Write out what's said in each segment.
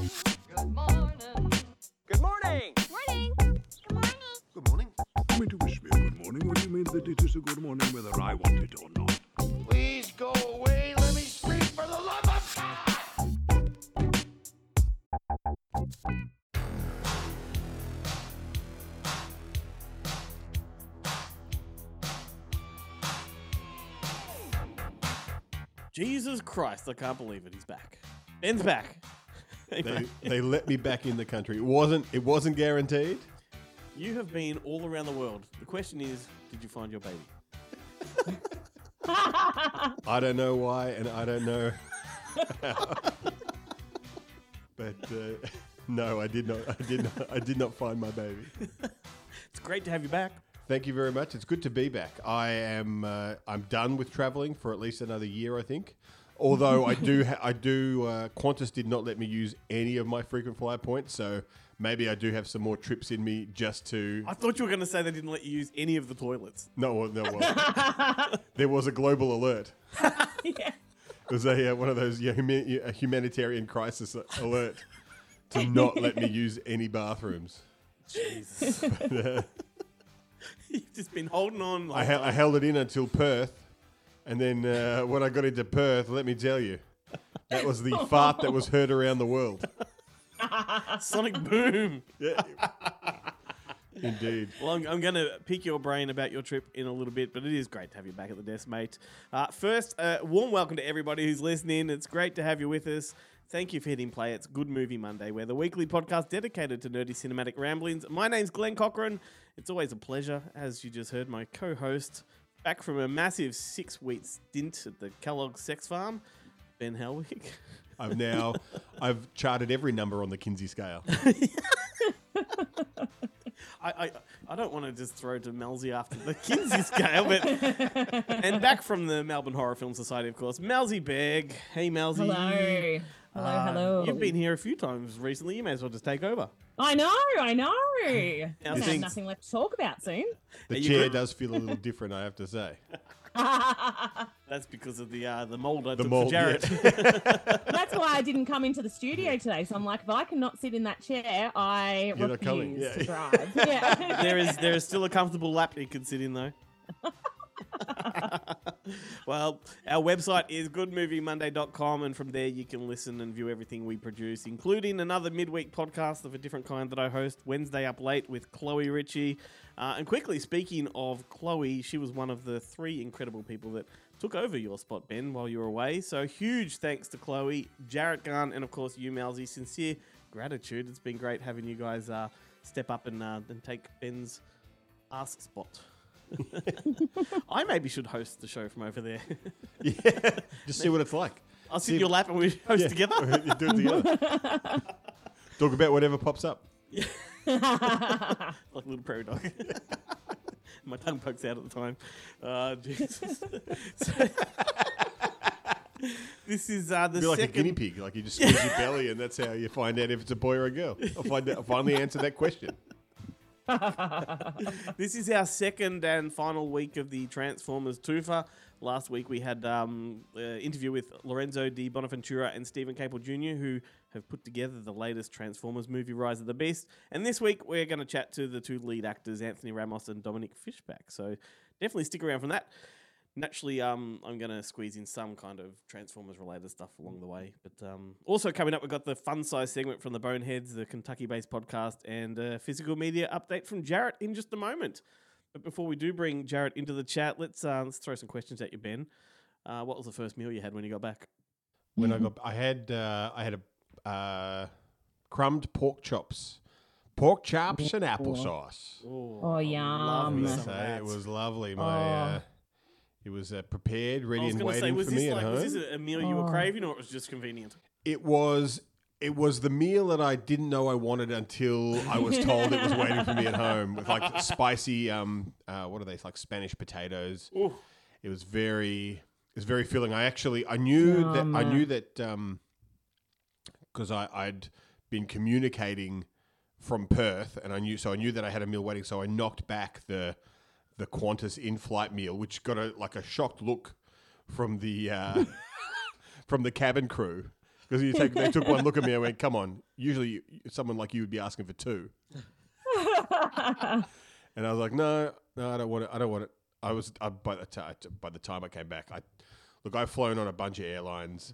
Good morning. Good morning. Morning. Good morning. Good morning. You mean to wish me a good morning? What do you mean that it is a good morning whether I want it or not? Please go away. Let me speak for the love of God. Jesus Christ, I can't believe it. He's back. Ben's back. Hey, They, they let me back in the country. It wasn't it wasn't guaranteed. You have been all around the world. The question is, did you find your baby? I don't know why, and I don't know. how. but uh, no, I did not. I did not. I did not find my baby. It's great to have you back. Thank you very much. It's good to be back. I am. Uh, I'm done with traveling for at least another year, I think. Although I do, ha- I do. Uh, Qantas did not let me use any of my frequent flyer points, so maybe I do have some more trips in me just to. I thought you were going to say they didn't let you use any of the toilets. No, well, no, well, there was a global alert. It was a uh, one of those yeah, huma- a humanitarian crisis alert to not let me use any bathrooms. Jesus. You've just been holding on. I, Like, hel- I held it in until Perth, and then uh, when I got into Perth, let me tell you, that was the fart that was heard around the world. Sonic Boom. Yeah. Indeed. Well, I'm, I'm going to pick your brain about your trip in a little bit, but it is great to have you back at the desk, mate. Uh, first, uh, warm welcome to everybody who's listening. It's great to have you with us. Thank you for hitting play. It's Good Movie Monday. We're the weekly podcast dedicated to nerdy cinematic ramblings. My name's Glenn Cochran. It's always a pleasure, as you just heard, my co host, back from a massive six week stint at the Kellogg Sex Farm, Ben Helwig. I've now I've charted every number on the Kinsey scale. I, I, I don't want to just throw to Melzy after the Kinsey scale, but and back from the Melbourne Horror Film Society, of course, Melzy Begg. Hey, Melzy. Hello. Hello, Uh, hello. You've been here a few times recently. You may as well just take over. I know, I know. Now, I have nothing left to talk about soon. The you chair good? does feel a little different, I have to say. That's because of the uh, the mold I The took mold, for Jarrett. That's why I didn't come into the studio today. So I'm like, if I cannot sit in that chair, I You're not refuse coming, yeah. to drive. Yeah. there is there is still a comfortable lap you can sit in though. well, our website is goodmoviemonday.com, and from there you can listen and view everything we produce, including another midweek podcast of a different kind that I host Wednesday up late with Chloe Ritchie. Uh, and quickly, speaking of Chloe, she was one of the three incredible people that took over your spot, Ben, while you were away. So huge thanks to Chloe, Jarrett Gunn, and of course you, Melzy. Sincere gratitude. It's been great having you guys uh, step up and, uh, and take Ben's ass spot. I maybe should host the show from over there. Yeah, just see what it's like. I'll sit See in your lap and we host Yeah. together. You do it together. Talk about whatever pops up. like a little prairie dog. My tongue pokes out at the time. Uh, Jesus. So- this is uh, the Be like a guinea pig, like you just squeeze your belly, and that's how you find out if it's a boy or a girl. I'll find out, I'll finally answer that question. This is our second and final week of the Transformers Tufa. Last week we had um, an interview with Lorenzo Di Bonaventura and Steven Caple Jr., who have put together the latest Transformers movie, Rise of the Beast. And this week we're going to chat to the two lead actors, Anthony Ramos and Dominique Fishback. So definitely stick around from that. Naturally, um, I'm going to squeeze in some kind of Transformers related stuff along the way. But um, also coming up, we've got the fun size segment from the Boneheads, the Kentucky based podcast, and a physical media update from Jarrett in just a moment. But before we do bring Jarrett into the chat, let's uh, let's throw some questions at you, Ben. Uh, what was the first meal you had when you got back? When I got, I had, uh, I had a uh, crumbed pork chops, pork chops and applesauce. Oh, I yum. love me some that. it was lovely. My, Oh. uh, it was uh, prepared, I ready was and going to say, waiting was for this me like at was this a meal you were Oh. craving, or it was just convenient? It was it was the meal that I didn't know I wanted until I was told it was waiting for me at home with like spicy um uh, what are they like Spanish potatoes. Ooh. It was very it was very filling. I actually I knew that I knew that um because I I'd been communicating from Perth and I knew so I knew that I had a meal waiting so I knocked back the the Qantas in-flight meal which got a like a shocked look from the uh, from the cabin crew Because you take, they took one look at me and went, "Come on." Usually, someone like you would be asking for two, and I was like, "No, no, I don't want it. I don't want it." I was I, by the time by the time I came back, I look. I've flown on a bunch of airlines,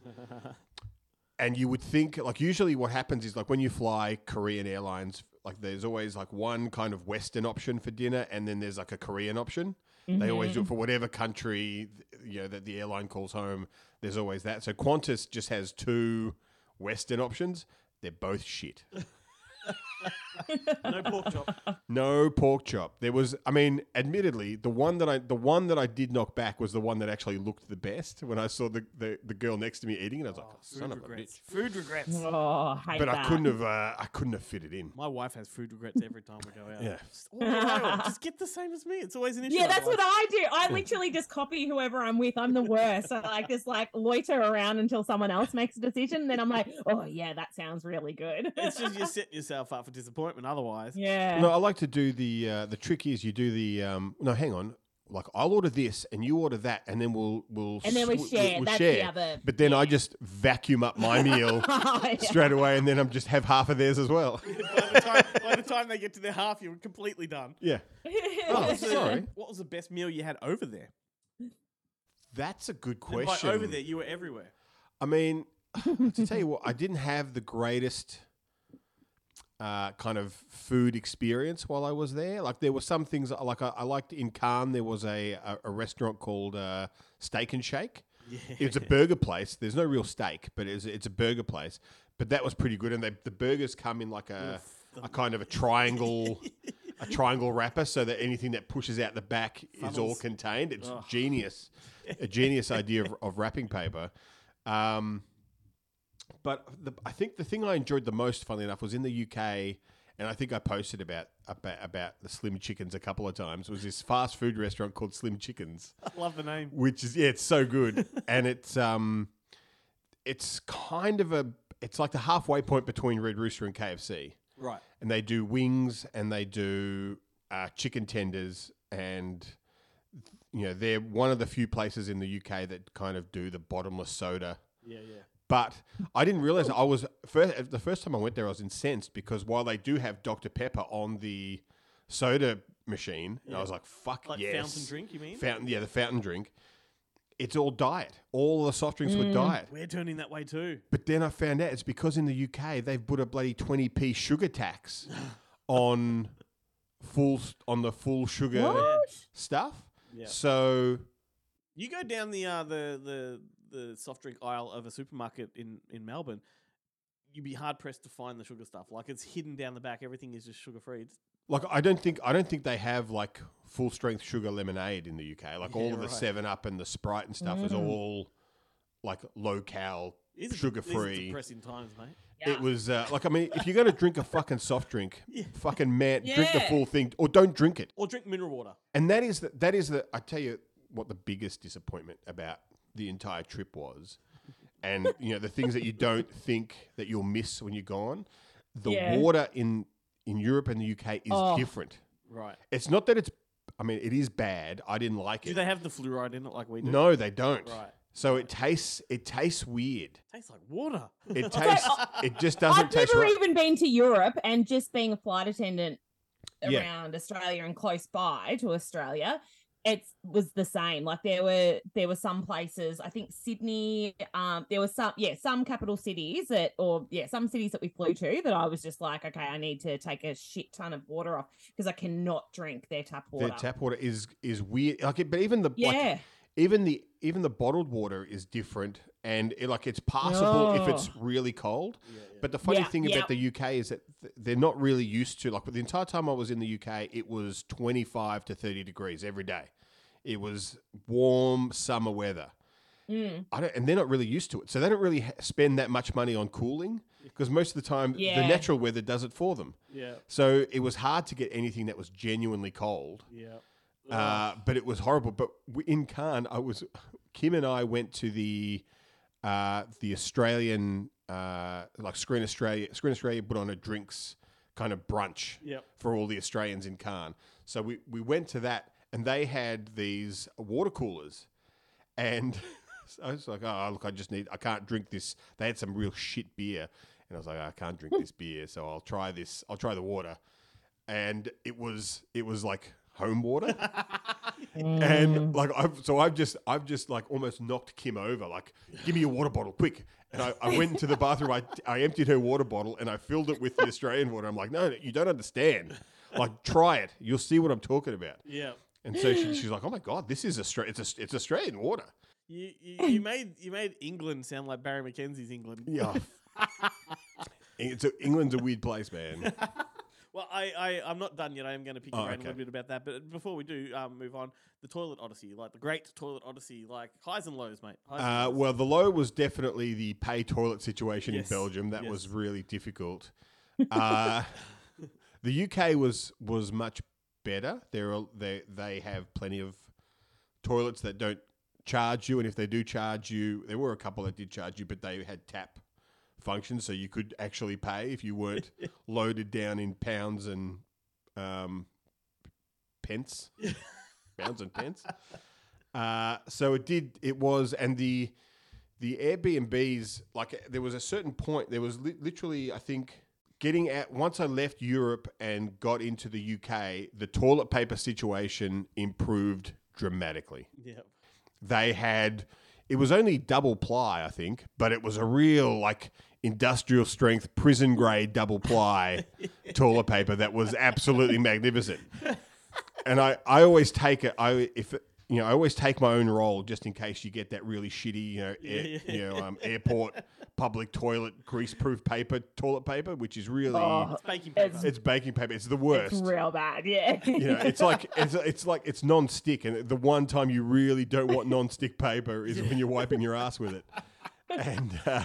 and you would think like usually what happens is like when you fly Korean Airlines, like there's always like one kind of Western option for dinner, and then there's like a Korean option. They always do it mm-hmm. for whatever country you know that the airline calls home. There's always that. So Qantas just has two Western options. They're both shit. No pork chop. No pork chop. There was, I mean, admittedly, the one that I the one that I did knock back was the one that actually looked the best. When I saw the, the, the girl next to me eating it, I was like, son Food of a bitch. regrets. Food regrets. oh, hate But that. I couldn't have, uh, I couldn't have fit it in. My wife has food regrets every time we go out. Yeah. Just, order what I want. Just get the same as me. It's always an issue. Yeah, that's what. I do. I literally just copy whoever I'm with. I'm the worst. I like just like loiter around until someone else makes a decision. Then I'm like, oh yeah, that sounds really good. It's just you're setting yourself up for disappointment otherwise. yeah. No, I like to do the uh, the trick is you do the um, no, hang on. Like I'll order this and you order that, and then we'll we'll And then we sw- share. we'll That's share. the other. But then I just vacuum up my meal Oh, yeah. straight away, and then I'm just have half of theirs as well. by, the time, by the time they get to their half, you're completely done. yeah, What Oh, was the- sorry. What was the best meal you had over there? that's a good And by question. over there, you were everywhere. I mean, to tell you what, I didn't have the greatest uh, kind of food experience while I was there. Like there were some things like I, I liked in Cannes. There was a a, a restaurant called uh, Steak and Shake. It was a burger place. There's no real steak, but it's it's a burger place. But that was pretty good, and they, the burgers come in like a a kind of a triangle. A triangle wrapper, so that anything that pushes out the back is all contained. It's genius, a genius idea of, of wrapping paper. Um, but the, I think the thing I enjoyed the most, funnily enough, was in the UK, and I think I posted about about, about the Slim Chickens a couple of times. Was this fast food restaurant called Slim Chickens, I love the name. which is yeah, it's so good, and it's um, it's kind of a it's like the halfway point between Red Rooster and KFC, Right. and they do wings and they do uh, chicken tenders and. You know, they're one of the few places in the UK that kind of do the bottomless soda Yeah, yeah. But I didn't realize I was first, the first time I went there. I was incensed because while they do have Dr Pepper on the soda machine, and I was like, "Fuck Like yes!" fountain drink, you mean? Fountain, yeah, the fountain drink. It's all diet. All the soft drinks Mm. were diet. We're turning that way too. But then I found out it's because in the UK they've put a bloody twenty p sugar tax on full on the full sugar What? stuff. Yeah. So You go down the uh, the the the soft drink aisle of a supermarket in in Melbourne, you'd be hard pressed to find the sugar stuff. Like it's hidden down the back. Everything is just sugar free. Like I don't think I don't think they have like full strength sugar lemonade in the UK. Like all Yeah, of the right. Seven Up and the Sprite and stuff is all like low cal, these are- sugar these are free. depressing times, mate. It was uh, like I mean, if you're gonna drink a fucking soft drink, fucking man, drink the Yeah. full thing, or don't drink it. Or drink mineral water. And that is the, that is the I tell you what the biggest disappointment about the entire trip was, and you know the things that you don't think that you'll miss when you're gone. The Yeah. water in in Europe and the UK is Oh. different. Right. It's not that it's. I mean, it is bad. I didn't like it. Do it. they have the fluoride in it like we do? no, they don't. Right. So it tastes. It tastes weird. Tastes like water. It tastes. Uh, it just doesn't taste I've taste never right. even been to Europe, and just being a flight attendant Yeah. around Australia and close by to Australia, it was the same. Like there were there were some places, I think Sydney, um, there was some yeah some capital cities that or yeah some cities that we flew to that I was just like, okay, I need to take a shit ton of water off because I cannot drink their tap water. Their tap water is is weird. Like, but even the yeah. like, even the even the bottled water is different, and it, like it's passable if it's Oh. really cold. But the funny Yeah, thing yeah. about the UK is that th- they're not really used to like. But the entire time I was in the UK, it was twenty five to thirty degrees every day. It was warm summer weather. Mm. I don't, and they're not really used to it, so they don't really ha- spend that much money on cooling because most of the time the Yeah. natural weather does it for them. Yeah. So it was hard to get anything that was genuinely cold. Yeah. Uh, but it was horrible. But w- in Cannes, I was Kim and I went to the uh, the Australian uh, like Screen Australia. Screen Australia put on a drinks kind of brunch Yep. for all the Australians in Cannes. So we we went to that, and they had these water coolers, and I was like, oh look, I just need, I can't drink this. They had some real shit beer, and I was like, I can't drink this beer, so I'll try this. I'll try the water, and it was, it was like home water, and mm. like I've, so I've just, I've just like almost knocked Kim over. Like, give me your water bottle, quick! And I, I went into the bathroom. I, I emptied her water bottle and I filled it with the Australian water. I'm like, no, you don't understand. Like, try it. You'll see what I'm talking about. Yeah. And so she, she's like, "Oh my god, this is Austra- it's a, it's Australian water." You, you, you made you made England sound like Barry McKenzie's England. Yeah. it's a, England's a weird place, man. Well, I, I I'm not done yet. I am going to pick your Oh, brain a okay. little bit about that. But before we do um, move on, the toilet odyssey, like the great toilet odyssey, like highs and lows, mate. Highs and Uh, well, the low was definitely the pay toilet situation Yes, in Belgium. That was really difficult. Uh, the UK was was much better. There are they they have plenty of toilets that don't charge you, and if they do charge you, there were a couple that did charge you, but they had tap functions, so you could actually pay if you weren't loaded down in pounds and um, pence, pounds and pence. Uh, so it did. It was, and the the Airbnbs like there was a certain point. There was li- literally, I think, getting out. Once I left Europe and got into the UK, the toilet paper situation improved dramatically. yeah. They had. It was only double ply, I think, but it was a real like industrial strength prison grade double ply toilet paper that was absolutely magnificent. And I, I always take it. I if you know I always take my own roll just in case you get that really shitty you know air, you know um, airport public toilet grease proof paper toilet paper, which is really Oh, It's baking paper. It's- it's baking paper. It's the worst. it's real bad. Yeah. You know, it's like it's, it's like it's non-stick, and the one time you really don't want non-stick paper is when you're wiping your ass with it. And uh,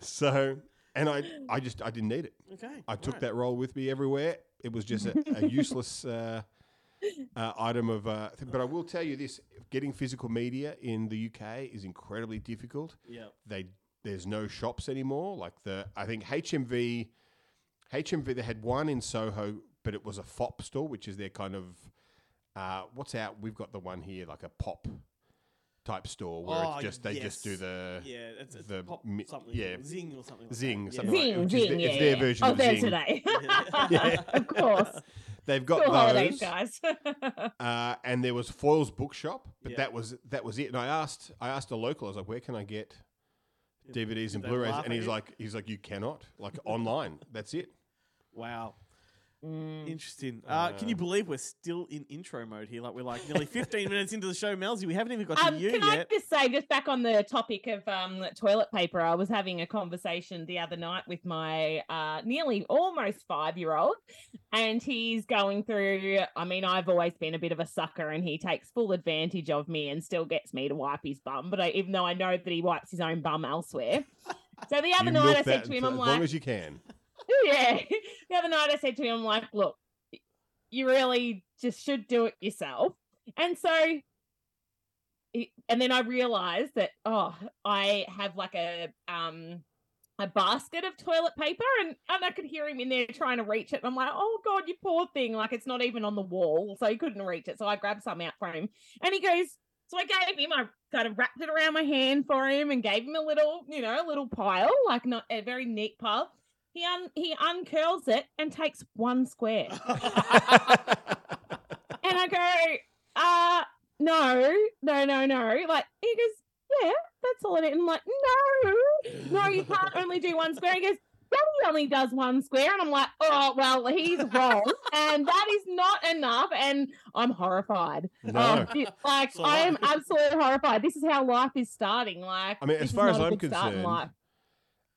so, and I, I just I didn't need it. okay. I took alright. that role with me everywhere. It was just a, a useless uh, uh, item of. Uh, th- but I will tell you this: getting physical media in the UK is incredibly difficult. Yeah. They there's no shops anymore. Like the I think HMV, HMV they had one in Soho, but it was a Fopp store, which is their kind of. Uh, what's out? We've got the one here, like a pop type store where Oh, it's just they just do yes. the Yeah, it's, it's the pop mi- something. yeah. Zing or something. Like Zing, That. something like- Zing, which is zing, the- yeah. it's their yeah. version oh, of there Zing. today. Yeah. of course. They've got Cool holidays, those. guys. Uh, and there was Foyles bookshop, but Yeah. that was that was it. And I asked I asked a local, I was like, "Where can I get DVDs and they Blu-rays?" laugh And at he's you? like, "He's like, you cannot like online. That's it." Wow. Mm. Interesting. Uh, can you believe we're still in intro mode here? Like we're like nearly 15 minutes into the show, Melzy. We haven't even got to Um, you can I yet. just say, just back on the topic of um, toilet paper, I was having a conversation the other night with my uh, nearly almost five year old, and he's going through. I mean, I've always been a bit of a sucker, and he takes full advantage of me and still gets me to wipe his bum. But I, even though I know that he wipes his own bum elsewhere. So the other You night I said to him, I'm long like, as you can. yeah. The other night I said to him, I'm like, look, you really just should do it yourself. And so, and then I realized that, oh, I have like a, um, a basket of toilet paper and, and I could hear him in there trying to reach it. And I'm like, oh God, you poor thing. Like it's not even on the wall. So he couldn't reach it. So I grabbed some out for him and he goes, so I gave him, I kind of wrapped it around my hand for him and gave him a little, you know, a little pile, like not a very neat pile. He un he uncurls it and takes one square. And I go, uh, no, no, no, no. Like he goes, yeah, that's all it is. And I'm like, no, no, you can't only do one square. He goes, Daddy only does one square. And I'm like, oh, well, he's wrong. and that is not enough. And I'm horrified. No. Um, it- like, I am absolutely horrified. This is how life is starting. Like, I mean, as far as I'm concerned, life.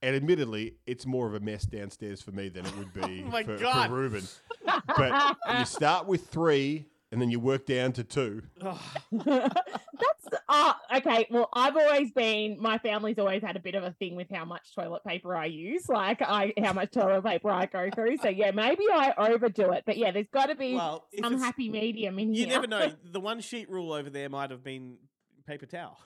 And admittedly, it's more of a mess downstairs for me than it would be Oh my for, God. for Ruben. But you start with three, and then you work down to two. That's uh okay. Well, I've always been my family's always had a bit of a thing with how much toilet paper I use, like I how much toilet paper I go through. So yeah, maybe I overdo it. But yeah, there's got to be well, if some happy medium in You here. You never know. The one sheet rule over there might have been paper towel.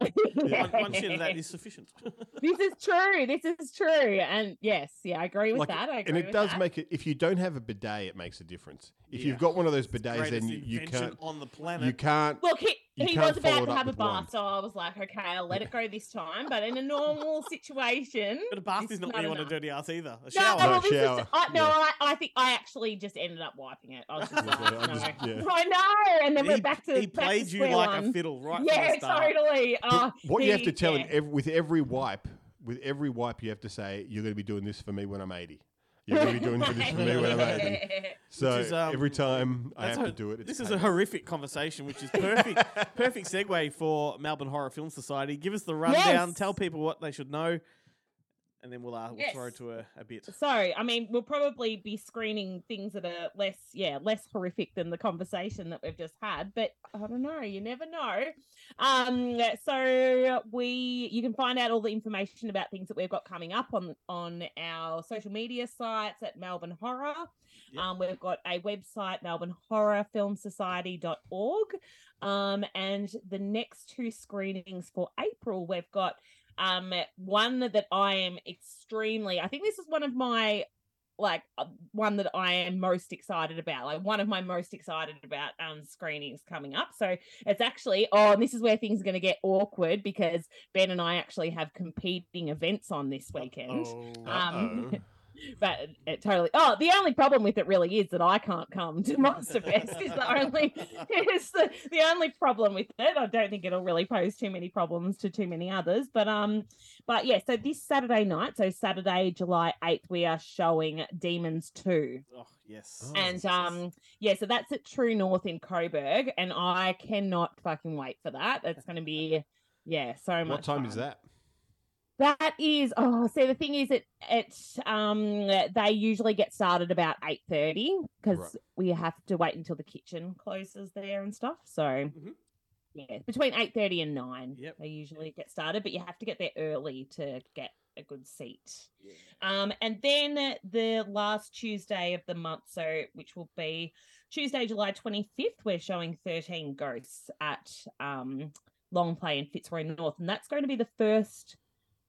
Yeah. one, one sheet of that is sufficient. this is true. This is true. And yes, yeah, I agree with Like, that. I agree and it with does that. make it. If you don't have a bidet, it makes a difference. If Yeah. you've got one of those bidets, then you, you can't. on the planet. You can't. Look, he, You he was about to have a with one. bath, so I was like, okay, I'll let it go this time. But in a normal situation, But a bath is not what you want a dirty ass either. A No, shower. well, No, this is- shower. I, no, Yeah. I, I think I actually just ended up wiping it. I was just like, no. I just- yeah. I know, and then he, we're back to he back played to you like one. a fiddle right from yeah, the start. totally. But Oh, what you have to tell yeah. him ev- with every wipe, with every wipe, you have to say, "You're going to be doing this for me when I'm 80. You're going to be doing this for me when I'm 80." So is, um, every time I have a- to do it, it's this is a painful. horrific conversation, which is perfect. perfect segue for Melbourne Horror Film Society. Give us the rundown. Yes. Tell people what they should know, and then we'll uh, we'll Yes. throw to a, a bit. So, I mean, we'll probably be screening things that are less, yeah, less horrific than the conversation that we've just had. But I don't know. You never know. Um, so we, you can find out all the information about things that we've got coming up on on our social media sites at Melbourne Horror. Yep. Um, we've got a website, melbournehorrorfilmsociety.org. Um, and the next two screenings for April, we've got um one that I am extremely I think this is one of my like uh, one that I am most excited about like one of my most excited about um screenings coming up so it's actually oh and this is where things are going to get awkward because Ben and I actually have competing events on this weekend Oh. um Uh-oh. but it totally oh the only problem with it really is that I can't come to Monsterfest is the only is the, the only problem with it. I don't think it'll really pose too many problems to too many others. But um but yeah, so this Saturday night, so Saturday, July 8th, we are showing Demons 2. Oh, yes. Oh. And um yeah, so that's at True North in Coburg, and I cannot fucking wait for that. It's gonna be yeah, so much What time is that? That is oh, so the thing is it it um they usually get started about eight thirty because Right. we have to wait until the kitchen closes there and stuff. So Mhm. yeah, between eight thirty and nine, Yep. they usually get started, but you have to get there early to get a good seat. Yeah. Um, and then the last Tuesday of the month, so which will be Tuesday, July 25th, we're showing 13 Ghosts at um, Long Play in Fitzroy North. And that's going to be the first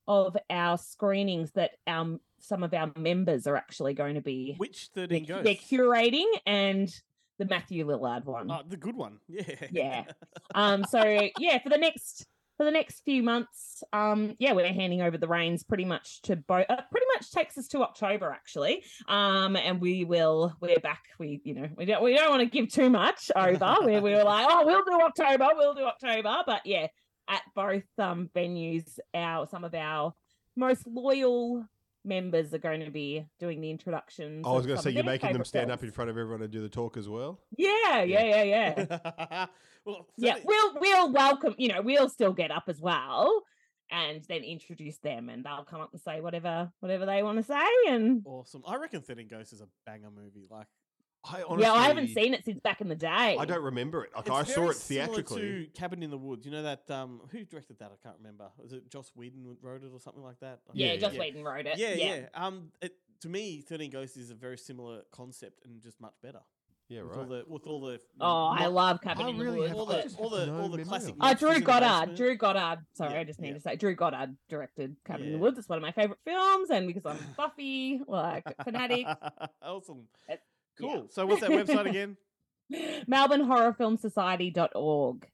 of our screenings that um, some of our members are actually going to be Which they're, they're curating and the Matthew Lillard one. Oh, the good one. Yeah. Yeah. Um, so yeah, for the next for the next few months, um, yeah, we're handing over the reins pretty much to both. Uh, pretty much takes us to October actually. Um, and we will we're back. We you know we don't we don't want to give too much over. we we were like, oh, we'll do October, we'll do October. But yeah, at both um venues, our some of our most loyal members are going to be doing the introductions. I was going to say you're making them favourite stand up in front of everyone and do the talk as well. Yeah, yeah, yeah, yeah. well, yeah certainly- we'll we'll welcome you know we'll still get up as well and then introduce them and they'll come up and say whatever whatever they want to say and awesome. I reckon 13 Ghosts is a banger movie. Like, I yeah i haven't seen it since back in the day I don't remember it. Like it's I saw very it similar theatrically. To Cabin in the Woods. You know that um who directed that? I can't remember. Was it Joss Whedon wrote it or something like that? Yeah, Yeah, just yeah. Whedon wrote it Yeah, yeah. Um, it, to me, Thirteen Ghosts is a very similar concept and just much better. Yeah, With all right. the with all the oh i love cabin I in really the have- woods all the all the no all the classic. of. Oh, Drew Goddard. Drew Goddard. Sorry, Yeah, I just need yeah. to say Drew Goddard directed Cabin in the Woods. It's one of my favorite films, and because I'm Buffy, like fanatic. awesome. It- Cool. yeah. So what's that website again? MelbourneHorrorFilmSociety.org.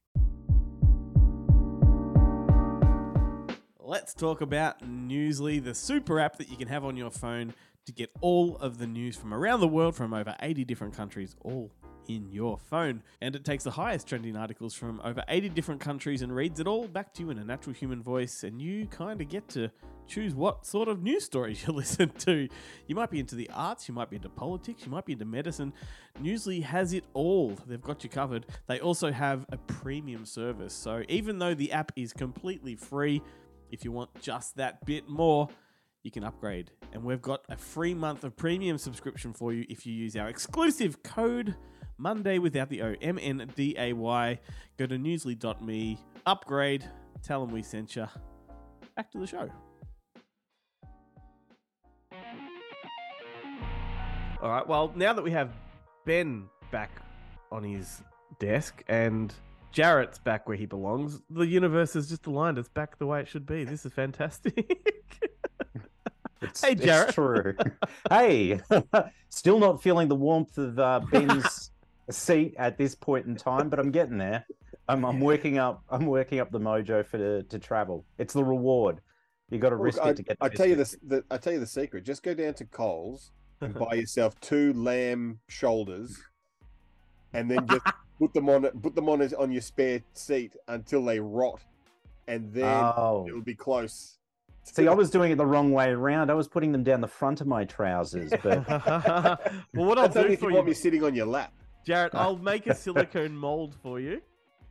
Let's talk about Newsly, the super app that you can have on your phone to get all of the news from around the world from over 80 different countries all in your phone. And it takes the highest trending articles from over 80 different countries and reads it all back to you in a natural human voice. And you kind of get to choose what sort of news stories you listen to. You might be into the arts, you might be into politics, you might be into medicine. Newsly has it all. They've got you covered. They also have a premium service. So even though the app is completely free, if you want just that bit more, you can upgrade. And we've got a free month of premium subscription for you if you use our exclusive code Monday without the O M N D A Y. Go to newsly.me, upgrade, tell them we sent you. Back to the show. All right. Well, now that we have Ben back on his desk and Jarrett's back where he belongs, the universe is just aligned. It's back the way it should be. This is fantastic. It's, Hey, it's Jarrett. true. hey, still not feeling the warmth of uh, Ben's seat at this point in time, but I'm getting there. I'm, I'm working up. I'm working up the mojo for the, to travel. It's the reward. You got to Look, risk I, it to get. I tell you this. The, I tell you the secret. Just go down to Coles and buy yourself two lamb shoulders, and then just put them on. Put them on as- on your spare seat until they rot, and then Oh, it'll be close. see, I was doing it the wrong way around. I was putting them down the front of my trousers, but well, what I'll That's only do if for you want you, me sitting on your lap. Jarrett, I'll make a silicone mold for you.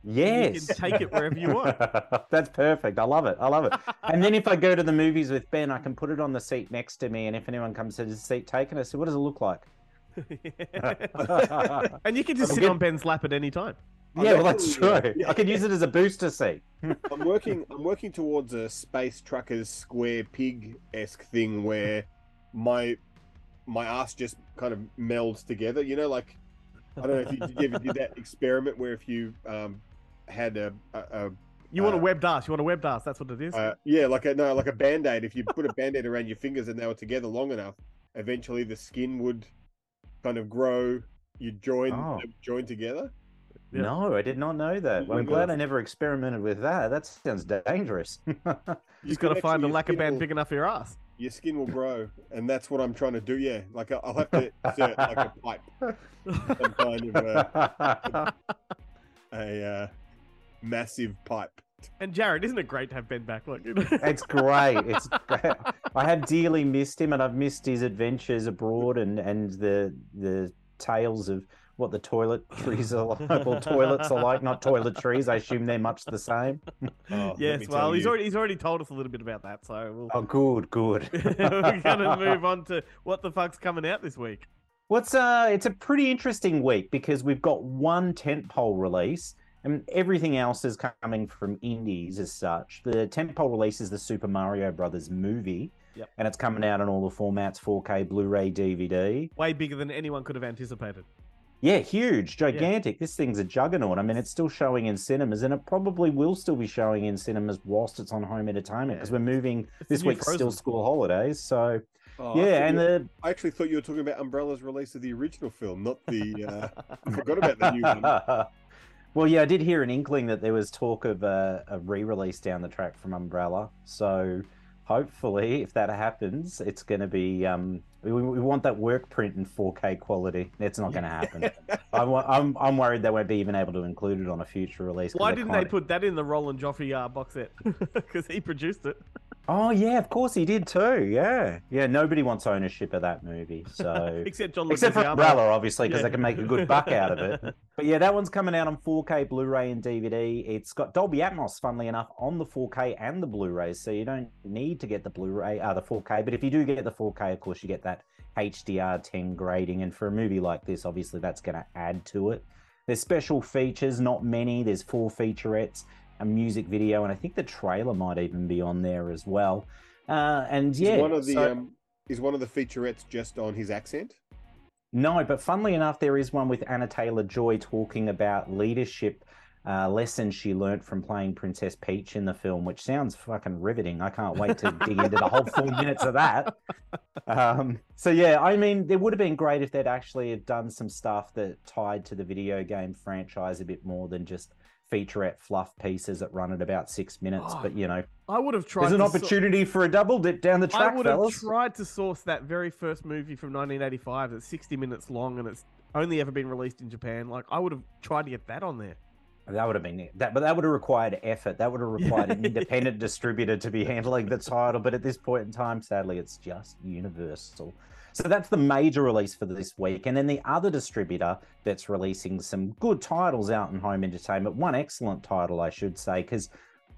yes, You can take it wherever you want. That's perfect. I love it. I love it. And then if I go to the movies with Ben, I can put it on the seat next to me, and if anyone comes to the seat taken, I say, "What does it look like?" and you can just I'm sit good. on Ben's lap at any time. yeah, well, that's true. actually, I could use it as a booster seat. I'm working. I'm working towards a space truckers square pig esque thing where my my ass just kind of melds together. You know, like I don't know if you, did you ever did that experiment where if you um had a, a, a You want a Uh, web dance? You want a web dance? That's what it is. uh, yeah, like a no, like a band aid. If you put a band aid around your fingers and they were together long enough, eventually the skin would kind of grow. You join Oh. join together. Yeah. No, I did not know that. Well, I'm glad I never experimented with that. That sounds dangerous. you You just got to find a lacquer band will- big enough for your ass. Your skin will grow, and that's what I'm trying to do. Yeah, like I- I'll have to insert like a pipe, some kind of uh, a uh, massive pipe. And Jarrett, isn't it great to have Ben back? Look, it's great. It's great. I have dearly missed him, and I've missed his adventures abroad and and the the tales of what the toiletries are like. Well, toilets are like, not toiletries. I assume they're much the same. Oh, yes. Well, he's you. already he's already told us a little bit about that, so we'll, Oh, good, good. we're gonna move on to what the fuck's coming out this week. What's uh it's a pretty interesting week because we've got one tentpole release and everything else is coming from indies as such. The tentpole release is the Super Mario Brothers movie. Yep. And it's coming out in all the formats 4K, Blu-ray, DVD. Way bigger than anyone could have anticipated. Yeah, huge, gigantic. This thing's a juggernaut. I mean, it's still showing in cinemas and it probably will still be showing in cinemas whilst it's on home entertainment because Yeah. we're moving It's this new week's still school holidays. So, Oh, yeah, and you- the I actually thought you were talking about Umbrella's release of the original film, not the. Uh, I forgot about the new one. well, yeah, I did hear an inkling that there was talk of a, a re-release down the track from Umbrella. So hopefully, if that happens, it's going to be. Um, we, we want that work print in 4K quality. It's not going to happen. I'm, I'm I'm worried they won't be even able to include it on a future release. Why didn't they put that in the Roland Joffé uh, box set? Because he produced it. Oh yeah, of course he did too. Yeah, yeah. Nobody wants ownership of that movie. So Except John Except for Umbrella, obviously, because Yeah. they can make a good buck out of it. But yeah, that one's coming out on 4K Blu-ray and DVD. It's got Dolby Atmos, funnily enough, on the 4K and the Blu-rays, so you don't need to get the Blu-ray, uh, the 4K. But if you do get the 4K, of course, you get that HDR10 grading, and for a movie like this, obviously, that's going to add to it. There's special features, not many. There's four featurettes, a music video, and I think the trailer might even be on there as well. Uh, and yeah, is one of the so- um, is one of the featurettes just on his accent? No, but funnily enough, there is one with Anya Taylor Joy talking about leadership uh, lessons she learnt from playing Princess Peach in the film, which sounds fucking riveting. I can't wait to dig into the whole four minutes of that. Um, so yeah, I mean, it would have been great if they'd actually have done some stuff that tied to the video game franchise a bit more than just featurette fluff pieces that run at about six minutes. Oh, but you know, I would have tried. there's an opportunity for a double dip down the track, I would have fellas. tried to source that very first movie from 1985 that's 60 minutes long and it's only ever been released in Japan. Like, I would have tried to get that on there. That would have been that, but that would have required effort. That would have required an independent distributor to be handling the title. But at this point in time, sadly, it's just Universal. So that's the major release for this week. And then the other distributor that's releasing some good titles out in home entertainment, one excellent title, I should say, because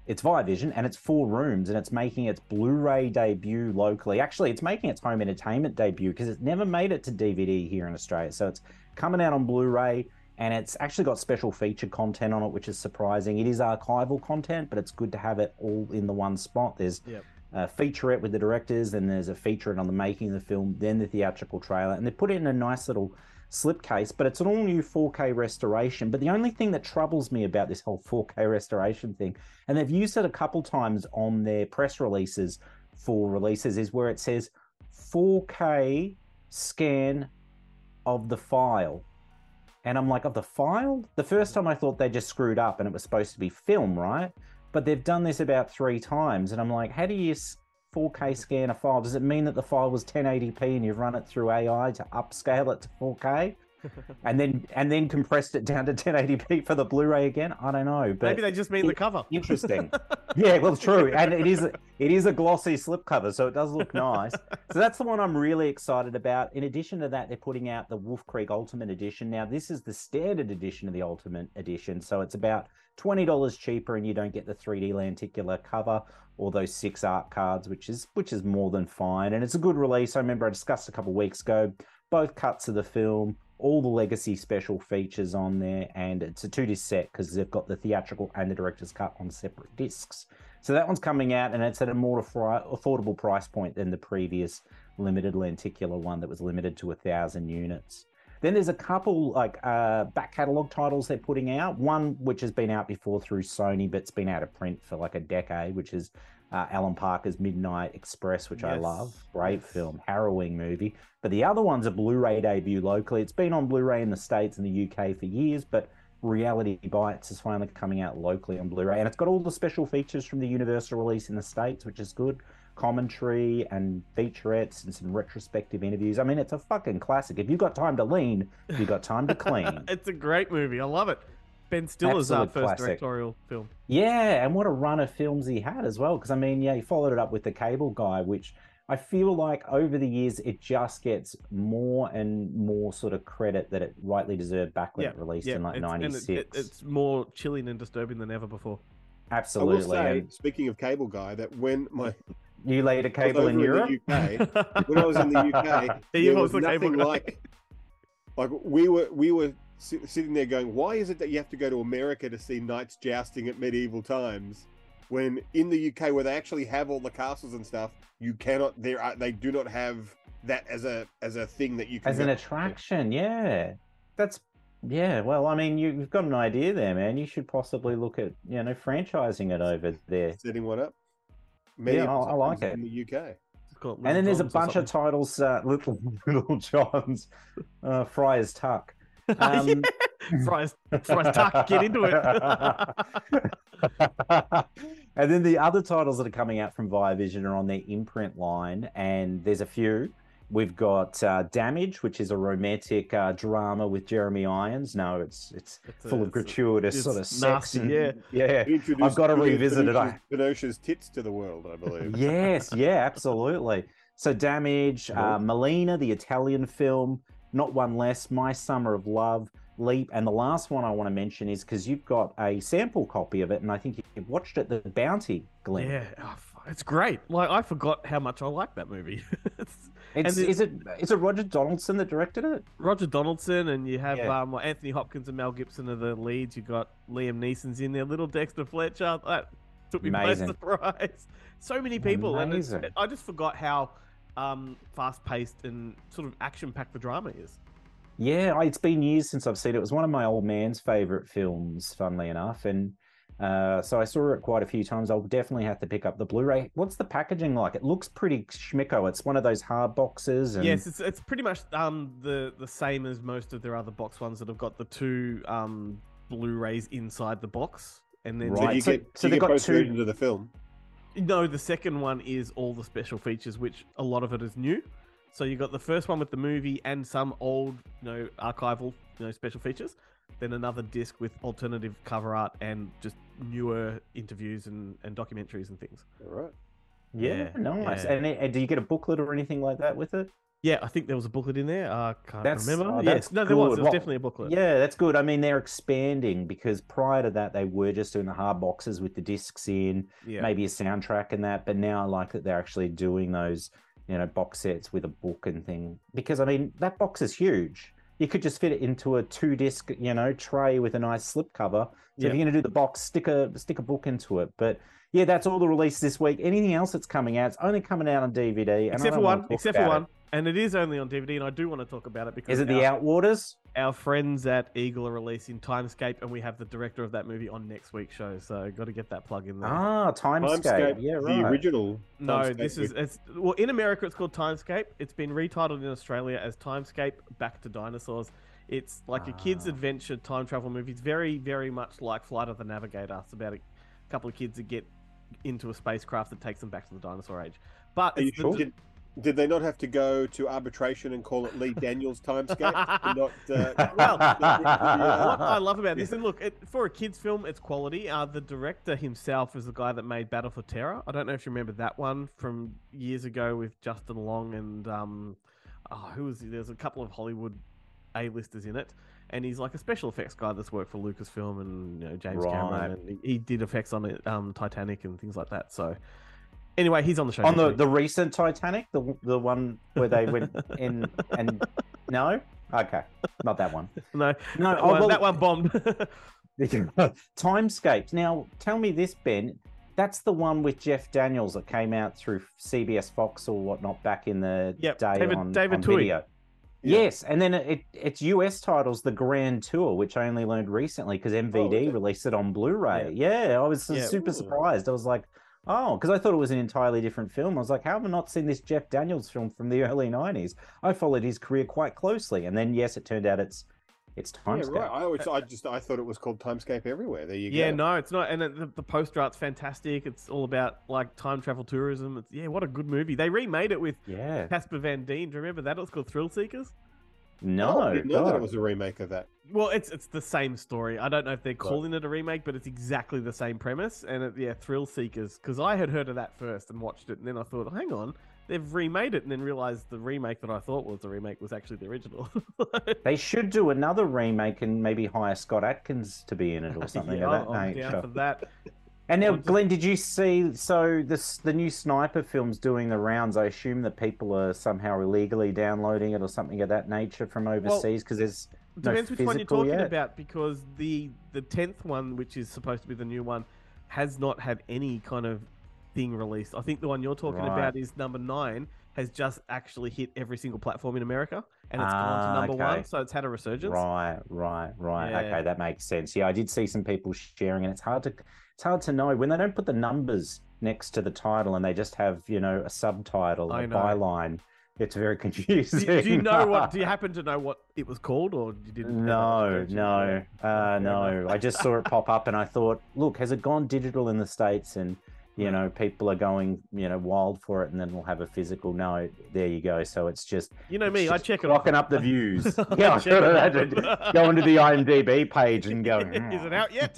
it's Viavision and it's four rooms and it's making its Blu-ray debut locally. Actually, it's making its home entertainment debut because it's never made it to DVD here in Australia. So it's coming out on Blu-ray and it's actually got special feature content on it, which is surprising. It is archival content, but it's good to have it all in the one spot. There's Yep. Uh, a featurette with the directors, then there's a featurette on the making of the film, then the theatrical trailer, and they put it in a nice little slipcase. But it's an all new 4K restoration. But the only thing that troubles me about this whole 4K restoration thing, and they've used it a couple times on their press releases for releases, is where it says 4K scan of the file. And I'm like, of the file? The first time I thought they just screwed up and it was supposed to be film, right? But they've done this about three times. And I'm like, how do you 4K scan a file? Does it mean that the file was 1080p and you've run it through AI to upscale it to 4K? And then and then compressed it down to 1080p for the Blu-ray again? I don't know. But Maybe they just mean the cover. Interesting. yeah, well, true, and it is it is a glossy slipcover, so it does look nice. so that's the one I'm really excited about. In addition to that, they're putting out the Wolf Creek Ultimate Edition. Now, this is the standard edition of the Ultimate Edition, so it's about twenty dollars cheaper, and you don't get the 3D lenticular cover or those six art cards, which is which is more than fine. And it's a good release. I remember I discussed a couple of weeks ago both cuts of the film, all the legacy special features on there, and it's a two disc set because they've got the theatrical and the director's cut on separate discs. So that one's coming out, and it's at a more affordable price point than the previous limited lenticular one that was limited to a thousand units. Then there's a couple like uh, back catalog titles they're putting out. One which has been out before through Sony, but it's been out of print for like a decade, which is uh, Alan Parker's Midnight Express, which I love. Great film, harrowing movie. But the other one's a Blu-ray debut locally. It's been on Blu-ray in the States and the UK for years, but Reality Bites is finally coming out locally on Blu-ray, and it's got all the special features from the Universal release in the States, which is good. Commentary and featurettes and some retrospective interviews. I mean, it's a fucking classic. If you've got time to lean, you've got time to clean. it's a great movie. I love it. Ben Stiller's our Absolute first classic. directorial film. Yeah, and what a run of films he had as well. Because I mean, yeah, he followed it up with the Cable Guy, which I feel like over the years it just gets more and more sort of credit that it rightly deserved back when Yeah, it released yeah, in like it's- and it- '96. it- it's more chilling and disturbing than ever before. Absolutely. I will Absolutely. say, and speaking of cable guy, that when my you laid a cable in Europe. the UK, when I was in the UK, there was was the nothing guy. like like we were we were si- sitting there going, why is it that you have to go to America to see knights jousting at medieval times? When in the UK, where they actually have all the castles and stuff, you cannot. There are they do not have that as a as a thing that you can as an go- attraction. Yeah, that's yeah. Well, I mean, you, you've got an idea there, man. You should possibly look at you know franchising it over there. setting one up. Yeah, I- I like it. in the UK. And then there's a bunch of titles, uh, little little Johns, uh, Friar's Tuck. something. Um, Fries, fries, tuck, get into it. and then the other titles that are coming out from Viavision are on their imprint line, and there's a few. We've got uh, Damage, which is a romantic uh, drama with Jeremy Irons. No, it's it's It's a- full of it's gratuitous sort of sex. nasty, and- yeah. yeah. Introduced I've got to revisit it. I, Binoche's- Binoche's tits to the world, I believe. yes, yeah, absolutely. So Damage, uh, Malèna, the Italian film, Not One Less, My Summer of Love, Leap, and the last one I want to mention is because you've got a sample copy of it, and I think you've watched it, The Bounty, Glenn. Yeah, oh, it's great. Like I forgot how much I like that movie. it's It's, is it is it Roger Donaldson that directed it? Roger Donaldson, and you have Yeah. um, Anthony Hopkins and Mel Gibson are the leads. You got Liam Neeson's in there, little Dexter Fletcher. That took me by surprise. So many people, and it's, I just forgot how um, fast paced and sort of action packed the drama is. Yeah, it's been years since I've seen it. It was one of my old man's favorite films, funnily enough, and uh, so I saw it quite a few times. I'll definitely have to pick up the Blu-ray. What's the packaging like? It looks pretty schmicko. It's one of those hard boxes, and Yes, it's, it's pretty much um, the the same as most of their other box ones that have got the two um, Blu-rays inside the box, and then So you so- get, so you they've get got two- into the film. No, the second one is all the special features, which a lot of it is new. So you got the first one with the movie and some old, you know, archival, you know, special features. Then another disc with alternative cover art and just newer interviews and, and documentaries and things. All right. yeah, Yeah, nice. yeah. And, and do you get a booklet or anything like that with it? Yeah, I think there was a booklet in there. I can't That's- remember. oh, yes, no, there was. There was Well, definitely a booklet. Yeah, that's good. I mean, they're expanding because prior to that, they were just doing the hard boxes with the discs in, yeah. maybe a soundtrack and that. But now I like that they're actually doing those, you know, box sets with a book and thing. Because I mean, that box is huge. You could just fit it into a two disc, you know, tray with a nice slipcover. So Yeah. if you're going to do the box, stick a stick a book into it. But yeah, that's all the release this week. Anything else that's coming out? It's only coming out on DVD. and Except for one. Except for one. it. And it is only on DVD, and I do want to talk about it because Is it the Outwaters? our friends at Eagle are releasing Timescape, and we have the director of that movie on next week's show. So got to get that plug in there. Ah, Timescape. Timescape, Yeah, the original. No, Timescape this is it's well in America it's called Timescape. It's been retitled in Australia as Timescape Back to Dinosaurs. It's like a kid's Ah. adventure time travel movie. It's very, very much like Flight of the Navigator. It's about a couple of kids that get into a spacecraft that takes them back to the dinosaur age. But Are you it's the- sure? Did, did they not have to go to arbitration and call it Lee Daniels timescape? not, uh, Well, not- what I love about this, and look, it, for a kids' film, it's quality. Uh, the director himself is the guy that made Battle for Terra. I don't know if you remember that one from years ago with Justin Long and um, oh, who was he? There's a couple of Hollywood A-listers in it, and he's like a special effects guy that's worked for Lucasfilm and you know James Right. Cameron, and he, he did effects on it, um, Titanic and things like that. So, anyway, he's on the show. on the, week. the recent Titanic, the the one where they went in and no, okay, not that one. no, No, that, oh, one, well- that one bombed. Timescapes. Now, tell me this, Ben. That's the one with Jeff Daniels that came out through CBS Fox or whatnot back in the Yep, day David- on, David on Twohy. video. Yeah. Yes, and then it, it's US titles, the Grand Tour, which I only learned recently because MVD oh, okay. released it on Blu-ray. Yeah, I was Yeah. super Ooh. surprised. I was like, oh, because I thought it was an entirely different film. I was like, how have I not seen this Jeff Daniels film from the early '90s? I followed his career quite closely, and then yes, it turned out it's it's Timescape. yeah, right. I always, I just, I thought it was called Timescape everywhere. There you go. Yeah, no, it's not. And the, the poster art's fantastic. It's all about like time travel tourism. It's, yeah, what a good movie. They remade it with Yeah. Casper Van Dien. Do you remember that? It was called Thrill Seekers. No, I didn't know that it was a remake of that. Well, it's it's the same story. I don't know if they're calling it a remake, but it's exactly the same premise. And it, yeah, Thrill Seekers. Because I had heard of that first and watched it, and then I thought, hang on, they've remade it, and then realized the remake that I thought was the remake was actually the original. They should do another remake and maybe hire Scott Adkins to be in it or something yeah, of that I'm down for that. And now, Glenn, did you see? So this the new sniper film's doing the rounds. I assume that people are somehow illegally downloading it or something of that nature from overseas because there's no Depends which one you're talking yet. about because the the tenth one, which is supposed to be the new one, has not had any kind of thing released. I think the one you're talking Right. about is number nine has just actually hit every single platform in America and it's gone Ah, to number okay. one, so it's had a resurgence. Right, right, right. Yeah. Okay, that makes sense. Yeah, I did see some people sharing, and it's hard to it's hard to know when they don't put the numbers next to the title and they just have you know a subtitle, I a know. byline. It's very confusing. Do, do you know what? Do you happen to know what it was called, or you didn't? No, no, uh, no. I just saw it pop up and I thought, look, has it gone digital in the States? And, you know, people are going, you know, wild for it and then we'll have a physical. No, there you go. So it's just You know me, I check it. Locking off. up the views. Yeah, I imagine going to the IMDb page and going, Is it out yet?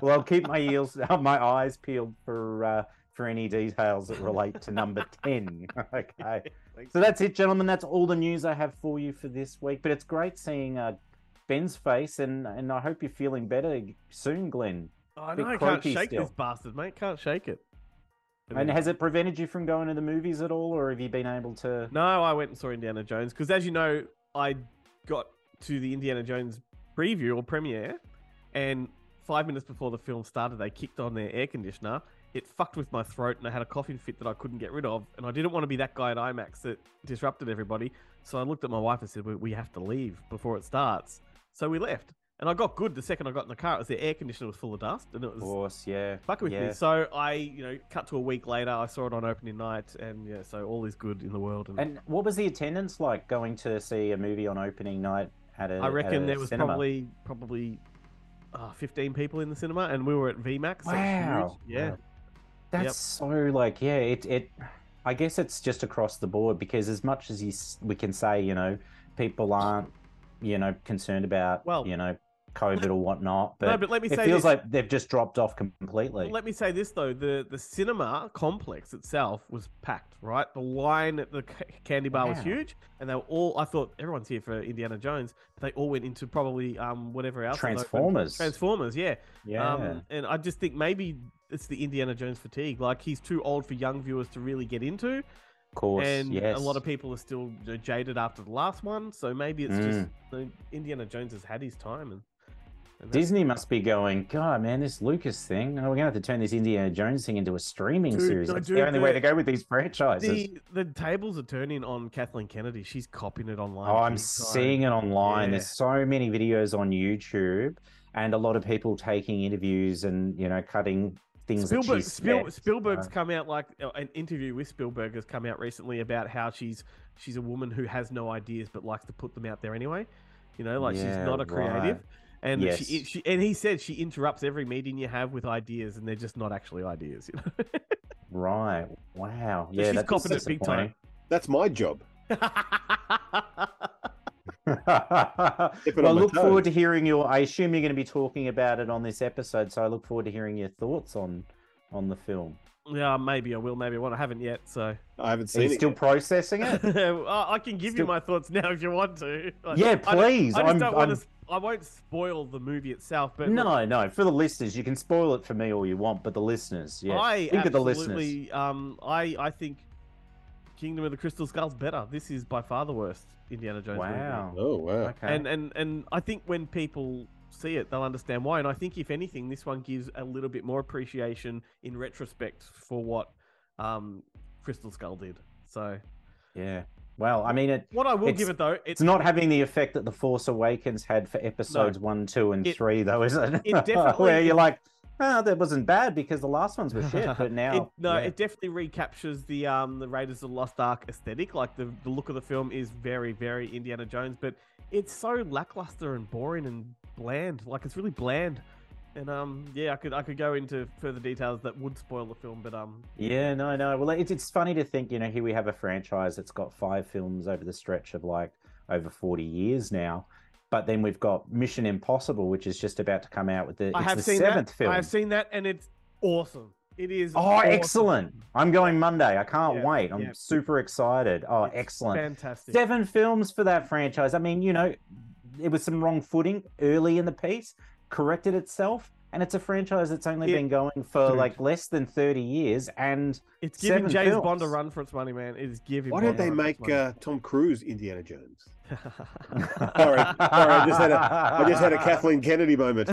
well, I'll keep my ears, my eyes peeled for uh, for any details that relate to number ten. okay. So that's it, gentlemen. That's all the news I have for you for this week. But it's great seeing uh, Ben's face, and and I hope you're feeling better soon, Glenn. I know, I can't shake still. this bastard, mate. Can't shake it. And has it prevented you from going to the movies at all, or have you been able to? No, I went and saw Indiana Jones because, as you know, I got to the Indiana Jones preview or premiere, and five minutes before the film started, they kicked on their air conditioner. It fucked with my throat, and I had a coughing fit that I couldn't get rid of. And I didn't want to be that guy at IMAX that disrupted everybody. So I looked at my wife and said, "We, we have to leave before it starts." So we left, and I got good the second I got in the car. It was the air conditioner was full of dust, and it Of was course, yeah. fuck with yeah. me. So I, you know, cut to a week later. I saw it on opening night, and yeah, so all is good in the world. And, And what was the attendance like going to see a movie on opening night at a? I reckon a there was cinema? probably probably uh, fifteen people in the cinema, and we were at VMAX. so Wow. huge. Yeah. That's Yep. so like yeah. It it. I guess it's just across the board because as much as you, we can say, you know, people aren't, you know, concerned about, Well, you know, COVID or whatnot, but, no, but let me it say feels this. like they've just dropped off completely. Let me say this though: the the cinema complex itself was packed. Right, the line at the candy bar was huge, and they were all. I thought everyone's here for Indiana Jones. But they all went into probably um whatever else. Transformers. Transformers, yeah. yeah. Um, and I just think maybe it's the Indiana Jones fatigue. Like he's too old for young viewers to really get into, of course. and yes. a lot of people are still jaded after the last one. So maybe it's just Mm. you know, Indiana Jones has had his time, and, Disney must be going, God, man, this Lucas thing. Oh, we're gonna have to turn this Indiana Jones thing into a streaming Dude, series. no, That's dude, the only way to go with these franchises. the the tables are turning on Kathleen Kennedy. She's copying it online. Oh, I'm time. seeing it online. Yeah. There's so many videos on YouTube, and a lot of people taking interviews and you know cutting things Spielberg, Spiel. Spielberg's Uh, come out like uh, an interview with Spielberg has come out recently about how she's she's a woman who has no ideas but likes to put them out there anyway. You know, like she's not a creative, right. And Yes. she, she and he said she interrupts every meeting you have with ideas, and they're just not actually ideas. You know, right. Wow. So Yeah, she's that's copping it big time. That's my job. well, I my look forward to hearing your. I assume you're going to be talking about it on this episode, so I look forward to hearing your thoughts on on the film. yeah, maybe I will, maybe I won't. I haven't yet, so I haven't Are seen you it. still yet. processing it? I I can give you my thoughts now if you want to. Like, Yeah, I please. I, just I'm- don't want I'm- to. I won't spoil the movie itself, but look, No, no. For the listeners, you can spoil it for me all you want, but the listeners, yeah. I Think of the listeners. Um, I I think Kingdom of the Crystal Skull's better. This is by far the worst Indiana Jones movie. Wow. Oh wow. Okay. And and and I think when people see it, they'll understand why. And I think if anything, this one gives a little bit more appreciation in retrospect for what um, Crystal Skull did. So yeah. Well, I mean, it. what I will give it though, it's, It's not having the effect that the Force Awakens had for episodes one, two, and It- three, though, is it? it definitely- Where you're like, oh, that wasn't bad because the last ones were shit, but now. it, no, yeah. it definitely recaptures the um the Raiders of the Lost Ark aesthetic. Like the the look of the film is very very Indiana Jones, but it's so lackluster and boring and bland. Like it's really bland. And um yeah, I could I could go into further details that would spoil the film, but um Yeah, no, no. Well, it's it's funny to think, you know, here we have a franchise that's got five films over the stretch of like over forty years now, but then we've got Mission Impossible, which is just about to come out with the, I have the seen seventh that. film. I have seen that, and it's awesome. It is. Oh, awesome. excellent! I'm going Monday. I can't Yeah, wait. I'm yeah. super excited. Oh, It's excellent! Fantastic. Seven films for that franchise. I mean, you know, it was some wrong footing early in the piece, corrected itself, and it's a franchise that's only It- been going for Dude. like less than 30 years. And It's giving seven James Bond a run for its money, man. It is giving. Why Bond don't they run for its make uh, Tom Cruise Indiana Jones? Sorry, sorry, I just had a, I just had a Kathleen Kennedy moment.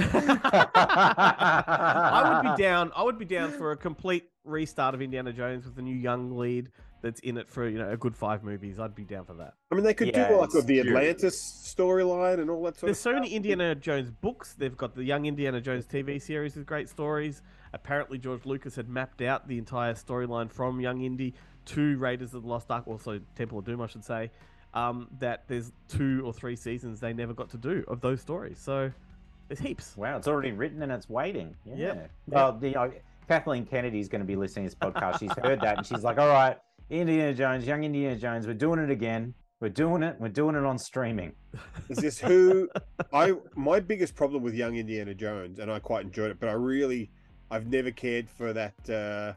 I would be down. I would be down for a complete restart of Indiana Jones with a new young lead that's in it for you know a good five movies. I'd be down for that. I mean, they could Yeah, do like it's with the. Atlantis storyline and all that sort There's of so many stuff. Indiana Jones books. They've got the Young Indiana Jones TV series with great stories. Apparently, George Lucas had mapped out the entire storyline from Young Indy to Raiders of the Lost Ark, also Temple of Doom, I should say. Um, that there's two or three seasons they never got to do of those stories. So there's heaps. wow, it's already written and it's waiting. Yeah. Yep. Well, you know, Kathleen Kennedy's going to be listening to this podcast. She's heard that and she's like, all right, Indiana Jones, young Indiana Jones, we're doing it again. We're doing it. We're doing it on streaming. Is this who I my biggest problem with Young Indiana Jones, and I quite enjoyed it, but I really I've never cared for that. uh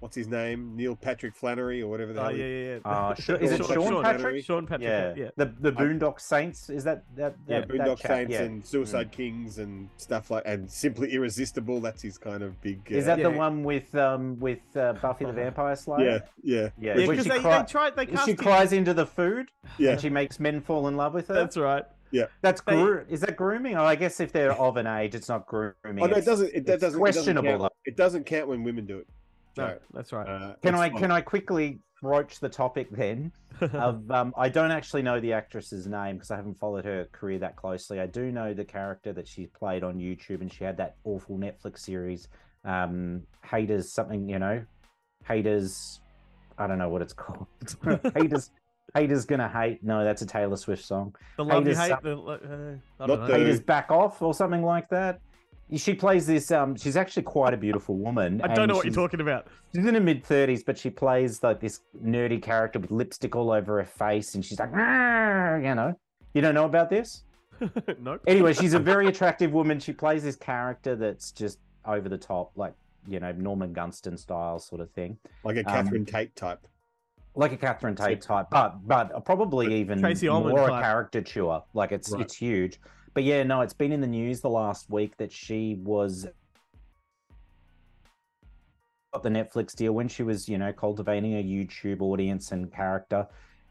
What's his name? Neil Patrick Flannery or whatever the Oh hell. yeah, he- yeah, yeah. Uh, Sh- is it Sean- Sean, Sean Patrick? Sean Patrick. Yeah. Yeah. The the Boondock Saints is that that, Yeah, that that Boondock chap? Saints Yeah. and Suicide Kings and stuff like, and Simply Irresistible. That's his kind of big. Is uh, that the one with um with uh, Buffy the Vampire Slayer? Yeah, yeah, yeah. Yeah, because she, they, cry- they tried. They she cries into the food yeah. and she makes men fall in love with her. That's right. Yeah, that's they- gro- is that grooming? Oh, I guess if they're of an age, it's not grooming. Oh no, it doesn't. It, that doesn't. questionable. It doesn't, count, it doesn't count when women do it. No, So, that's right. uh, Can I fine. can I quickly broach the topic then? of um, I don't actually know the actress's name because I haven't followed her career that closely. I do know the character that she played on YouTube, and she had that awful Netflix series, um, Haters something, you know, Haters. I don't know what it's called. haters, haters gonna hate. No, that's a Taylor Swift song. the love you haters hate. suck. The, uh, I Not don't know. the- Haters back off or something like that. She plays this. Um, she's actually quite a beautiful woman. I don't know what you're talking about. She's in her mid thirties, but she plays like this nerdy character with lipstick all over her face, and she's like, "Ah," you know, you don't know about this. nope. Anyway, she's a very attractive woman. She plays this character that's just over the top, like you know, Norman Gunston style sort of thing, like a um, Catherine Tate type. like a Catherine Tate type, but but probably even Tracey Ullman more a type. caricature. Like it's Right. it's huge. But yeah, no, it's been in the news the last week that she was got the Netflix deal when she was, you know, cultivating a YouTube audience and character.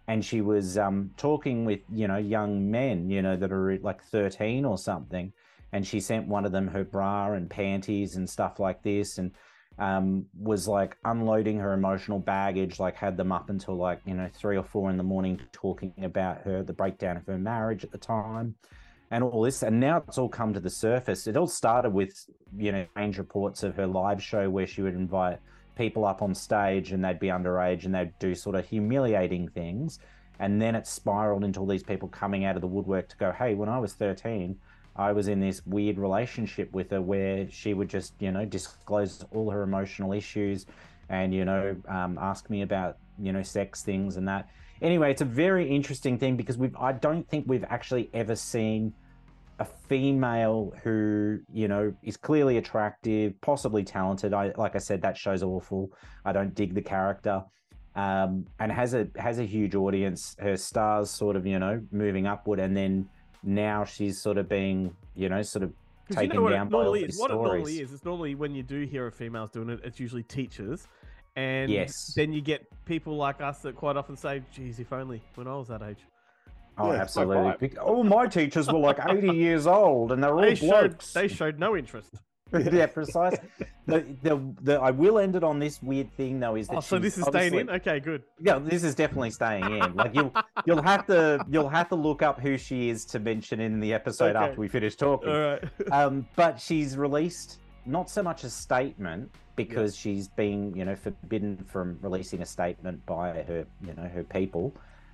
And she was um, talking with, you know, young men, you know, that are like 13 or something. And she sent one of them her bra and panties and stuff like this. And um, was like unloading her emotional baggage, like had them up until like, you know, three or four in the morning talking about her, the breakdown of her marriage at the time. And all this. And now it's all come to the surface. It all started with, you know, strange reports of her live show where she would invite people up on stage and they'd be underage and they'd do sort of humiliating things. And then it spiraled into all these people coming out of the woodwork to go, hey, when I was 13, I was in this weird relationship with her where she would just, you know, disclose all her emotional issues and, you know, um, ask me about, you know, sex things and that. Anyway, it's a very interesting thing because we've, I don't think we've actually ever seen a female who, you know, is clearly attractive, possibly talented. I, like I said, that show's awful. I don't dig the character. Um, and has a has a huge audience. Her stars sort of, you know, moving upward, and then now she's sort of being, you know, sort of 'Cause you taken know down by all normally these is. What it normally is, it's normally when you do hear of females doing it, it's usually teachers. And Yes. then you get people like us that quite often say, geez, if only when I was that age. Oh, Yeah, absolutely. high five. Bec- All my teachers were like 80 years old and they're all They showed, blokes. they showed no interest. yeah, precise. The, the, the, I will end it on this weird thing though is that Oh, so this is staying in? Okay, good. Yeah, this is definitely staying in. Like you'll you'll have to you'll have to look up who she is to mention in the episode Okay. after we finish talking. All right. Um, but she's released not so much a statement because she's been you know forbidden from releasing a statement by her you know her people.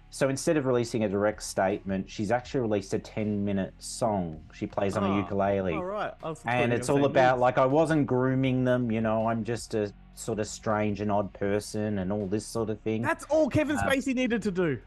So instead of releasing a direct statement, she's actually released a ten minute song. She plays on Oh, a ukulele All right. I was thought you and it's all about like I wasn't grooming them, you know. I'm just a sort of strange and odd person, and all this sort of thing. That's all Kevin Uh, Spacey needed to do.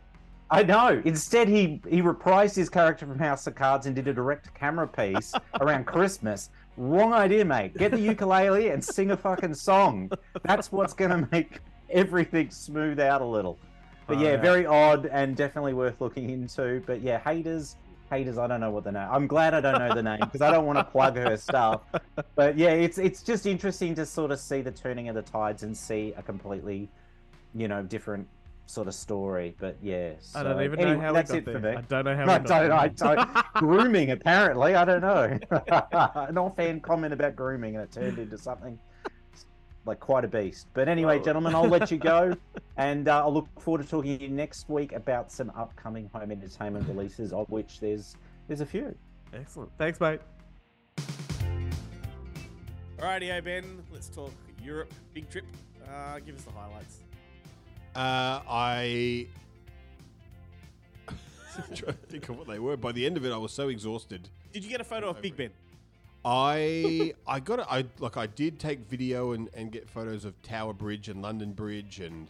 I know. Instead, he he reprised his character from House of Cards and did a direct camera piece around Christmas. Wrong idea, mate. Get the ukulele and sing a fucking song. That's what's gonna make everything smooth out a little. But Oh, yeah, yeah. very odd and definitely worth looking into. But yeah, haters, haters. I don't know what the name. I'm glad I don't know the name because I don't want to plug her stuff. But yeah, it's it's just interesting to sort of see the turning of the tides and see a completely, you know, different sort of story. But yeah, I don't even anyway, know how that's we it got for there. me. I don't know how I we got don't, I don't. grooming, apparently. I don't know. An offhand comment about grooming, and it turned into something like quite a beast. But anyway, Oh. gentlemen, I'll let you go, and uh, I'll look forward to talking to you next week about some upcoming home entertainment releases, of which there's there's a few. Excellent. Thanks, mate. Alrighty, Ben. Let's talk Europe. Big trip. Uh, give us the highlights. Uh, I. trying to think of what they were. By the end of it, I was so exhausted. Did you get a photo of Big Ben? I I got it. I like I did take video and, and get photos of Tower Bridge and London Bridge and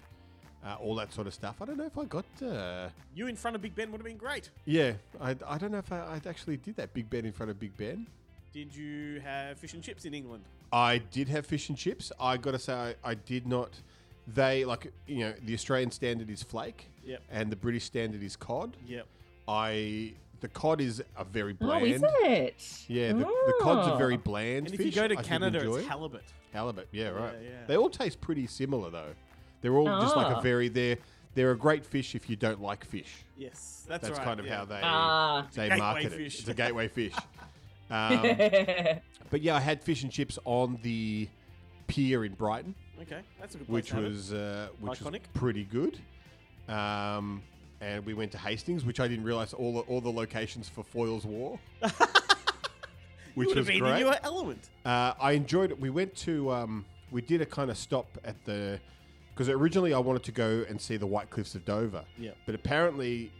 uh, all that sort of stuff. I don't know if I got. Uh, You in front of Big Ben would have been great. yeah, I, I don't know if I, I actually did that. Big Ben in front of Big Ben. Did you have fish and chips in England? I did have fish and chips. I got to say, I, I did not. They like you know the Australian standard is flake, Yep. and the British standard is cod. Yep. I the cod is a very bland. Oh, bland. is it? Yeah, the, the cod's a very Oh. bland And if fish. you go to I did Canada, enjoy. it's halibut. halibut. Yeah, right. yeah. They all taste pretty similar though. They're all just like a Ah. very they're they're a great fish if you don't like fish. Yes, that's, That's right. kind of yeah. how they Ah. they gateway market fish. it. It's a gateway fish. Um, but yeah, I had fish and chips on the pier in Brighton, Okay, that's a good place which to have was uh, which was Iconic. pretty good. Um, and we went to Hastings, which I didn't realize all the, all the locations for Foyle's War, which would have was been great. in your element. Uh, I enjoyed it. We went to, um, we did a kind of stop at the, because originally I wanted to go and see the White Cliffs of Dover. Yeah. But apparently,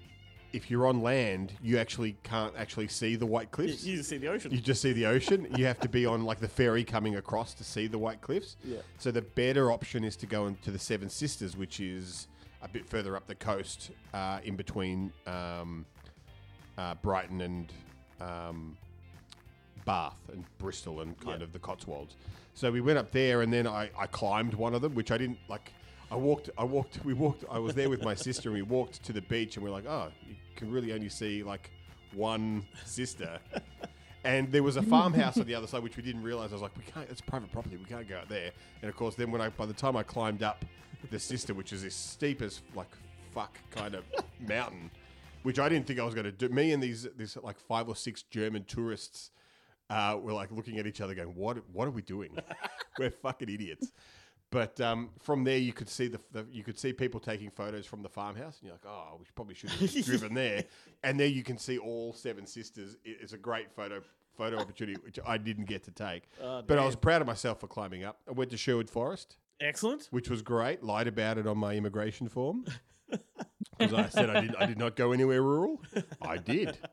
if you're on land, you actually can't actually see the White You, Cliffs. you just see the ocean. You just see the ocean. you have to be on like the ferry coming across to see the White Cliffs. Yeah. So the better option is to go into the Seven Sisters, which is a bit further up the coast, uh, in between um, uh, Brighton and um, Bath and Bristol and kind Yeah. of the Cotswolds. So we went up there, and then I, I climbed one of them, which I didn't like. I walked. I walked. We walked. I was there with my sister, and we walked to the beach, and we're like, oh, you can really only see like one sister. And there was a farmhouse on the other side, which we didn't realize. I was like, we can't. It's private property. We can't go out there. And of course, then when I, by the time I climbed up the sister, which is this steep as like fuck kind of mountain, which I didn't think I was going to do. Me and these these like five or six German tourists uh, were like looking at each other, going, "What? What are we doing? we're fucking idiots." But um, from there, you could see the, the you could see people taking photos from the farmhouse, and you're like, oh, we probably should have driven there. And there you can see all seven sisters. It- It's a great photo photo opportunity, which I didn't get to take. Oh, but I was proud of myself for climbing up. I went to Sherwood Forest, Excellent. which was great. Lied about it on my immigration form because I said I did. I did not go anywhere rural. I did.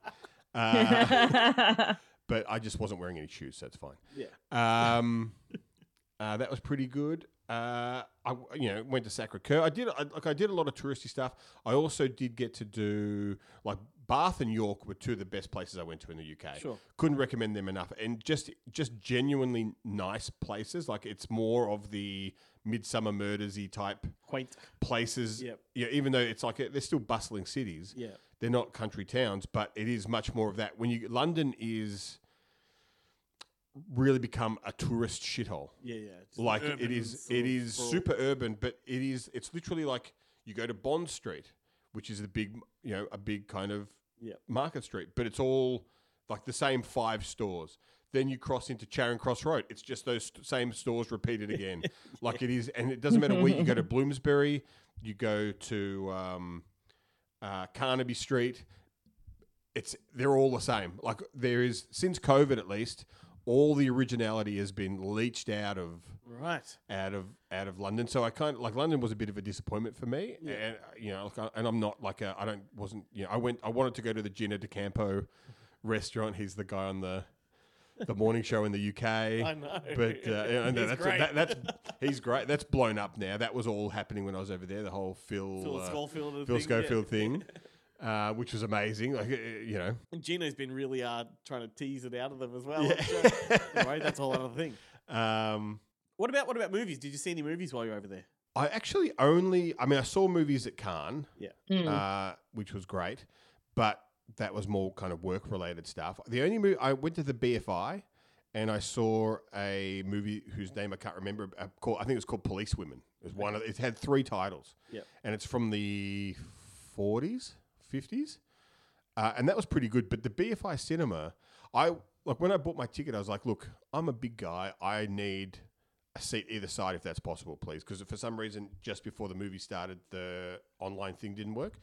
Uh, but I just wasn't wearing any shoes, so it's fine. Yeah. Um, uh, that was pretty good. Uh, I you know went to Sacre Coeur. I did I, like I did a lot of touristy stuff. I also did get to do like Bath and York were two of the best places I went to in the UK. Sure. couldn't recommend them enough, and just just genuinely nice places. Like it's more of the Midsummer Murdersy type Quaint. places. Yep. Yeah, even though it's like a, they're still bustling cities. Yeah. They're not country towns, but it is much more of that. When you London is really become a tourist shithole. Yeah, yeah. Like it is it is super urban, but it is it's literally like you go to Bond Street, which is a big you know, a big kind of Yep. market street, but it's all like the same five stores. Then you cross into Charing Cross Road. It's just those st- same stores repeated again. Like it is, and it doesn't matter where you go to Bloomsbury, you go to um, uh, Carnaby Street. It's they're all the same. Like there is since COVID at least, all the originality has been leached out of Right. out of out of London. So I kind of like London was a bit of a disappointment for me, and uh, you know, like, and I'm not like a I don't wasn't you know I went I wanted to go to the Gino D'Acampo restaurant. He's the guy on the the morning show in the UK. I know. But uh, yeah, He's that's great. That, that's he's great. That's blown up now. That was all happening when I was over there. The whole Phil Phil uh, Schofield. Phil thing, yeah. Schofield thing, uh, which was amazing. Like uh, you know, And Gino's been really uh, trying to tease it out of them as well. Yeah. which, uh, anyway, that's a whole other thing. um, What about what about movies? Did you see any movies while you were over there? I actually only. I mean, I saw movies at Cannes. Mm. uh, which was great, but that was more kind of work related stuff. The only movie I went to the BFI and I saw a movie whose name I can't remember. Uh, called, I think it was called Police Women. It was one of. It had three titles. Yep. and it's from the forties, fifties, uh, and that was pretty good. But the BFI cinema, I like when I bought my ticket, I was like, look, I'm a big guy. I need a seat either side if that's possible, please. Because for some reason, just before the movie started, the online thing didn't work.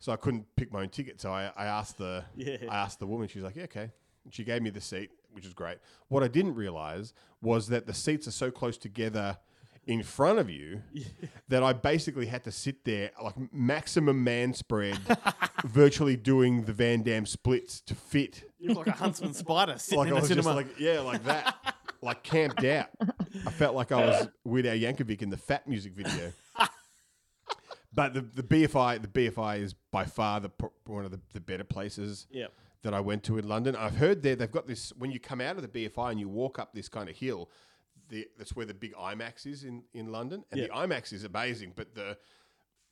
So I couldn't pick my own ticket. So I, I asked the Yeah. I asked the woman. She was like, "Yeah, okay." And she gave me the seat, which is great. What I didn't realize was that the seats are so close together in front of you that I basically had to sit there like maximum man spread, virtually doing the Van Damme splits to fit. You look like a huntsman spider sitting Like in I the was cinema. just like yeah, like that, like camped out. I felt like I was Weird Al Yankovic in the Fat music video. But the, the BFI the BFI is by far the pro- one of the, the better places yeah. that I went to in London. I've heard there they've got this when you come out of the BFI and you walk up this kind of hill, the, that's where the big IMAX is in, in London, and Yeah. the IMAX is amazing. But the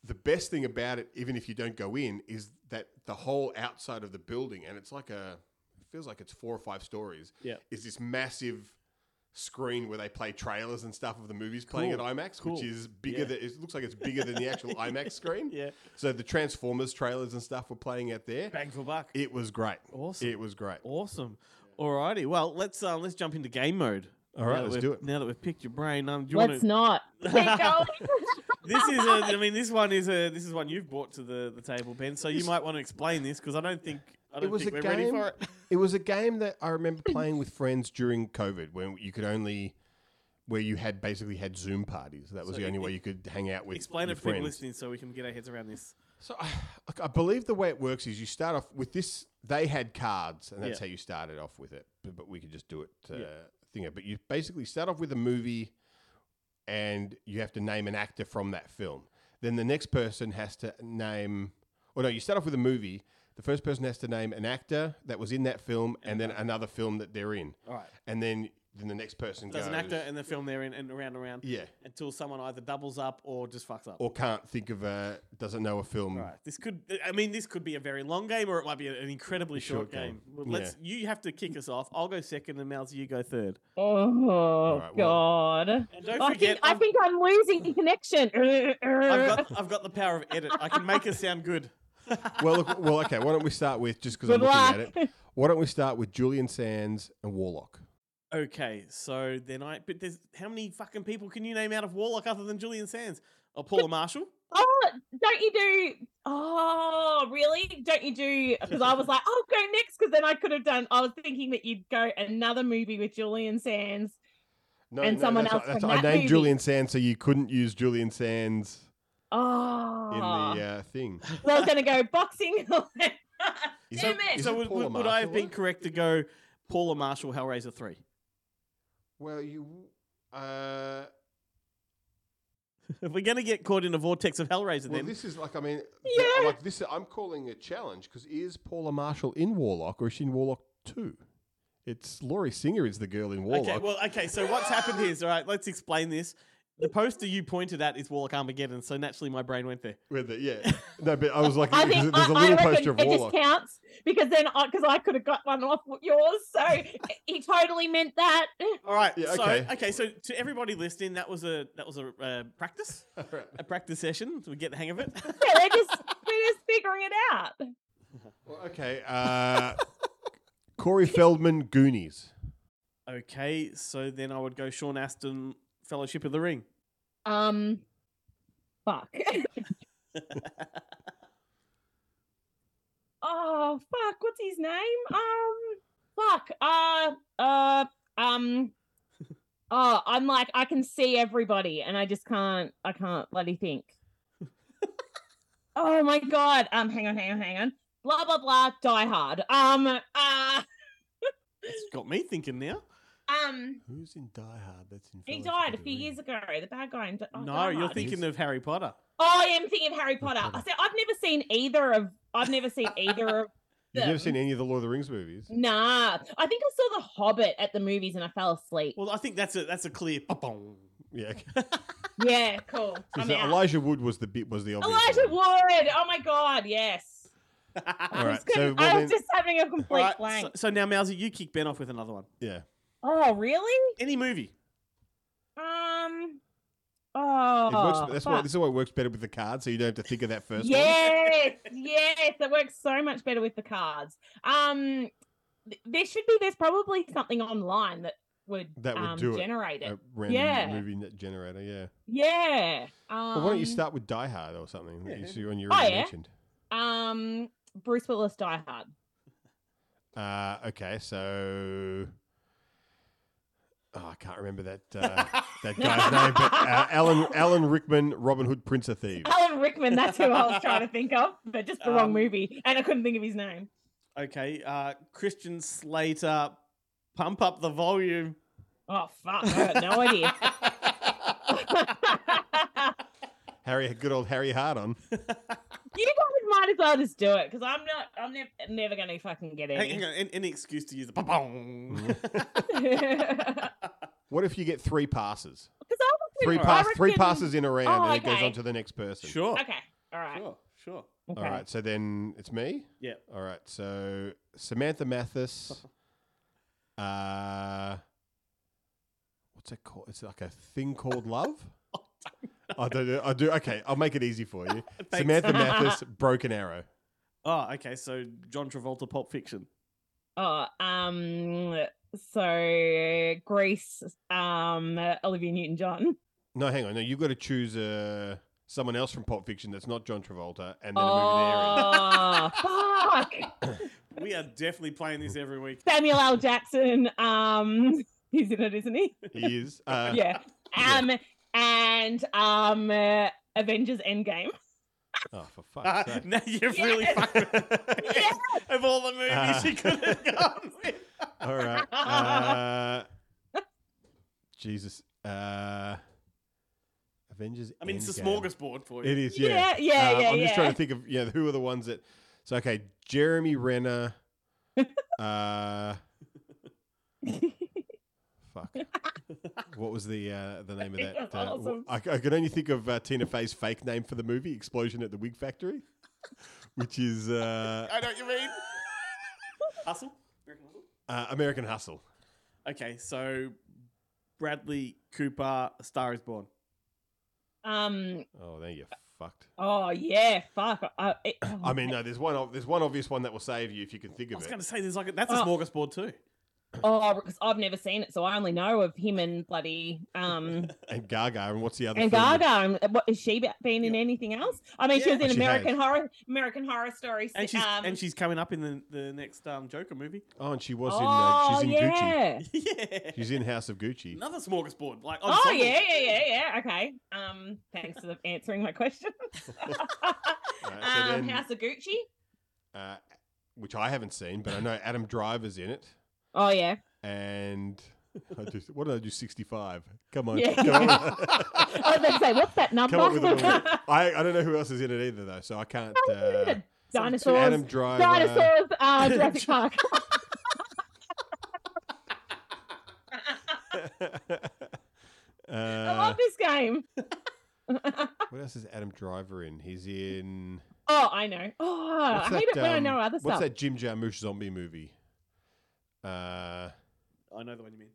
the best thing about it, even if you don't go in, is that the whole outside of the building, and it's like a it feels like it's four or five stories. Yeah. is this massive screen where they play trailers and stuff of the movies playing at IMAX, Cool. which is bigger Yeah. than it looks like it's bigger than the actual IMAX screen. Yeah. So the Transformers trailers and stuff were playing out there. Bang for buck. It was great. Awesome. It was great. Awesome. Alrighty. Well, let's uh, let's jump into game mode. All right, let's do it. Now that we've picked your brain, um, do you Let's want not. Keep going. This is a, I mean, this one is a this is one you've brought to the, the table, Ben. So you might want to explain this because I don't think I don't was think a we're ready game- for it. It was a game that I remember playing with friends during COVID when you could only where you had basically had Zoom parties. That was So the only e- way you could hang out with Explain your it for people friends. listening so we can get our heads around this. So I, I believe the way it works is you start off with this. They had cards, and that's Yeah. how you started off with it. But, but we could just do it uh, Yeah. Thing. But you basically start off with a movie, and you have to name an actor from that film. Then the next person has to name. Or no, you start off with a movie. The first person has to name an actor that was in that film, and then another film that they're in. All right. And then then the next person Does goes. an actor in the film there and, and around and around Yeah. until someone either doubles up or just fucks up. Or can't think of a doesn't know a film. Right. This could. I mean, this could be a very long game, or it might be an incredibly short, short game. game. Well, let's. You have to kick us off. I'll go second, and Mousy, you go third. Oh right, well- God! And don't I forget, think I I've, think I'm losing the connection. I've got I've got the power of edit. I can make it sound good. Well, look, well, okay. Why don't we start with just because I'm Good looking luck. at it? Why don't we start with Julian Sands and Warlock? Okay, so then I. But there's how many fucking people can you name out of Warlock other than Julian Sands or Paula Marshall? Oh, don't you do? Oh, really? Don't you do? Because I was like, I'll go next. Because then I could have done. I was thinking that you'd go another movie with Julian Sands. No, And someone that's else right, that's from right. I named movie. Julian Sands, so you couldn't use Julian Sands Oh, in the uh, thing. well, I was gonna go boxing. Damn that- it! is so it would, would, would I have been correct to go Paula Marshall Hellraiser three? Well, you. Uh, If we're gonna get caught in a vortex of Hellraiser, well, then this is like I mean, Yeah. the- like this. I'm calling a challenge because is Paula Marshall in Warlock or is she in Warlock Two? It's Laurie Singer is the girl in Warlock. Okay, well, okay. So what's happened here is all right. Let's explain this. The poster you pointed at is Warlock Armageddon, so naturally my brain went there. With it, yeah. No, but I was like, I because think there's a little reckon poster of it Warlock. just counts because then because I could have got one off yours. So he totally meant that. All right. Yeah, so, okay. okay. So to everybody listening, that was a that was a uh, practice, a practice session. So we get the hang of it. Yeah, they're just we're just figuring it out. Well, okay. Uh, Corey Feldman, Goonies. okay. So then I would go Sean Astin, Fellowship of the Ring. Um, fuck. oh fuck, what's his name? Um, fuck. Uh, uh, um. Oh, I'm like I can see everybody, and I just can't. I can't bloody think. oh my god. Um, hang on, hang on, hang on. Blah blah blah. Die Hard. Um. Uh. It's got me thinking now. Um. Who's in Die Hard? That's in. He died a few years ago. The bad guy. In, Di- oh, no, Die you're Hard. thinking of Harry Potter. Oh, I am thinking of Harry Potter. I said I've never seen either of. I've never seen either of. You've never seen any of the Lord of the Rings movies? Nah, I think I saw The Hobbit at the movies and I fell asleep. Well, I think that's a that's a clear. ba-bong. Yeah. Yeah, cool. I'm So. Elijah Wood was the bit was the obvious. Elijah one. Wood. Oh my god, yes. All I right. was, So couldn't- well I then, was just having a complete right. blank. So, so now, Mousy, you kick Ben off with another one. yeah. Oh, really? Any movie. Um. Oh, It works, that's why this is why it works better with the cards, so you don't have to think of that first one. Yes, yes, it works so much better with the cards. Um, there should be. There's probably something online that would That would um, do it. generate it. A random Yeah. movie net generator, yeah. Yeah. Um, Well, why don't you start with Die Hard or something that you Yeah. see on your Oh, yeah. mentioned? Um, Bruce Willis Die Hard. Uh, okay, so oh, I can't remember that uh, that guy's name, but uh, Alan Alan Rickman, Robin Hood, Prince of Thieves. Alan Rickman. That's who I was trying to think of, but just the wrong Um, movie, and I couldn't think of his name. Okay. Uh, Christian Slater, pump up the volume. Oh fuck! I got no idea. Harry, good old Harry Hard on. you guys might as well just do it because I'm not. I'm never, never going to fucking get hang, any. hang on. Any, any excuse to use the ba-bong. What if you get three passes? Because I reckon- Three I pass, three passes in a round, Oh, and it goes on to the next person. sure. Okay. All right. Sure. Sure. Okay. All right, so then it's me. Yeah. All right, so Samantha Mathis. Uh, what's it called? It's like a thing called love. I don't know. I do. Okay, I'll make it easy for you. Samantha Mathis, Broken Arrow. Oh, okay. So John Travolta, Pulp Fiction. Oh, um. So Grease. Um. Olivia Newton-John. No, hang on. No, you've got to choose uh, someone else from Pop Fiction that's not John Travolta, and then a movie Oh, fuck! We are definitely playing this every week. Samuel L. Jackson. Um. He's in it, isn't he? He is. Uh, yeah. Um. And um. uh, Avengers Endgame. Oh, for Uh, fuck's sake. now you've Yes. really fucked with Yes. Of all the movies Ah. you could have gone with. All right. Uh, Jesus. Uh, Avengers. I mean, it's a Endgame. smorgasbord for you. It is, yeah. Yeah, yeah, Um, yeah, I'm just trying to think of yeah, who are the ones that. So okay, Jeremy Renner. uh, fuck. What was the uh, the name of that? That's Uh, awesome. I, I could only think of uh, Tina Fey's fake name for the movie, Explosion at the Wig Factory, which is uh, I know what you mean. Hustle? American Hustle? uh, American Hustle. Okay, so Bradley Cooper, A Star is Born. Um. Oh, there you're fucked. Oh yeah. Fuck. I, it, I mean, no, there's one. ob- There's one obvious one that will save you if you can think of it. I of was it. going to say, there's like a, that's a Oh. smorgasbord too. Oh, because I've never seen it, so I only know of him and bloody um And Gaga, and what's the other? and film Gaga. And what has she been in anything else? I mean, she was in She American has. Horror American Horror Story. And she's um, and she's coming up in the, the next um, Joker movie. Oh, and she was in. oh Uh, she's in Gucci. yeah. yeah. She's in House of Gucci. Another smorgasbord. Like Oh ensemble. yeah, yeah, yeah, yeah. Okay. Um, thanks for answering my question. Alright, so um, then- House of Gucci. uh, which I haven't seen, but I know Adam Driver's in it. Oh yeah. And I do, what did I do? Sixty-five. Come on, Yeah. come on. I was going to say, what's that number? Come up with a. I, I don't know who else is in it either though, so I can't. Uh, Dinosaurs. Adam Driver. Dinosaurs. Uh, Jurassic Park. I uh, love this game. what else is Adam Driver in? He's in. oh, I know. Oh, I what's hate it that, when I um, know other What's stuff. that Jim Jarmusch zombie movie? Uh, I know the one you mean.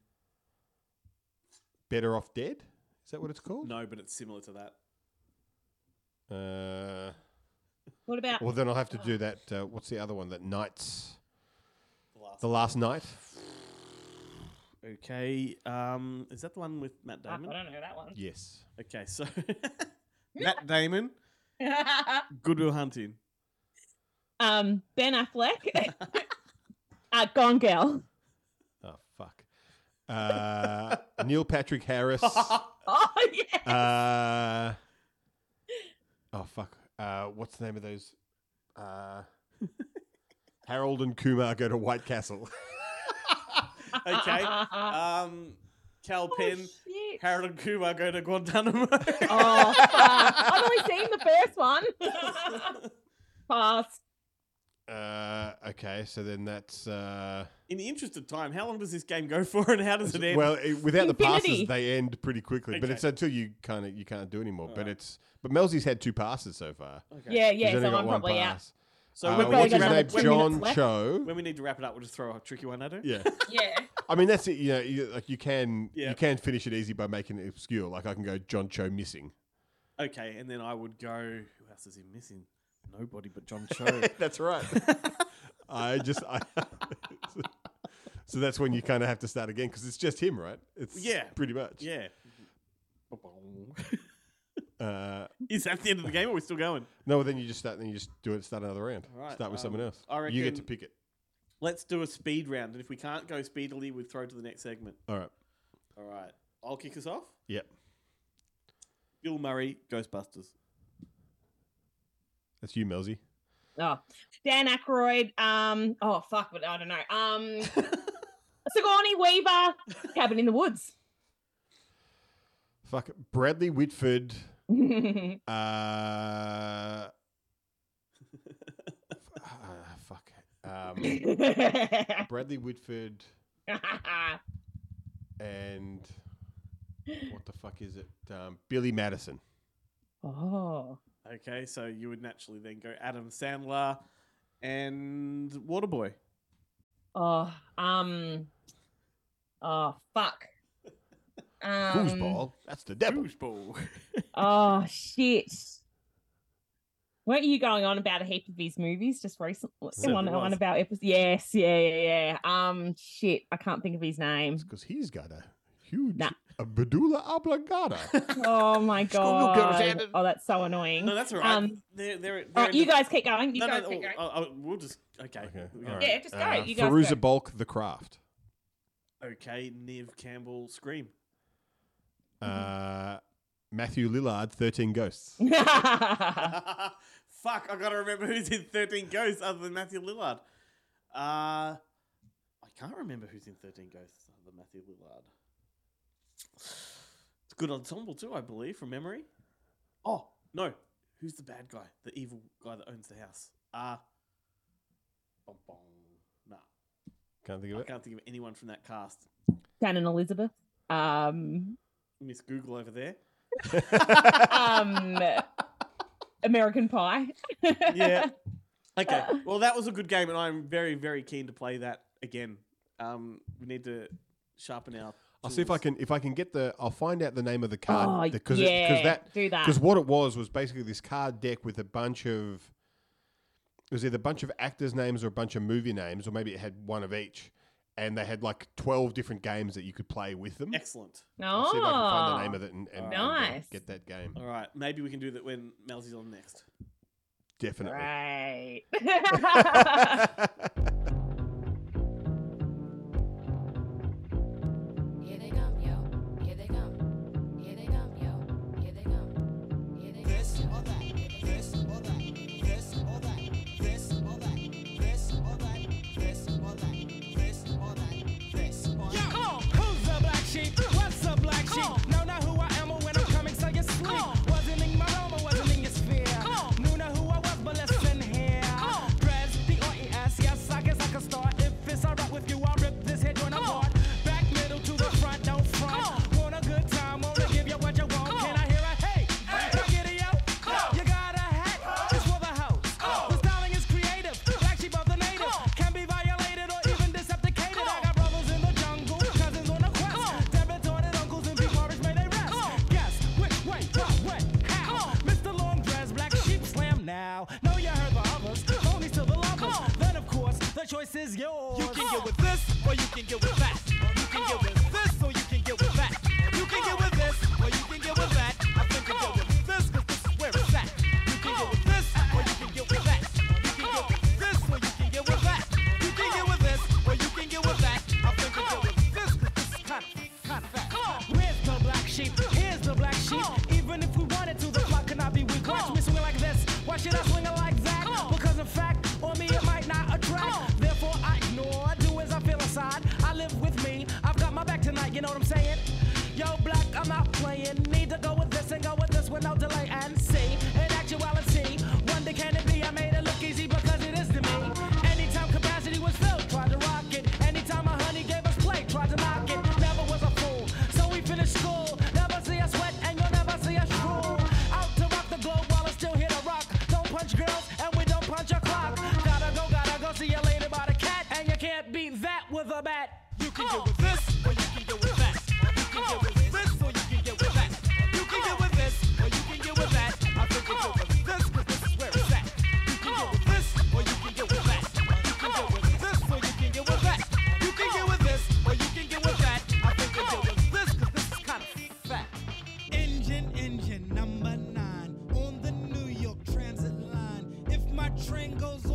Better Off Dead. Is that what it's called? No, but it's similar to that. Uh, What about? well, then I'll have to do that. Uh, what's the other one? That Nights. The last. The Last Night. Okay. Um, is that the one with Matt Fuck, Damon? I don't know that one. Yes. Okay, so Matt Damon, Goodwill Hunting. um, Ben Affleck. uh, Gone Girl. Oh fuck. Uh, Neil Patrick Harris. Oh yeah. Uh, oh fuck. Uh, what's the name of those? Uh, Harold and Kumar go to White Castle. Okay. Um, Kal Penn, shit. Harold and Kumar go to Guantanamo. Oh, fuck. I've only seen the first one. Pass. Uh, okay, so then that's uh, In the interest of time, how long does this game go for, and how does it end? well, it, without the passes, they end pretty quickly. But Okay. it's until you kind of you can't do anymore. But Alright. it's but Melzy's had two passes so far. Okay. Yeah, He's yeah. only So got I'm one probably out. pass. So Uh, when, probably what's got his another name? 20 John minutes left. Cho. when we need to wrap it up, we'll just throw a tricky one at her. Yeah. Yeah. I mean, that's it. You know, you, like you can Yeah. you can finish it easy by making it obscure. Like I can go John Cho missing. Okay, and then I would go. Who else is he missing? Nobody but John Cho. that's right. I just I. so that's when you kind of have to start again because it's just him, right? It's Yeah. pretty much. yeah. Uh, Is that the end of the game, or are we still going? no, then you just start. Then you just do it. Start another round. All right, start with um, someone else. I you get to reckon- pick it. Let's do a speed round, and if we can't go speedily, we throw to the next segment. All right. All right, I'll kick us off. Yep. Bill Murray, Ghostbusters. That's you, Melzy. Oh, Dan Aykroyd. Um. Oh fuck, but I don't know. Um. Sigourney Weaver. Cabin in the Woods. Fuck. Bradley Whitford. Uh, uh, fuck. Um, Bradley Whitford and what the fuck is it? Um, Billy Madison. oh. Okay, so you would naturally then go Adam Sandler and Waterboy. Oh. Um. Oh fuck. Um, Foosball. That's the devil. Foosball. Oh shit. Weren't you going on about a heap of his movies just recently? Certainly on, on about episodes? Yes, yeah, yeah, yeah. Um, shit, I can't think of his name. Because he's got a huge Nah. a medulla oblongata. Oh my god! Oh, that's so annoying. no, that's all right. Um, they're, they're, oh, they're in you the- guys keep going. You no, guys no, keep oh, going. oh, oh, we'll just okay. okay. we all right. Yeah, just go. Uh, You guys Fairuza go. Balk, The Craft. Okay, Neve Campbell, Scream. Uh, Matthew Lillard, 13 Ghosts. Fuck, I gotta remember who's in 13 Ghosts other than Matthew Lillard. Uh, I can't remember who's in 13 Ghosts other than Matthew Lillard. It's a good ensemble too, I believe, from memory. Oh, no. Who's the bad guy? The evil guy that owns the house? Uh, bom, bom. Nah, Can't think of I it. can't think of anyone from that cast. Dan and Elizabeth. Um, Miss Google over there. um, American Pie. Yeah. Okay. Well, that was a good game, and I'm very, very keen to play that again. Um, we need to sharpen our. I'll see if I can if I can get the I'll find out the name of the card Oh, because yeah, because that that. because what it was was basically this card deck with a bunch of it was either a bunch of actors' names or a bunch of movie names or maybe it had one of each and they had like twelve different games that you could play with them. Excellent. I'll see if I can find the name of it and, and- and, uh, Nice. get that game All right, maybe we can do that when Melzy's on next. definitely. Right.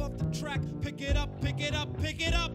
off the track. Pick it up, pick it up, pick it up.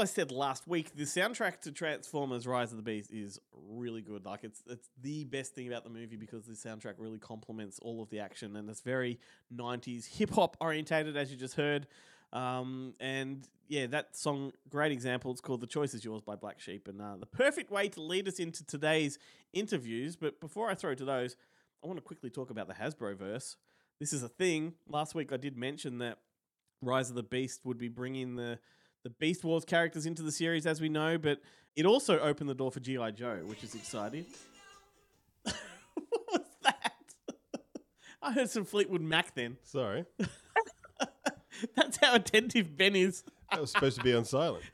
I said last week, the soundtrack to Transformers: Rise of the Beast is really good. Like it's it's the best thing about the movie because the soundtrack really complements all of the action and it's very '90s hip hop orientated, as you just heard. Um, and yeah, that song, great example. It's called The Choice Is Yours by Black Sheep. And uh, the perfect way to lead us into today's interviews. But before I throw to those, I want to quickly talk about the Hasbro verse. This is a thing. Last week I did mention that Rise of the Beast would be bringing the the Beast Wars characters into the series, as we know, but it also opened the door for G.I. Joe, which is exciting. what was that? I heard some Fleetwood Mac then. Sorry. That's how attentive Ben is. That was supposed to be on silent.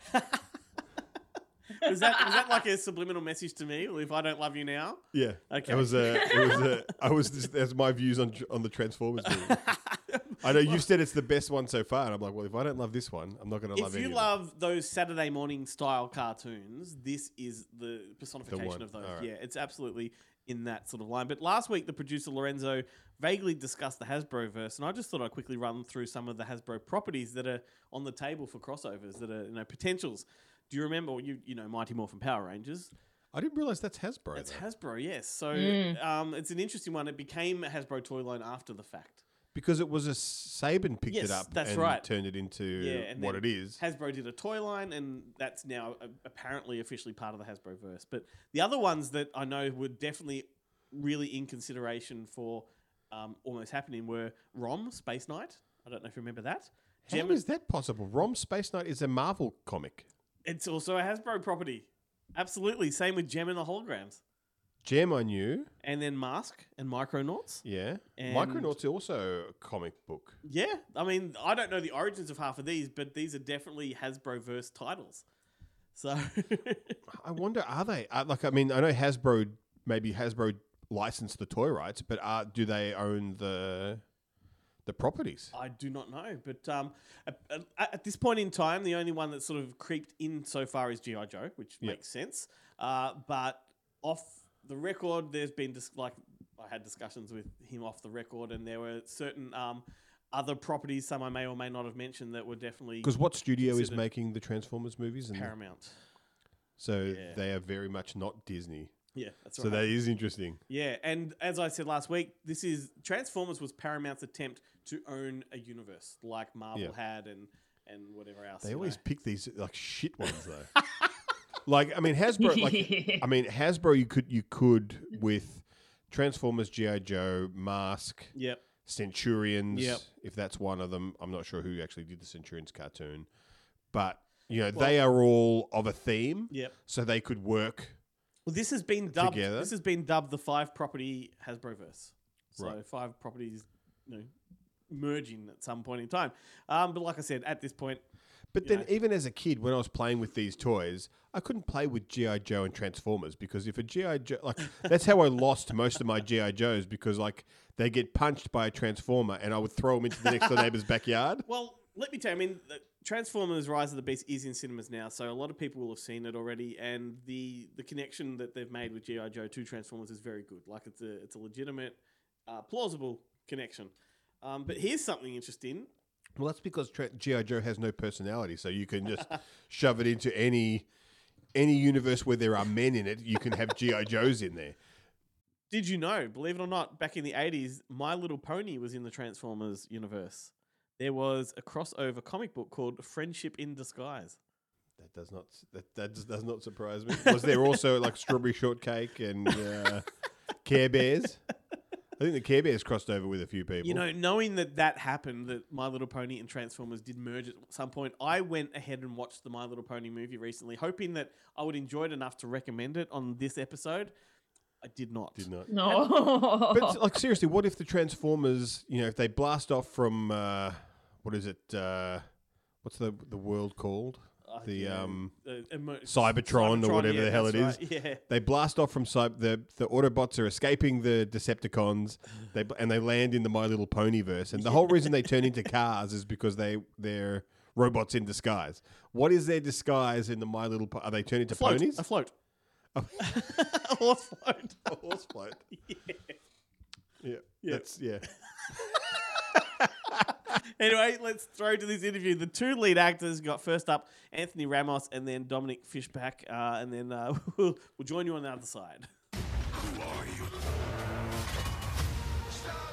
Was that, was that like a subliminal message to me? If I don't love you now? Yeah. Okay. It was, a. it was, a. I was, just, that's my views on, on the Transformers movie. I know you said it's the best one so far, and I'm like, well, if I don't love this one, I'm not going to love if any you of love those Saturday morning style cartoons, this is the personification one. of those. Alright. Yeah, it's absolutely in that sort of line. But last week, the producer Lorenzo vaguely discussed the Hasbro verse, and I just thought I'd quickly run through some of the Hasbro properties that are on the table for crossovers that are you know potentials. Do you remember you you know Mighty Morphin Power Rangers? I didn't realize that's Hasbro. That's though. Hasbro, yes. So Mm. um, it's an interesting one. It became a Hasbro toy line after the fact. Because it was a Saban picked Yes, it up that's and right. turned it into Yeah, and what then it is. Hasbro did a toy line, and that's now uh, apparently officially part of the Hasbro verse. But the other ones that I know were definitely really in consideration for um, almost happening were Rom Space Knight. I don't know if you remember that. How Jem- is that possible? Rom Space Knight is a Marvel comic. It's also a Hasbro property. Absolutely. Same with Jem and the Holograms. Jem I knew. And then Mask and Micronauts. Yeah. And- Micronauts are also a comic book. Yeah. I mean, I don't know the origins of half of these, but these are definitely Hasbro verse titles. So I wonder, are they? Uh, like, I mean, I know Hasbro, maybe Hasbro licensed the toy rights, but uh, do they own the the properties? I do not know, but um, at, at- at this point in time, the only one that sort of creeped in so far is GI Joe, which Yep. makes sense. Uh, but off the record, there's been dis- like I had discussions with him off the record, and there were certain um, other properties, some I may or may not have mentioned, that were definitely Because what studio is considered making the Transformers movies? And Paramount. So Yeah. they are very much not Disney. Yeah, that's So right. that is interesting. Yeah, and as I said last week, this is Transformers was Paramount's attempt to own a universe like Marvel Yeah. had and and whatever else. They you always know. pick these like shit ones though. like I mean Hasbro like I mean Hasbro you could you could with Transformers GI Joe Mask Yep. Centurions Yep. if that's one of them I'm not sure who actually did the Centurions cartoon but you know Well- they are all of a theme Yep. so they could work Well, this has been dubbed. Together? This has been dubbed the five property Hasbroverse. So Right. five properties, you know, merging at some point in time. Um, but like I said, at this point, But then, know, even as a kid, when I was playing with these toys, I couldn't play with GI Joe and Transformers because if a GI Joe, like that's how I lost most of my GI Joes because like they get punched by a Transformer and I would throw them into the next door neighbor's backyard. well, let me tell you. I mean, the Transformers: Rise of the Beast is in cinemas now, so a lot of people will have seen it already. And the the connection that they've made with GI Joe to Transformers is very good. Like it's a it's a legitimate, uh, plausible connection. Um, but here's something interesting. Well, that's because tra- GI Joe has no personality, so you can just shove it into any any universe where there are men in it. You can have GI Joes in there. Did you know, believe it or not, back in the 80s, My Little Pony was in the Transformers universe. There was a crossover comic book called Friendship in Disguise. That does not that that does, does not surprise me. Was there also like strawberry shortcake and uh, Care Bears? I think the Care Bears crossed over with a few people. You know, knowing that that happened, that My Little Pony and Transformers did merge at some point, I went ahead and watched the My Little Pony movie recently, hoping that I would enjoy it enough to recommend it on this episode. I did not. did not. No. But like seriously, what if the Transformers? You know, if they blast off from uh, what is it? Uh, what's the the world called? The um, uh, emo- Cybertron, or whatever yeah, the hell it is. that's right, Yeah. They blast off from Cy- the the Autobots are escaping the Decepticons. They and they land in the My Little Pony verse, and the whole reason they turn into cars is because they they're robots in disguise. What is their disguise in the My Little? Po- are they turned into Float, ponies? A float. a horse float. A horse float. yeah. Yeah, Yeah. that's yeah. Anyway, let's throw to this interview. The two lead actors got first up Anthony Ramos and then Dominique Fishback, uh, and then uh, we'll, we'll join you on the other side. Who are you?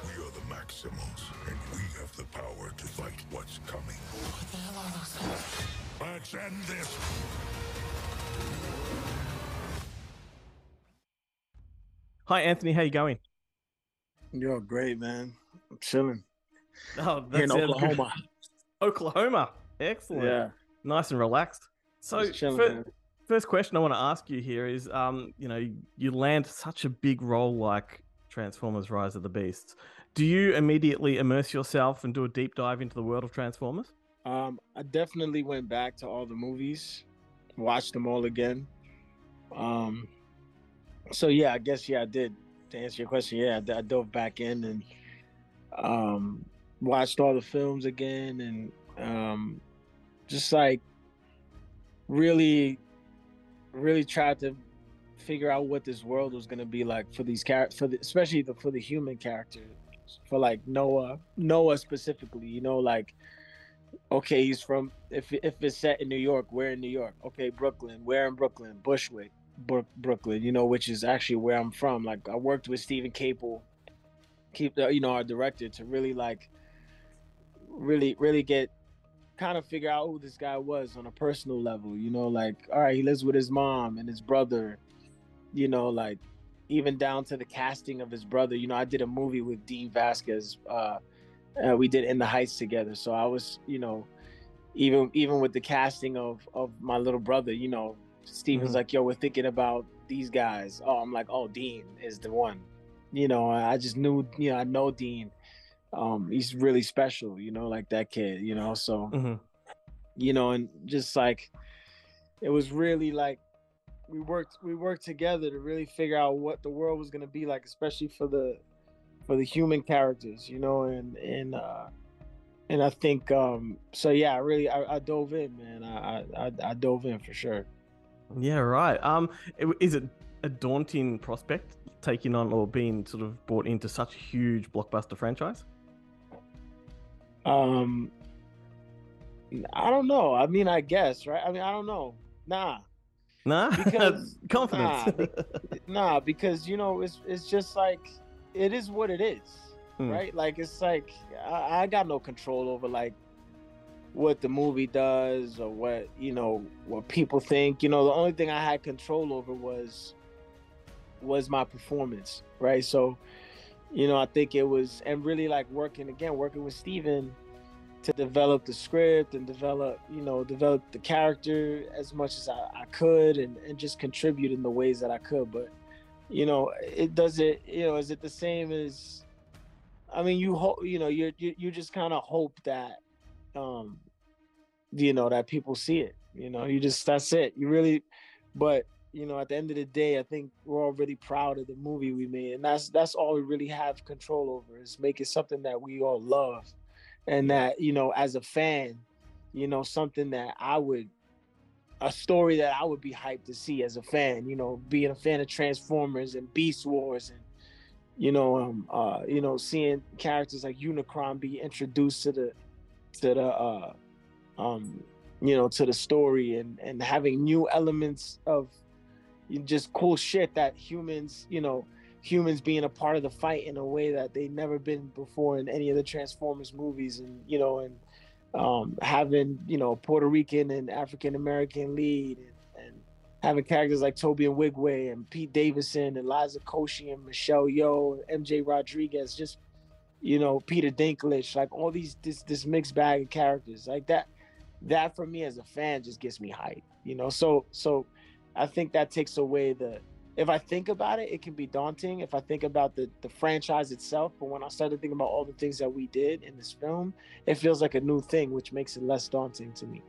We are the Maximals, and we have the power to fight what's coming. What the hell are those things? Let's end this. Hi, Anthony. How you going? You're great man. I'm chilling. Oh, Here in sounds. Oklahoma. Oklahoma. Excellent. Yeah. Nice and relaxed. So, Just chilling, fir- first question I want to ask you here is, um, you know, you land such a big role like Transformers: Rise of the Beasts. Do you immediately immerse yourself and do a deep dive into the world of Transformers? Um, I definitely went back to all the movies, watched them all again. Um, so yeah, I guess yeah, I did. To answer your question, yeah, I dove back in and um, watched all the films again, and um, just like really, really tried to figure out what this world was gonna be like for these characters, for the, especially the for the human characters, for like Noah, Noah specifically. You know, like okay, he's from if if it's set in New York, where in New York? Okay, Brooklyn, where in Brooklyn? Bushwick, Brook, Brooklyn. You know, which is actually where I'm from. Like I worked with Steven Caple, keep the you know our director to really like, really really get kind of figure out who this guy was on a personal level. You know, like all right, he lives with his mom and his brother. You know, like even down to the casting of his brother. You know, I did a movie with Dean Vazquez. Uh, uh, we did In the Heights together. So I was, you know, even even with the casting of of my little brother, you know, Steven's Mhm. like, "Yo, we're thinking about these guys." Oh, I'm like, "Oh, Dean is the one." You know, I just knew, you know, I know Dean. Um, he's really special, you know, like that kid, you know. So, Mhm. you know, and just like it was really like we worked we worked together to really figure out what the world was gonna be like, especially for the for the human characters, you know, and and uh and I think um so yeah, I really I, I dove in, man. I, I I dove in for sure. Yeah, right. Um, is it a daunting prospect taking on or being sort of brought into such a huge blockbuster franchise? Um I don't know. I mean, I guess, right? I mean, I don't know. Nah. Nah, Because confidence. Nah, nah, because you know, it's it's just like it is what it is, Hmm. right? Like it's like I, I got no control over like what the movie does or what you know what people think. You know, the only thing I had control over was was my performance, right? So, you know, I think it was and really like working again, working with Steven to develop the script and develop, you know, develop the character as much as I, I could and, and just contribute in the ways that I could. But, you know, it does it, you know, is it the same as I mean, you hope, you know, you you just kind of hope that um you know that people see it. You know, you just that's it. You really but you know, at the end of the day, I think we're all really proud of the movie we made. And that's that's all we really have control over is making something that we all love and that you know as a fan you know something that i would a story that i would be hyped to see as a fan you know being a fan of transformers and beast wars and you know um uh you know seeing characters like unicron be introduced to the to the uh um you know to the story and and having new elements of just cool shit that humans you know humans being a part of the fight in a way that they've never been before in any of the Transformers movies, and you know, and um, having you know Puerto Rican and African American lead, and, and having characters like Tobe Nwigwe and Pete Davidson and Liza Koshy and Michelle Yeoh and MJ Rodriguez, just you know Peter Dinklage, like all these this this mixed bag of characters like that. That for me as a fan just gets me hyped, you know. So so I think that takes away the if I think about it, it can be daunting if I think about the the franchise itself. But when I started thinking about all the things that we did in this film, it feels like a new thing, which makes it less daunting to me.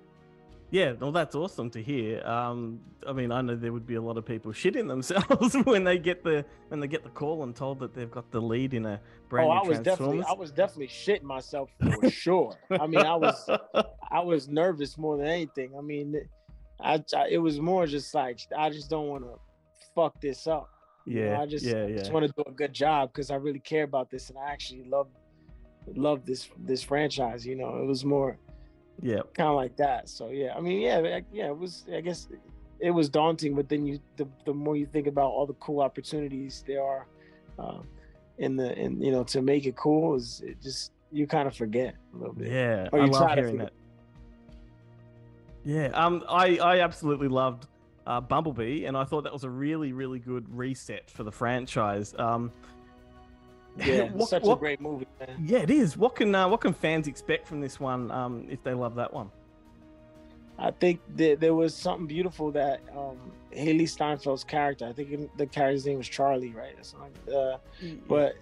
Yeah, well, that's awesome to hear. Um, I mean, I know there would be a lot of people shitting themselves when they get the when they get the call and told that they've got the lead in a brand oh, new I was definitely I was definitely shitting myself for sure. I mean, I was I was nervous more than anything. I mean, I, I it was more just like I just don't want to fuck this up. You know, Yeah, I just, yeah, I just want to do a good job because I really care about this and I actually love love this this franchise. You know, it was more yeah, kind of like that. So yeah, I mean, yeah, yeah, it was. I guess it was daunting, but then you the, the more you think about all the cool opportunities there are um, in the in you know to make it cool is it just you kind of forget a little bit. Yeah, Or I love hearing that. Yeah, um, I I absolutely loved uh, Bumblebee, and I thought that was a really really good reset for the franchise. Um, Yeah, what- such what- a great movie, man. Yeah, it is. What can uh, what can fans expect from this one um, if they love that one? I think that there was something beautiful that um, Hailee Steinfeld's character. I think the character's name was Charlie, right? Something. Uh, but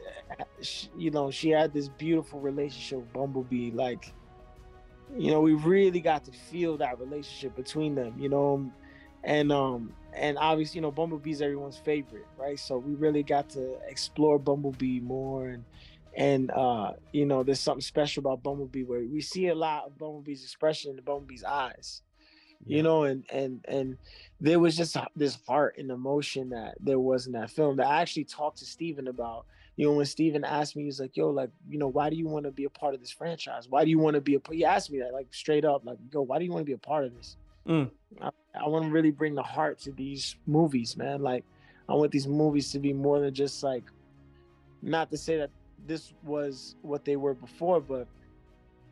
you know, she had this beautiful relationship with Bumblebee. Like, you know, we really got to feel that relationship between them. You know, and um, and obviously, you know, Bumblebee's everyone's favorite, right? So we really got to explore Bumblebee more, and and uh, you know, there's something special about Bumblebee where we see a lot of Bumblebee's expression in the Bumblebee's eyes, you know, and and and there was just this heart and emotion that there was in that film that I actually talked to Steven about. You know, when Steven asked me, he's like, "Yo, like, you know, why do you want to be a part of this franchise? Why do you want to be a?" He asked me that, like, straight up, like, "Yo, why do you want to be a part of this?" Mm. I, I want to really bring the heart to these movies, man. Like, I want these movies to be more than just like, not to say that this was what they were before, but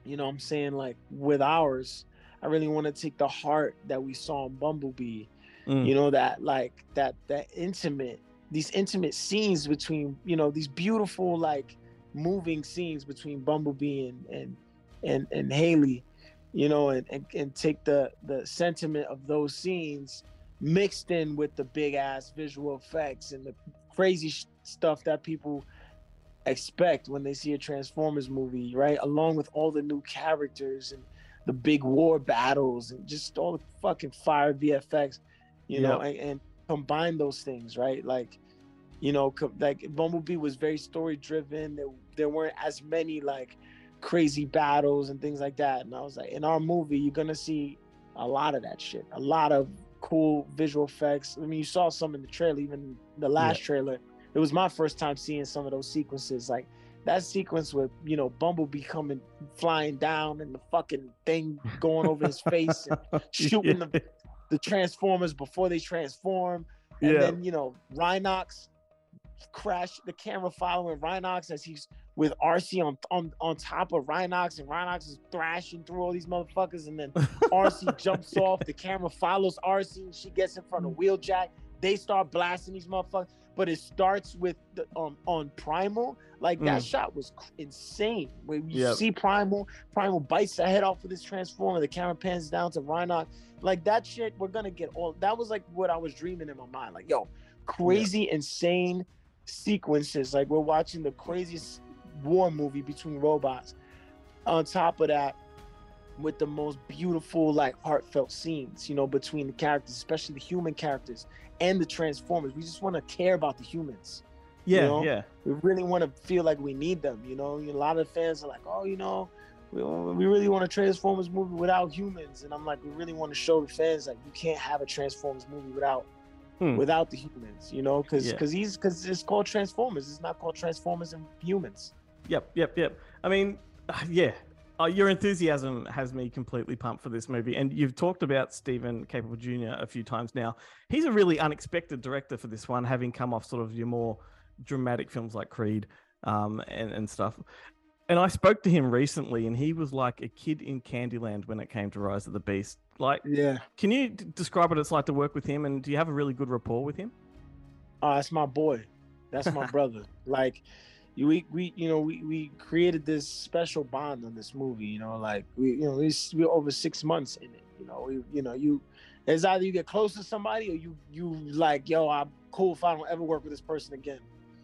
you know, I'm saying like with ours, I really want to take the heart that we saw in Bumblebee. Mm. You know that like that that intimate these intimate scenes between you know these beautiful like moving scenes between Bumblebee and and and, and Hailee you know, and, and, and take the the sentiment of those scenes mixed in with the big ass visual effects and the crazy sh- stuff that people expect when they see a Transformers movie, right? Along with all the new characters and the big war battles and just all the fucking fire VFX, you know, and, and combine those things, right? Like, you know, like Bumblebee was very story driven. There, there weren't as many like crazy battles and things like that. And I was like, in our movie, you're gonna see a lot of that shit, a lot of cool visual effects. I mean, you saw some in the trailer, even the last Yeah. trailer. It was my first time seeing some of those sequences, like that sequence with you know Bumblebee coming flying down and the fucking thing going over his face and shooting the, the Transformers before they transform, and Yeah. then you know Rhinox crash the camera following Rhinox as he's with Arcee on on on top of Rhinox and Rhinox is thrashing through all these motherfuckers. And then Arcee jumps off the camera follows Arcee and she gets in front of Wheeljack. They start blasting these motherfuckers but it starts with the um, on Primal. Like that Mm. shot was insane. When you Yep. see Primal Primal bites the head off of this transformer the camera pans down to Rhinox. Like that shit we're gonna get all that was like what I was dreaming in my mind. Like yo crazy insane sequences like we're watching the craziest war movie between robots on top of that with the most beautiful like heartfelt scenes you know between the characters especially the human characters and the transformers we just want to care about the humans you Yeah, know? yeah. we really want to feel like we need them you know a lot of fans are like oh you know we, we really want a transformers movie without humans and i'm like we really want to show the fans like you can't have a transformers movie without Hmm. without the humans you know because Yeah. because he's because it's called transformers it's not called transformers and humans Yep, yep, yep. I mean, yeah, uh, your enthusiasm has me completely pumped for this movie. And you've talked about Steven Caple Jr. a few times now. He's a really unexpected director for this one, having come off sort of your more dramatic films like Creed um, and, and stuff. And I spoke to him recently, and he was like a kid in Candyland when it came to Rise of the Beast. Like, yeah. Can you d- describe what it's like to work with him? And do you have a really good rapport with him? Oh, that's my boy. That's my brother. Like you- we we you know we we created this special bond on this movie. You know, like we you know we we're over six months in it. You know, we, you know you it's either you get close to somebody or you you like yo I'm cool if I don't ever work with this person again.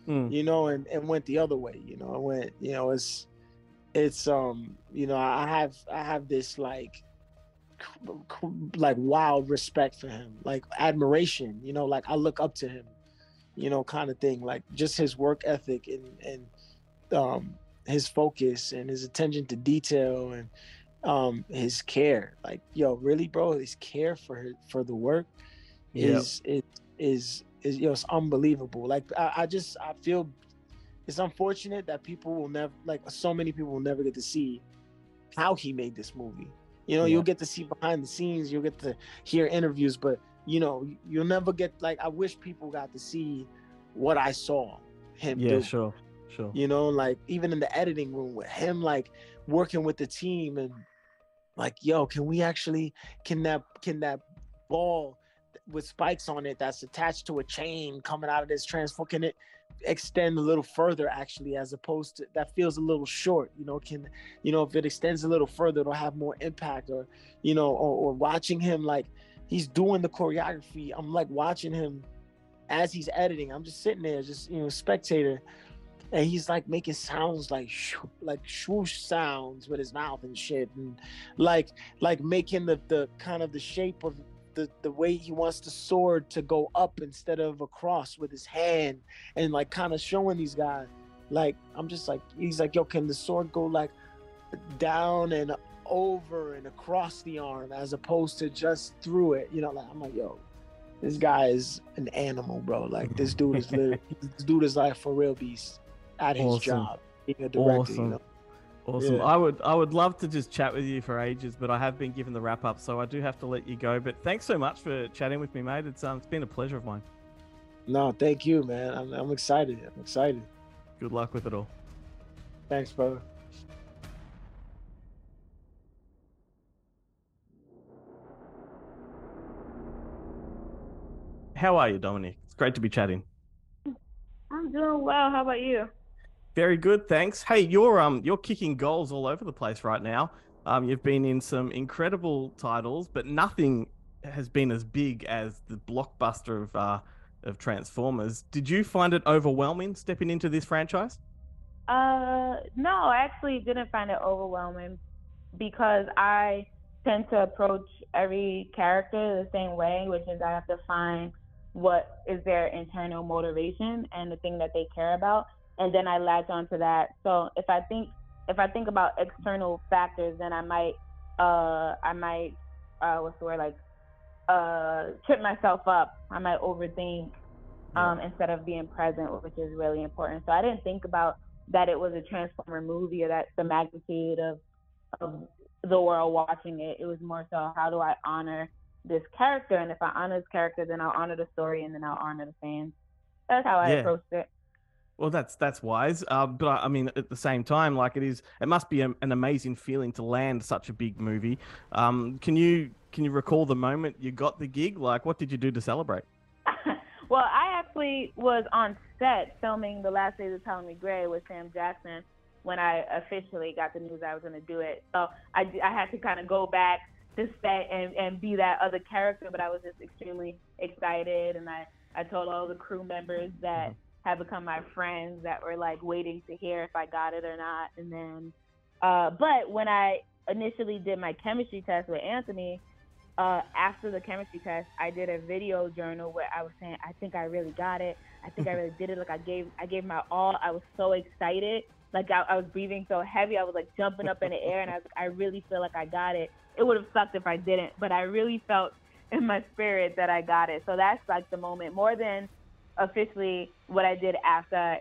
Mm. You know, and and went the other way. You know, I went you know it's it's um you know I have I have this like like wild respect for him like admiration you know like i look up to him you know kind of thing like just his work ethic and and um his focus and his attention to detail and um his care like yo really bro his care for for the work Yep. is is is is yo it's unbelievable like I, I just i feel it's unfortunate that people will never like so many people will never get to see how he made this movie you know Yeah. you'll get to see behind the scenes you'll get to hear interviews but you know you'll never get like i wish people got to see what i saw him Yeah, do sure, sure. you know like even in the editing room with him like working with the team and like yo can we actually can that can that ball with spikes on it that's attached to a chain coming out of this transform can it extend a little further actually as opposed to that feels a little short you know can you know if it extends a little further it'll have more impact or you know or, or watching him like he's doing the choreography. I'm like watching him as he's editing. I'm just sitting there just you know spectator. And he's like making sounds like like swoosh sounds with his mouth and shit. And like like making the the kind of the shape of the the way he wants the sword to go up instead of across with his hand, and like kind of showing these guys, like I'm just like he's like, yo, can the sword go like down and over and across the arm as opposed to just through it? You know, like I'm like, yo, this guy is an animal, bro. Like this dude is mm-hmm. literally, this dude is like for real beast at his Awesome. job, being a director. Awesome. You know. Awesome. Yeah. I would I would love to just chat with you for ages, but I have been given the wrap up, so I do have to let you go. But thanks so much for chatting with me, mate. It's um, it's been a pleasure of mine. No, thank you, man. I'm, I'm excited. I'm excited. Good luck with it all. Thanks, brother. How are you, Dominique? It's great to be chatting. I'm doing well. How about you? Very good, thanks. Hey, you're um you're kicking goals all over the place right now. Um, you've been in some incredible titles, but nothing has been as big as the blockbuster of uh of Transformers. Did you find it overwhelming stepping into this franchise? Uh, no, I actually didn't find it overwhelming because I tend to approach every character the same way, which is I have to find what is their internal motivation and the thing that they care about, and then I latch onto that. So if I think if I think about external factors, then I might uh I might uh what's the word like uh trip myself up. I might overthink um instead of being present, which is really important. So I didn't think about that it was a Transformer movie or that the magnitude of of the world watching it. It was more so how do I honor this character, and if I honor this character, then I'll honor the story, and then I'll honor the fans. That's how I Yeah. approached it. Well, that's that's wise. Uh, but I I mean, at the same time, like it is, it must be a, an amazing feeling to land such a big movie. Um, can you can you recall the moment you got the gig? Like, what did you do to celebrate? Well, I actually was on set filming The Last Days of Ptolemy Grey with Sam Jackson when I officially got the news I was going to do it. So I, I had to kind of go back to set and, and be that other character, but I was just extremely excited. And I, I told all the crew members that have become my friends that were like waiting to hear if I got it or not. And then, uh, but when I initially did my chemistry test with Anthony, uh, after the chemistry test, I did a video journal where I was saying, I think I really got it. I think I really did it. Like I gave, I gave my all. I was so excited. Like I, I was breathing so heavy. I was like jumping up in the air, and I was I really feel like I got it. It would have sucked if I didn't, but I really felt in my spirit that I got it. So that's like the moment more than officially what I did after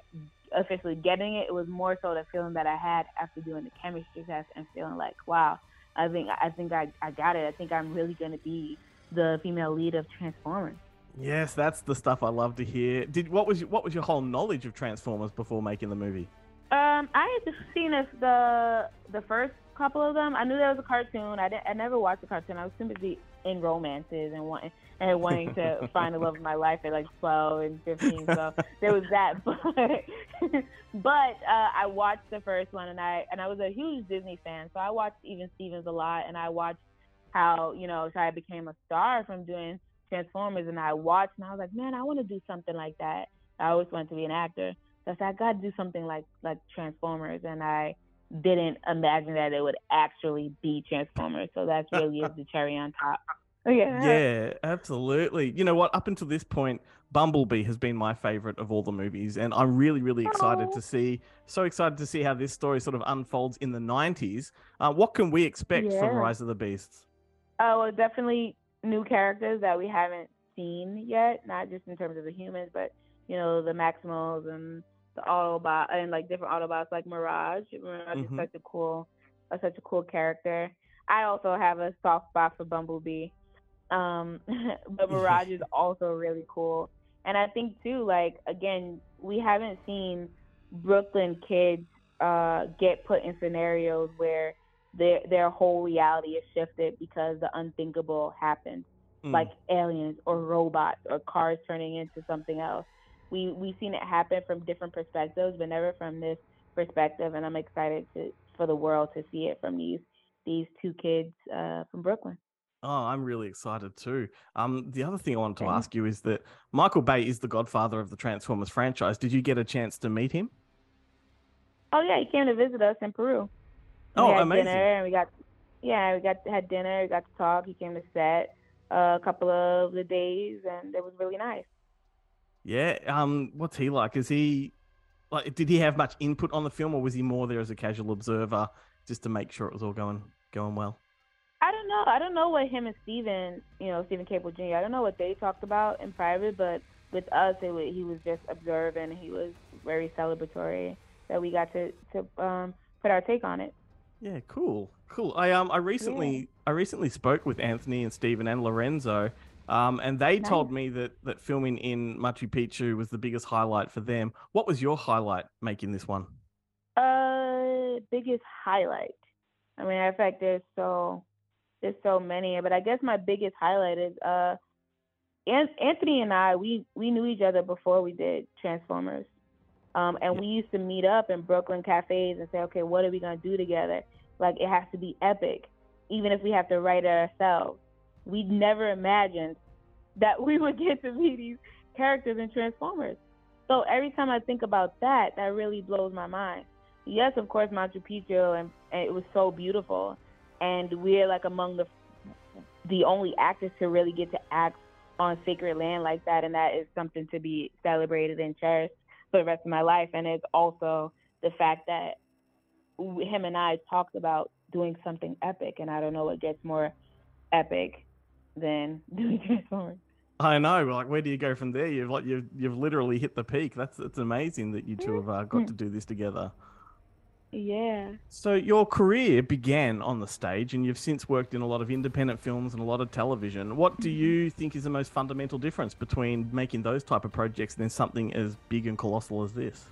officially getting it. It was more so the feeling that I had after doing the chemistry test and feeling like, wow, I think I think I, I got it. I think I'm really gonna be the female lead of Transformers. Yes, that's the stuff I love to hear. Did what was your, what was your whole knowledge of Transformers before making the movie? Um, I had just seen this, the the first couple of them. I knew there was a cartoon. I didn't. I never watched the cartoon. I was too busy in romances and wanting and wanting to find the love of my life at like twelve and fifteen. So there was that. But but uh, I watched the first one and I and I was a huge Disney fan. So I watched Even Stevens a lot and I watched how you know so I became a star from doing Transformers and I watched and I was like, man, I want to do something like that. I always wanted to be an actor. So I said, I got to do something like like Transformers, and I didn't imagine that it would actually be Transformers. So that's really is the cherry on top. Yeah. Yeah, absolutely. You know what? Up until this point, Bumblebee has been my favorite of all the movies, and I'm really, really excited to see. So excited to see how this story sort of unfolds in the '90s. Uh, what can we expect Yeah. from Rise of the Beasts? Oh, well, definitely new characters that we haven't seen yet, not just in terms of the humans, but you know the Maximals and the Autobot and like different Autobots like Mirage. Mirage Mhm. is such a cool, uh, such a cool character. I also have a soft spot for Bumblebee, um, but Mirage is also really cool. And I think too, like again, we haven't seen Brooklyn kids uh, get put in scenarios where their their whole reality is shifted because the unthinkable happened, Mm. like aliens or robots or cars turning into something else. We we've seen it happen from different perspectives, but never from this perspective. And I'm excited to for the world to see it from these these two kids uh, from Brooklyn. Oh, I'm really excited too. Um, the other thing I wanted to Same. ask you is that Michael Bay is the godfather of the Transformers franchise. Did you get a chance to meet him? Oh yeah, he came to visit us in Peru. Oh, we had amazing. dinner and we got yeah, we got had dinner, we got to talk. He came to set. a couple of the days, and it was really nice. Yeah. Um. What's he like? Is he like? Did he have much input on the film, or was he more there as a casual observer, just to make sure it was all going going well? I don't know. I don't know what him and Steven, you know, Steven Caple Jr. I don't know what they talked about in private, but with us, it wa he was just observing. He was very celebratory that we got to to um, put our take on it. Yeah, cool, cool. I um I recently I recently spoke with Anthony and Stephen and Lorenzo, um, and they Nice. told me that that filming in Machu Picchu was the biggest highlight for them. What was your highlight making this one? Uh, biggest highlight. I mean, in fact, there's so there's so many, but I guess my biggest highlight is uh, An- Anthony and I we we knew each other before we did Transformers, um, and we used to meet up in Brooklyn cafes and say, okay, what are we gonna do together? Like it has to be epic, even if we have to write it ourselves. We never imagined that we would get to be these characters in Transformers. So every time I think about that, that really blows my mind. Yes, of course, Machu Picchu, and, and it was so beautiful, and we're like among the the only actors to really get to act on sacred land like that, and that is something to be celebrated and cherished for the rest of my life. And it's also the fact that him and I talked about doing something epic, and I don't know what gets more epic than doing Transformers. I know, like where do you go from there? You've like you've you've literally hit the peak. That's it's amazing that you two have uh, got to do this together. Yeah. So your career began on the stage, and you've since worked in a lot of independent films and a lot of television. What do you think is the most fundamental difference between making those type of projects and then something as big and colossal as this?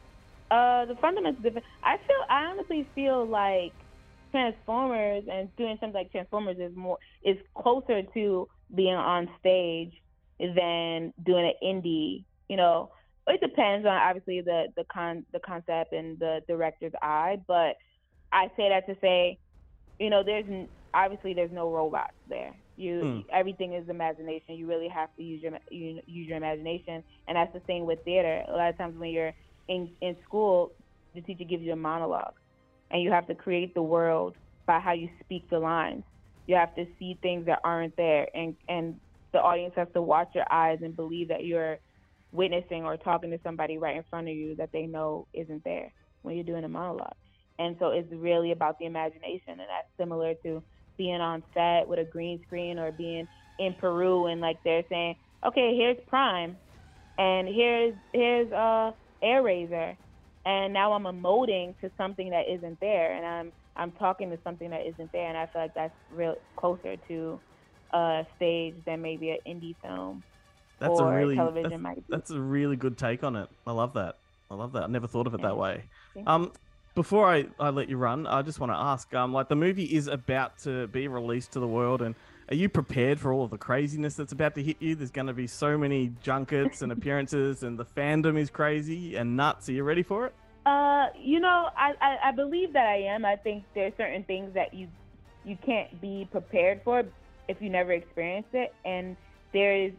Uh, the fundamental difference. I feel. I honestly feel like Transformers and doing something like Transformers is more is closer to being on stage than doing an indie. You know, it depends on obviously the the con the concept and the director's eye, but I say that to say, you know, there's n- obviously there's no robots there. You Mm. everything is imagination. You really have to use your you use your imagination, and that's the thing with theater. A lot of times when you're in in school, the teacher gives you a monologue, and you have to create the world by how you speak the lines. You have to see things that aren't there, and and the audience has to watch your eyes and believe that you're witnessing or talking to somebody right in front of you that they know isn't there when you're doing a monologue. And so it's really about the imagination, and that's similar to being on set with a green screen or being in Peru and like they're saying, okay, here's Prime, and here's here's uh Airazor, and now I'm emoting to something that isn't there, and I'm I'm talking to something that isn't there, and I feel like that's real closer to a stage than maybe an indie film That's or a really television that's, that's a really good take on it. I love that. I love that. I never thought of it that way. Thank Um, before I, I let you run, I just want to ask, um, like the movie is about to be released to the world, and are you prepared for all of the craziness that's about to hit you? There's going to be so many junkets and appearances, and the fandom is crazy and nuts. Are you ready for it? Uh, you know, I, I, I believe that I am. I think there's certain things that you you can't be prepared for if you never experienced it. And there's,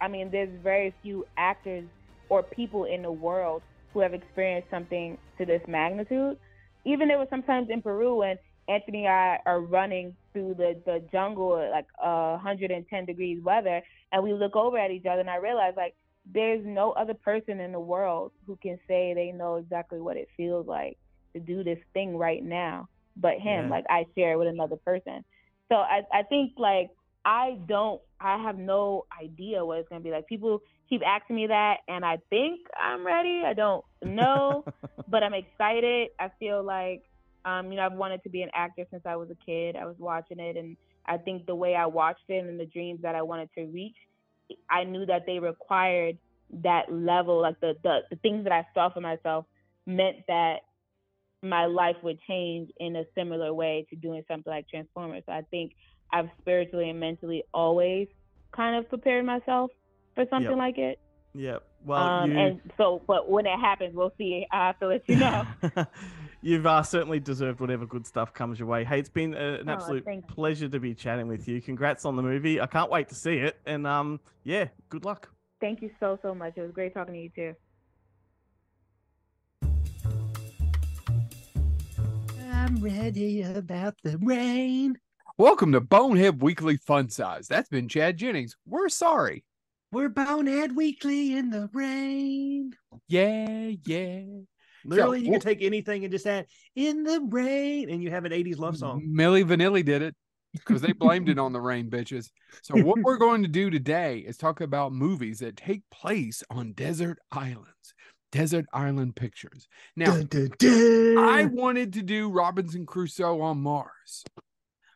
I mean, there's very few actors or people in the world who have experienced something to this magnitude. Even there was sometimes in Peru when Anthony and I are running through the, the jungle at like uh, 110 degrees weather, and we look over at each other, and I realize like there's no other person in the world who can say they know exactly what it feels like to do this thing right now but him Yeah. like i share it with another person so i i think like i don't i have no idea what it's going to be like. People keep asking me that and i think i'm ready. I don't know but i'm excited. I feel like um you know i've wanted to be an actor since i was a kid. I was watching it and i think the way i watched it and the dreams that i wanted to reach I knew that they required that level, like the, the, the things that I saw for myself meant that my life would change in a similar way to doing something like Transformers. So I think I've spiritually and mentally always kind of prepared myself for something Yep. like it. Yeah. Well, um, you, and so, but when it happens, we'll see. I have to let you know. you've uh, certainly deserved whatever good stuff comes your way. Hey, it's been uh, an Oh, absolute pleasure to be chatting with you. Congrats on the movie. I can't wait to see it. And um, yeah, good luck. Thank you so, so much. It was great talking to you too. I'm ready about the rain. Welcome to Bonehead Weekly Fun Size. That's been Chad Jennings. We're sorry. We're Bonehead Weekly in the rain. Yeah, yeah. Literally, So, you can take anything and just add "in the rain," and you have an '80s love song. Milli Vanilli did it because they blamed it on the rain, bitches. So what we're going to do today is talk about movies that take place on desert islands, desert island pictures. Now, Dun, dun, dun. I wanted to do Robinson Crusoe on Mars,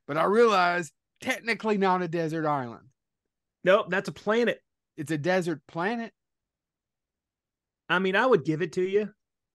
but I realized technically not a desert island. Nope, that's a planet. It's a desert planet. I mean, I would give it to you,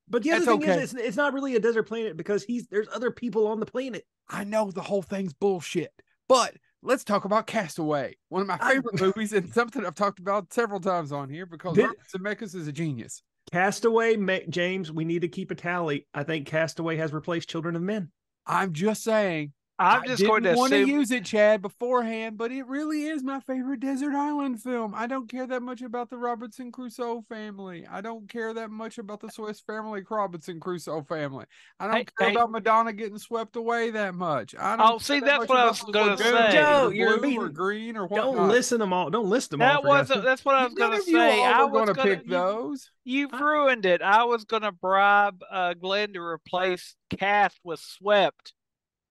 but the other That's thing okay. is, it's, it's not really a desert planet because he's there's other people on the planet. I know the whole thing's bullshit, but let's talk about Castaway, one of my favorite movies and something I've talked about several times on here because Did- Robert Zemeckis is a genius. Castaway, James, we need to keep a tally. I think Castaway has replaced Children of Men. I'm just saying. I'm just going didn't to want to use it, Chad, beforehand, but it really is my favorite desert island film. I don't care that much about the Robinson Crusoe family. I don't care that much about the Swiss family Robinson Crusoe family. I don't Hey, care hey. about Madonna getting swept away that much. I don't Oh, see, that that's much what I was gonna say. Joe, or you're blue or being- green or Don't whatnot. listen them all. Don't list them all. That for wasn't. That's what I was going of to you say. all I were was gonna gonna pick you- those. You've ruined it. I was going to bribe uh, Glenn to replace Cast with Swept,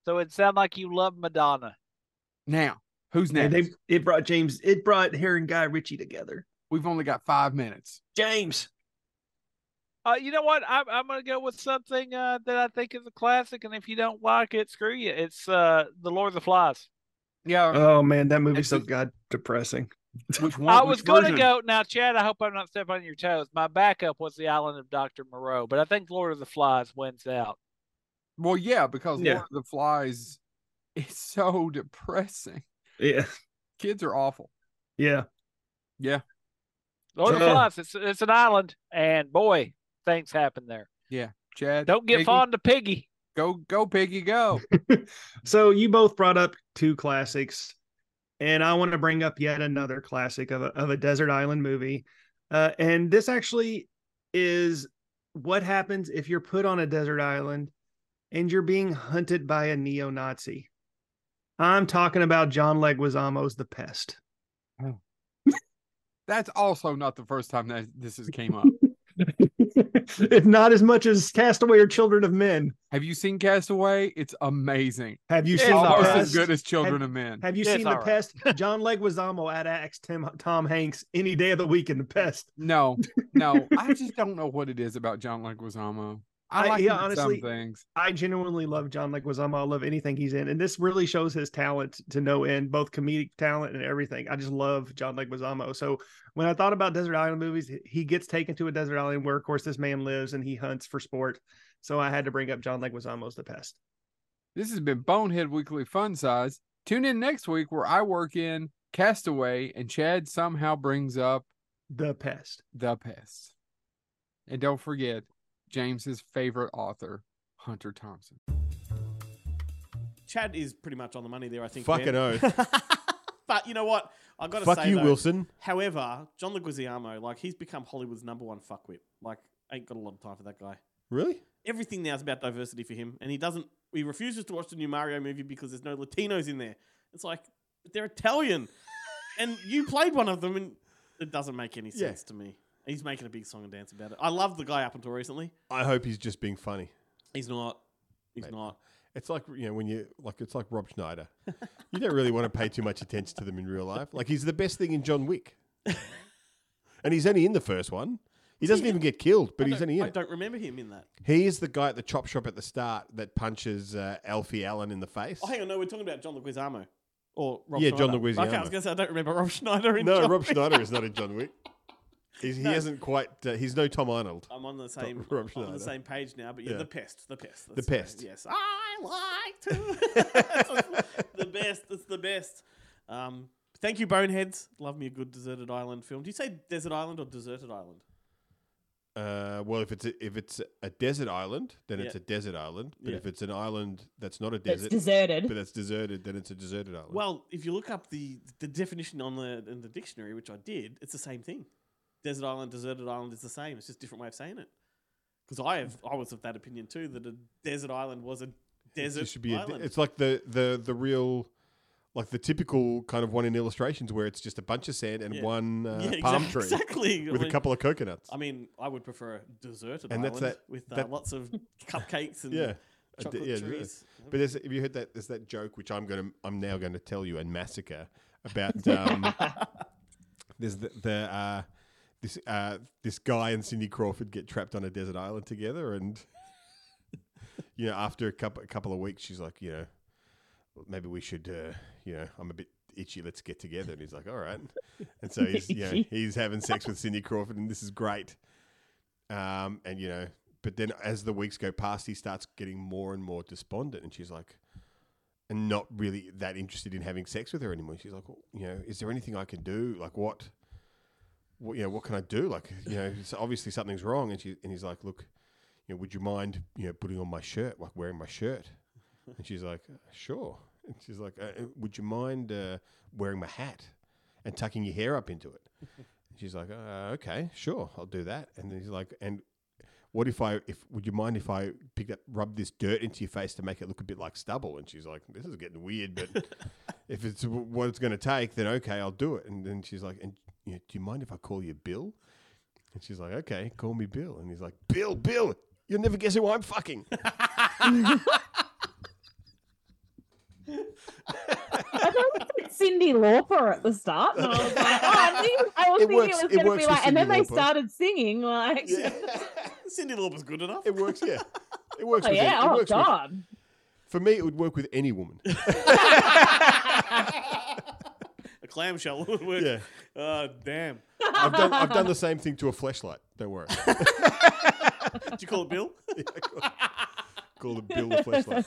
so it sounded like you love Madonna. Now, who's Yeah, next? they, it brought James. It brought her and Guy Ritchie together. We've only got five minutes. James. Uh, you know what? I'm I'm going to go with something uh, that I think is a classic, and if you don't like it, screw you. It's uh, The Lord of the Flies. Yeah. Oh man, that movie's so god depressing. Which I was going to go now, Chad. I hope I'm not stepping on your toes. My backup was the Island of Doctor Moreau, but I think Lord of the Flies wins out. Well, yeah, because Yeah. Lord of the Flies is so depressing. Yeah, Kids are awful. yeah. Yeah. Lord of the Flies. It's it's an island, and boy, things happen there. Yeah. Chad. Don't get Piggy, fond of Piggy. Go, go, Piggy, go. So you both brought up two classics, and I want to bring up yet another classic of a, of a desert island movie. Uh, and this actually is what happens if you're put on a desert island and you're being hunted by a neo-Nazi. I'm talking about John Leguizamo's The Pest. Oh. That's also not the first time that this has came up. if not as much as Castaway or Children of Men. Have you seen Castaway? It's amazing. Have you It's seen The almost Pest? as good as Children have, of Men. Have you It's seen The all right. Pest? John Leguizamo at acts Tim, Tom Hanks any day of the week in The Pest. No, no, I just don't know what it is about John Leguizamo. I, I- like yeah, honestly, some things. I genuinely love John Leguizamo. I love anything he's in, and this really shows his talent to no end, both comedic talent and everything. I just love John Leguizamo. So when I thought about desert island movies, he gets taken to a desert island where, of course, this man lives and he hunts for sport. So I had to bring up John Leguizamo's The Pest. This has been Bonehead Weekly Fun Size. Tune in next week where I work in Castaway and Chad somehow brings up The Pest. The Pest. And don't forget James's favorite author, Hunter Thompson. Chad is pretty much on the money there, I think. Fucking Ben. oath. but you know what? I've got to Fuck say, you, though, Wilson. However, John Leguizamo, like he's become Hollywood's number one fuckwit. Like, ain't got a lot of time for that guy. Really? Everything now is about diversity for him, and he doesn't. He refuses to watch the new Mario movie because there's no Latinos in there. It's like they're Italian, and you played one of them, and it doesn't make any Yeah. sense to me. He's making a big song and dance about it. I love the guy up until recently. I hope he's just being funny. He's not. He's Mate. not. It's like you know when you like it's like Rob Schneider. you don't really want to pay too much attention to them in real life. Like he's the best thing in John Wick, and he's only in the first one. He doesn't even get killed, but I he's don't- only in I it. don't remember him in that. He is the guy at the chop shop at the start that punches uh, Alfie Allen in the face. Oh, hang on. No, we're talking about John Leguizamo. Or Rob Yeah, Schneider. John Okay, I Leguizamo. was going to say, I don't remember Rob Schneider in no, John Rob Wick. Schneider is not in John Wick. He's, he No. hasn't quite. Uh, he's no Tom Arnold. I'm on the same Rob I'm on the same page now, but yeah, Yeah. the pest, the pest, The that's Pest. Yes, I like to. the best. It's the best. Um, thank you, Boneheads. Love me a good deserted island film. Do you say desert island or deserted island? Uh, well, if it's a, if it's a desert island, then it's a desert island. But Yeah. if it's an island that's not a That's desert, deserted. but that's deserted, then it's a deserted island. Well, if you look up the the definition on the in the dictionary, which I did, it's the same thing. Desert island, deserted island is the same. It's just a different way of saying it. Because I have, I was of that opinion too that a desert island was a desert it should be. A, de- island. it's like the the the real like the typical kind of one in illustrations where it's just a bunch of sand and Yeah. one uh, Yeah, palm tree exactly. I with a couple of coconuts. I mean, I would prefer a deserted And island that- with uh, that- lots of cupcakes and yeah. Chocolate d- yeah, trees. But there's, have you heard that? There's that joke which I'm going to, I'm now going to tell you and massacre about. Um, there's the, the uh, this uh, this guy and Cindy Crawford get trapped on a desert island together, and you know, after a couple a couple of weeks, she's like, you know, maybe we should, uh, you know, I'm a bit itchy. Let's get together. And he's like, all right. And so he's, you know, he's having sex with Cindy Crawford, and this is great. Um, and you know, but then as the weeks go past, he starts getting more and more despondent, and she's like, and not really that interested in having sex with her anymore. She's like, well, you know, is there anything I can do? Like, what, what, you know, what can I do? Like, you know, obviously something's wrong. And she, and he's like, look, you know, would you mind, you know, putting on my shirt, like wearing my shirt? And she's like, sure. And she's like, uh, uh, would you mind uh, wearing my hat and tucking your hair up into it? And she's like, uh, okay, sure, I'll do that. And then he's like, and what if I, if would you mind if I picked up, rub this dirt into your face to make it look a bit like stubble? And she's like, this is getting weird, but if it's w- what it's going to take, then okay, I'll do it. And then she's like, and you know, do you mind if I call you Bill? And she's like, okay, call me Bill. And he's like, Bill, Bill, you'll never guess who I'm fucking. I thought it was Cindy Lauper at the start. And I was like, oh, I, think, I was It thinking works- it was going to be like, and then Cyndi they started singing like, Cindy Lauper's good enough. It works, yeah. It works. Oh, with yeah? any- it Oh, works with- God. for me, it would work with any woman. A clamshell would work. Yeah. Oh, damn. I've done. I've done the same thing to a flashlight. Don't worry. Did you call it Bill? Yeah, I call, call it Bill the flashlight.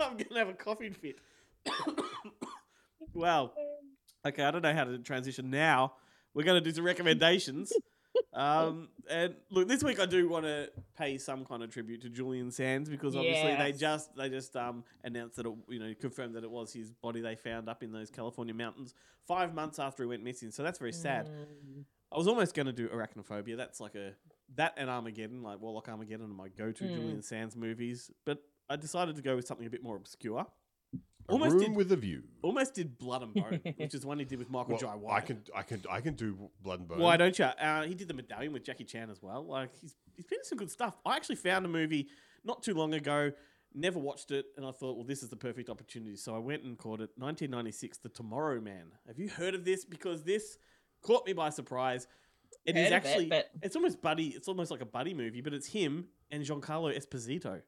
I'm gonna have a coffee fit. wow. Okay, I don't know how to transition now. We're gonna do some recommendations. Um, and look, this week I do want to pay some kind of tribute to Julian Sands because obviously they just they just um announced that it, you know confirmed that it was his body they found up in those California mountains five months after he went missing. So that's very sad. I was almost going to do Arachnophobia. That's like a that and Armageddon, like Warlock Armageddon, are my go-to Mm. Julian Sands movies. But I decided to go with something a bit more obscure. A room with a view. Almost did Blood and Bone, which is one he did with Michael Well, Jai I can. I can. I can do blood and bone. Why don't you? Uh, he did the Medallion with Jackie Chan as well. Like he's he's been in some good stuff. I actually found a movie not too long ago. Never watched it, and I thought, well, this is the perfect opportunity. So I went and caught it. 1996, The Tomorrow Man. Have you heard of this? Because this caught me by surprise. It is Heard of it, actually. but- It's almost buddy. It's almost like a buddy movie, but it's him and Giancarlo Esposito.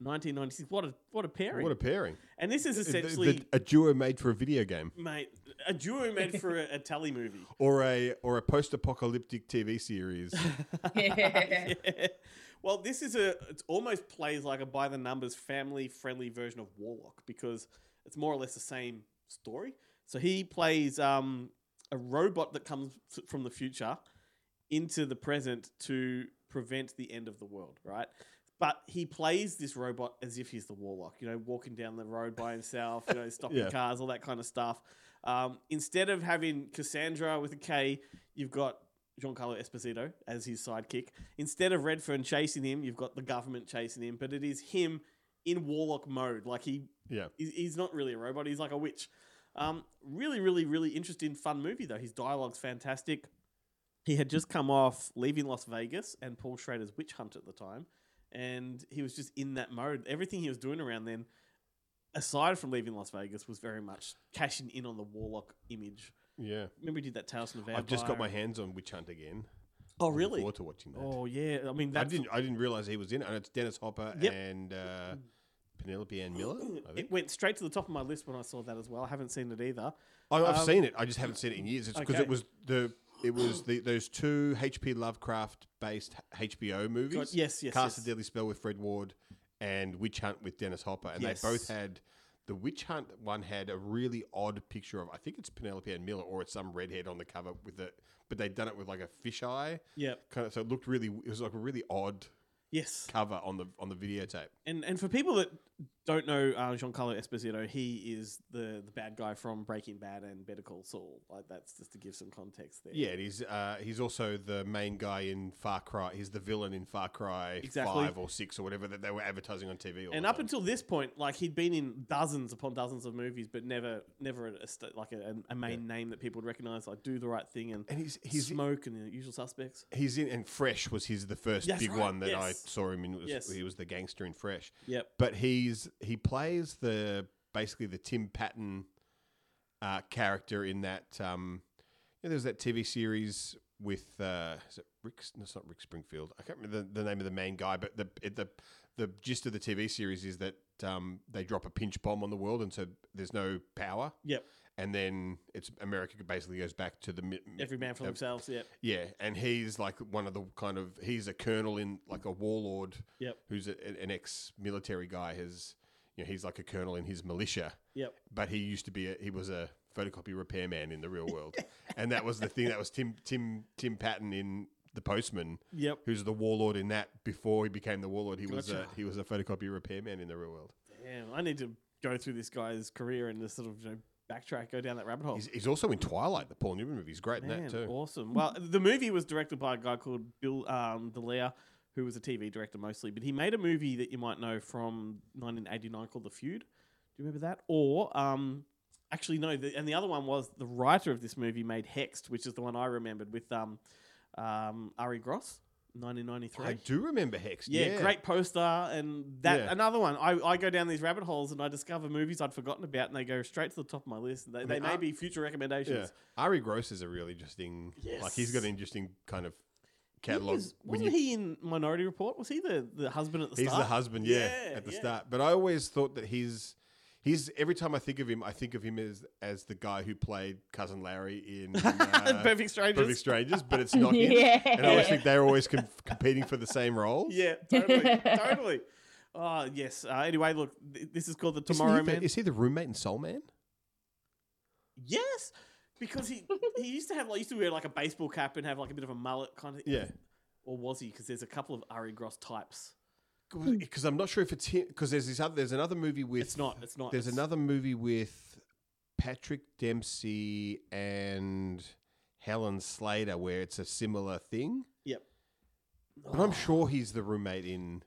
1996. What a what a pairing. What a pairing. And this is The- the- essentially, a duo made for a video game, mate, a duo made for a, a telly movie. or a or a post-apocalyptic TV series. Yeah. Well, this is a. It almost plays like a by the numbers, family friendly version of Warlock because it's more or less the same story. So he plays um, a robot that comes from the future into the present to prevent the end of the world, right? But he plays this robot as if he's the warlock, you know, walking down the road by himself, you know, stopping Yeah. cars, all that kind of stuff. Um, instead of having Cassandra with a K, you've got Giancarlo Esposito as his sidekick. Instead of Redferne chasing him, you've got the government chasing him, but it is him in warlock mode. Like he, Yeah. he's, he's not really a robot; he's like a witch. Um, really, really, really interesting, fun movie though. His dialogue's fantastic. He had just come off leaving Las Vegas and Paul Schrader's Witch Hunt at the time, and he was just in that mode. Everything he was doing around then, aside from leaving Las Vegas, was very much cashing in on the warlock image. Yeah. Remember he did that Tales from the Vampire? I've just got my hands on Witch Hunt again. Oh, really? Forward to watching that. Oh yeah, I mean I didn't. I didn't realize he was in it. And it's Dennis Hopper Yep. and uh, Penelope Ann Miller. It went straight to the top of my list when I saw that as well. I haven't seen it either. I, I've Um, seen it. I just haven't seen it in years. It's because okay. it was the it was the those two H.P. Lovecraft based HBO movies. yes, yes, Cast yes. a Deadly Spell with Fred Ward and Witch Hunt with Dennis Hopper, and Yes. they both had. The Witch Hunt one had a really odd picture of I think it's Penelope Ann Miller or it's some redhead on the cover with it, but they'd done it with like a fisheye. Yep. Kind of so it looked really. It was like a really odd. Yes. Cover on the on the videotape. And and for people that don't know uh, Giancarlo Esposito, he is the the bad guy from Breaking Bad and Better Call Saul. Like that's just to give some context there. Yeah, and he's uh, he's also the main guy in Far Cry. He's the villain in Far Cry Exactly. five or six or whatever that they were advertising on TV. All And the up time. until this point, like he'd been in dozens upon dozens of movies, but never, never a, st- like a, a main name that people would recognize. Like Do the Right Thing and, And he's- he's- Smoke and the Usual Suspects. He's in, and Fresh was his the first That's big right, one that I yes. saw him in. Was, Yes. He was the gangster in Fresh. Yep. But he's he plays the basically the Tim Patton uh, character in that. Um, you know, there's that TV series with uh, is it Rick? No, it's not Rick Springfield. I can't remember the, the name of the main guy, but the the the gist of the TV series is that um, they drop a pinch bomb on the world, and so there's no power. Yep. And then it's America basically goes back to the mi- Every man for uh, themselves. Yep. yeah, and he's like one of the kind of he's a colonel in like a warlord. Yep. Who's a, an ex-military guy. Has you know he's like a colonel in his militia. Yep. But he used to be a, he was a photocopy repairman in the real world, and that was the thing. That was Tim Tim Tim Patton in The Postman. Yep. Who's the warlord in that? Before he became the warlord, he was a, he was a photocopy repairman in the real world. Damn, I need to go through this guy's career and just sort of you know, backtrack, go down that rabbit hole. He's, he's also in Twilight, the Paul Newman movie. He's great in that too. Awesome. Well, the movie was directed by a guy called Bill um, Dallaire, who was a TV director mostly, but he made a movie that you might know from 1989 called The Feud. Do you remember that? Or um, actually, no. The, and the other one was the writer of this movie made Hexed, which is the one I remembered with um, um, Arye Gross. 1993. I do remember Hex. Yeah, Yeah, great poster, and that Yeah. another one. I, I go down these rabbit holes and I discover movies I'd forgotten about, and they go straight to the top of my list. They, they mean, may Ar- be future recommendations. Yeah. Arye Gross is a really interesting. Yes. Like he's got an interesting kind of catalog. Was, wasn't you- he in Minority Report? Was he the, the husband at the He's start? He's the husband, yeah, at the yeah. start. But I always thought that he's he's every time I think of him, I think of him as as the guy who played cousin Larry in uh, Perfect Strangers. Perfect Strangers, but it's not him. Yeah. And I always think they're always com- competing for the same role. Yeah, totally, totally. Oh yes. Uh, anyway, look, th- this is called the Isn't Tomorrow he Man. is he the roommate in Soul Man? Yes, because he he used to have like used to wear like a baseball cap and have like a bit of a mullet kind of. Yeah. Or was he? Because there's a couple of Arye Gross types. Because hmm. I'm not sure if it's him. Because there's this other. There's another movie with. It's not. It's not. There's It's- another movie with Patrick Dempsey and Helen Slater where it's a similar thing. Yep. But I'm oh. sure he's the roommate in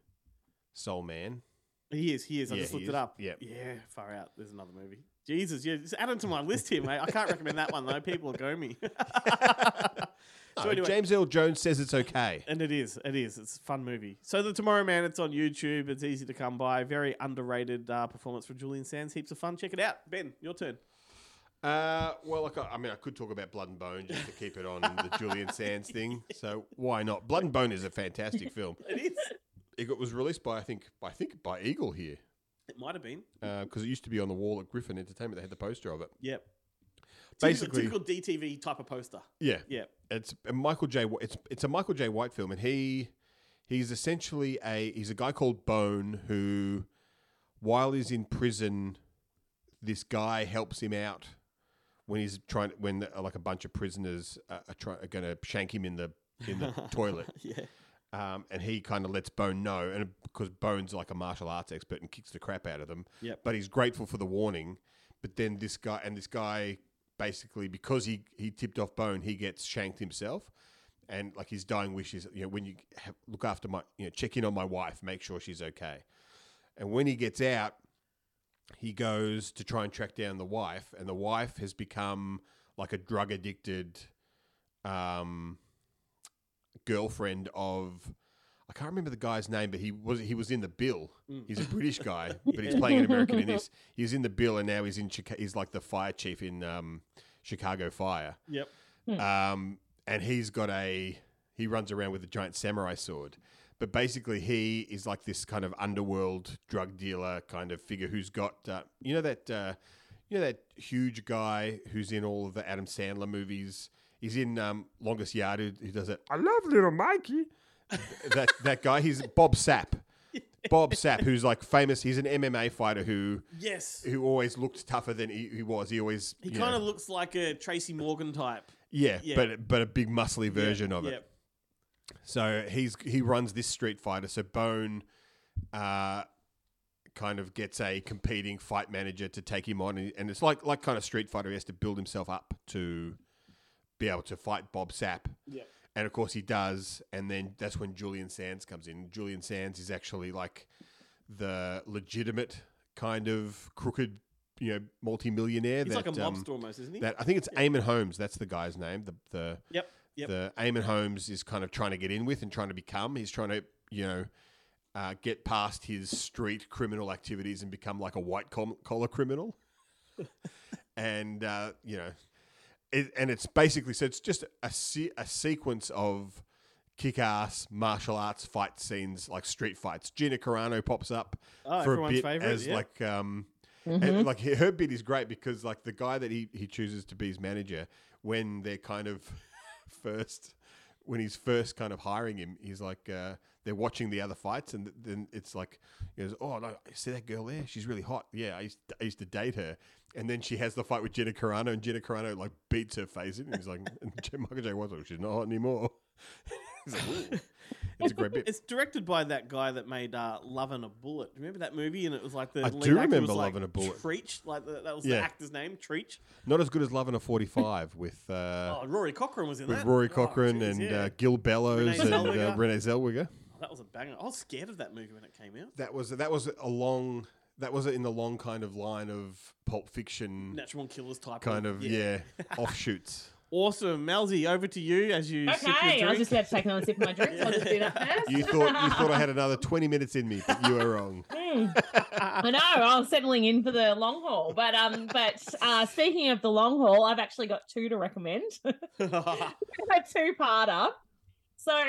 Soul Man. He is. He is. I Yeah, just looked is. it up. Yep. Yeah. Far out. There's another movie. Jesus. Yeah. Just add it to my list here, mate. I can't recommend that one though. People will go me. No, So anyway- James Earl Jones says it's okay. And it is. It is. It's a fun movie. So the Tomorrow Man, it's on YouTube. It's easy to come by. Very underrated uh, performance from Julian Sands. Heaps of fun. Check it out. Ben, your turn. Uh, well, like, I I mean, I could talk about Blood and Bone just to keep it on the Julian Sands thing. So why not? Blood and Bone is a fantastic film. It is. It was released by I think I think by Eagle here It might have been. because it used to be on the wall at Griffin Entertainment. They had the poster of it. Yep. Basically, typical, typical DTV type of poster. Yeah, Yeah. It's a Michael J. It's it's a Michael J. White film, and he he's essentially a he's a guy called Bone who, while he's in prison, this guy helps him out when he's trying when the, like a bunch of prisoners are, are, try, are going to shank him in the in the toilet. Yeah. Um, and he kind of lets Bone know, and because Bone's like a martial arts expert and kicks the crap out of them. Yep. But he's grateful for the warning. But then this guy and this guy basically because he he tipped off Bone, he gets shanked himself. And like his dying wish is, you know, when you have, look after my, you know, check in on my wife, make sure she's okay. And when he gets out, he goes to try and track down the wife, and the wife has become like a drug addicted um, girlfriend of I can't remember the guy's name, but he was he was in the bill. Mm. He's a British guy, but he's playing an American in this. He's in the bill, and now he's in Chica- he's like the fire chief in um, Chicago Fire. Yep. Um, and he's got a he runs around with a giant samurai sword. But basically, he is like this kind of underworld drug dealer kind of figure who's got uh, you know that uh, you know that huge guy who's in all of the Adam Sandler movies. He's in um, Longest Yard. Who, who does it? I love little Mikey. That that guy. He's Bob Sapp. Bob Sapp, who's like famous. He's an MMA fighter who Yes. who always looked tougher than he, he was. He always He kind of looks like a Tracy Morgan type. yeah, Yeah. but but a big muscly Yeah, version of it. yep. So he's he runs this Street Fighter. So Bone, uh, kind of gets a competing fight manager to take him on, and- and it's like like kind of Street Fighter. He has to build himself up to be able to fight Bob Sapp. Yep. And of course he does, and then that's when Julian Sands comes in. Julian Sands is actually like the legitimate kind of crooked, you know, multi-millionaire. He's like that, a um, mobster almost, isn't he? That I think it's Eamon Holmes. That's the guy's name. The the Yep, yep. the Eamon Holmes is kind of trying to get in with and trying to become. He's trying to you know. Uh, get past his street criminal activities and become like a white collar criminal, and uh, you know, it, and it's basically so it's just a se- a sequence of kick-ass martial arts fight scenes like street fights. Gina Carano pops up Oh, for a bit favourite, as yeah. like um Mhm. and, like her her bit is great because like the guy that he he chooses to be his manager when they're kind of first when he's first kind of hiring him he's like uh they're watching the other fights and then it's like he goes oh no you see that girl there she's really hot yeah I used to, I used to date her and then she has the fight with Jenna Carano and Jenna Carano like beats her face in and he's like and Michael J like she's not hot anymore like, it's a great bit It's directed by that guy that made uh, "Love and a Bullet." Do you remember that movie? And it was like the I lead do actor remember was like Love and a Bullet. Treach, like the, that was Yeah. the actor's name, Treach. not as good as Love and a 45 with uh Oh, Rory Cochrane was in with that. Rory Oh, Cochrane jeez, and yeah. uh, Gil Bellows Renee and uh, Zellweger. Renee Zellweger. That was a banger. I was scared of that movie when it came out. That was that was a long that was in the long kind of line of Pulp Fiction Natural Killers type kind of yeah, offshoots. Awesome, Melzy. Over to you as you sip your Okay, I was just about to take another sip of my drink. So I'll just do that first. You thought you thought I had another twenty minutes in me, but you were wrong. Mm. I know. I was settling in for the long haul, but um, but uh, speaking of the long haul, I've actually got two to recommend. a two-parter. So,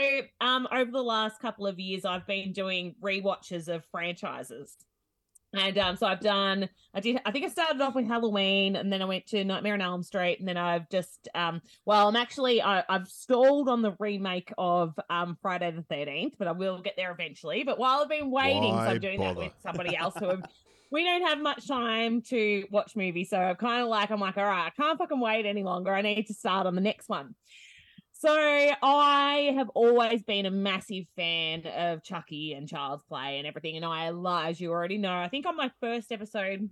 um, over the last couple of years, I've been doing rewatches of franchises, and um, so I've done. I did. I think I started off with Halloween, and then I went to Nightmare on Elm Street, and then I've just um. Well, I'm actually I, I've stalled on the remake of um Friday the Thirteenth, but I will get there eventually. But while I've been waiting, so I'm doing that with somebody else who have we don't have much time to watch movies. So I'm kind of like, I'm like, all right, I can't fucking wait any longer. I need to start on the next one. So I have always been a massive fan of Chucky and Child's Play and everything. And I, as you already know, I think on my first episode,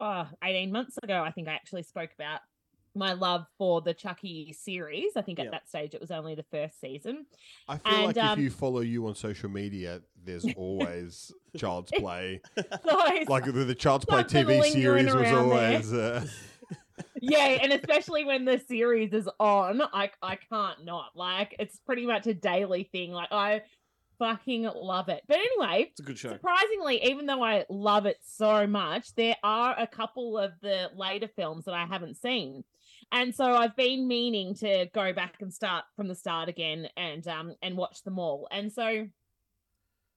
oh, 18 months ago, I think I actually spoke about my love for the Chucky series. I think at that stage it was only the first season. I feel And, like um, if you follow you on social media, there's always Child's Play. Always like the, the Child's Play TV series was always. Uh, yeah, and especially when the series is on, I I can't not. Like it's pretty much a daily thing. Like I fucking love it. But anyway, It's a good show. surprisingly, even though I love it so much, there are a couple of the later films that I haven't seen. And so I've been meaning to go back and start from the start again and um and watch them all. And so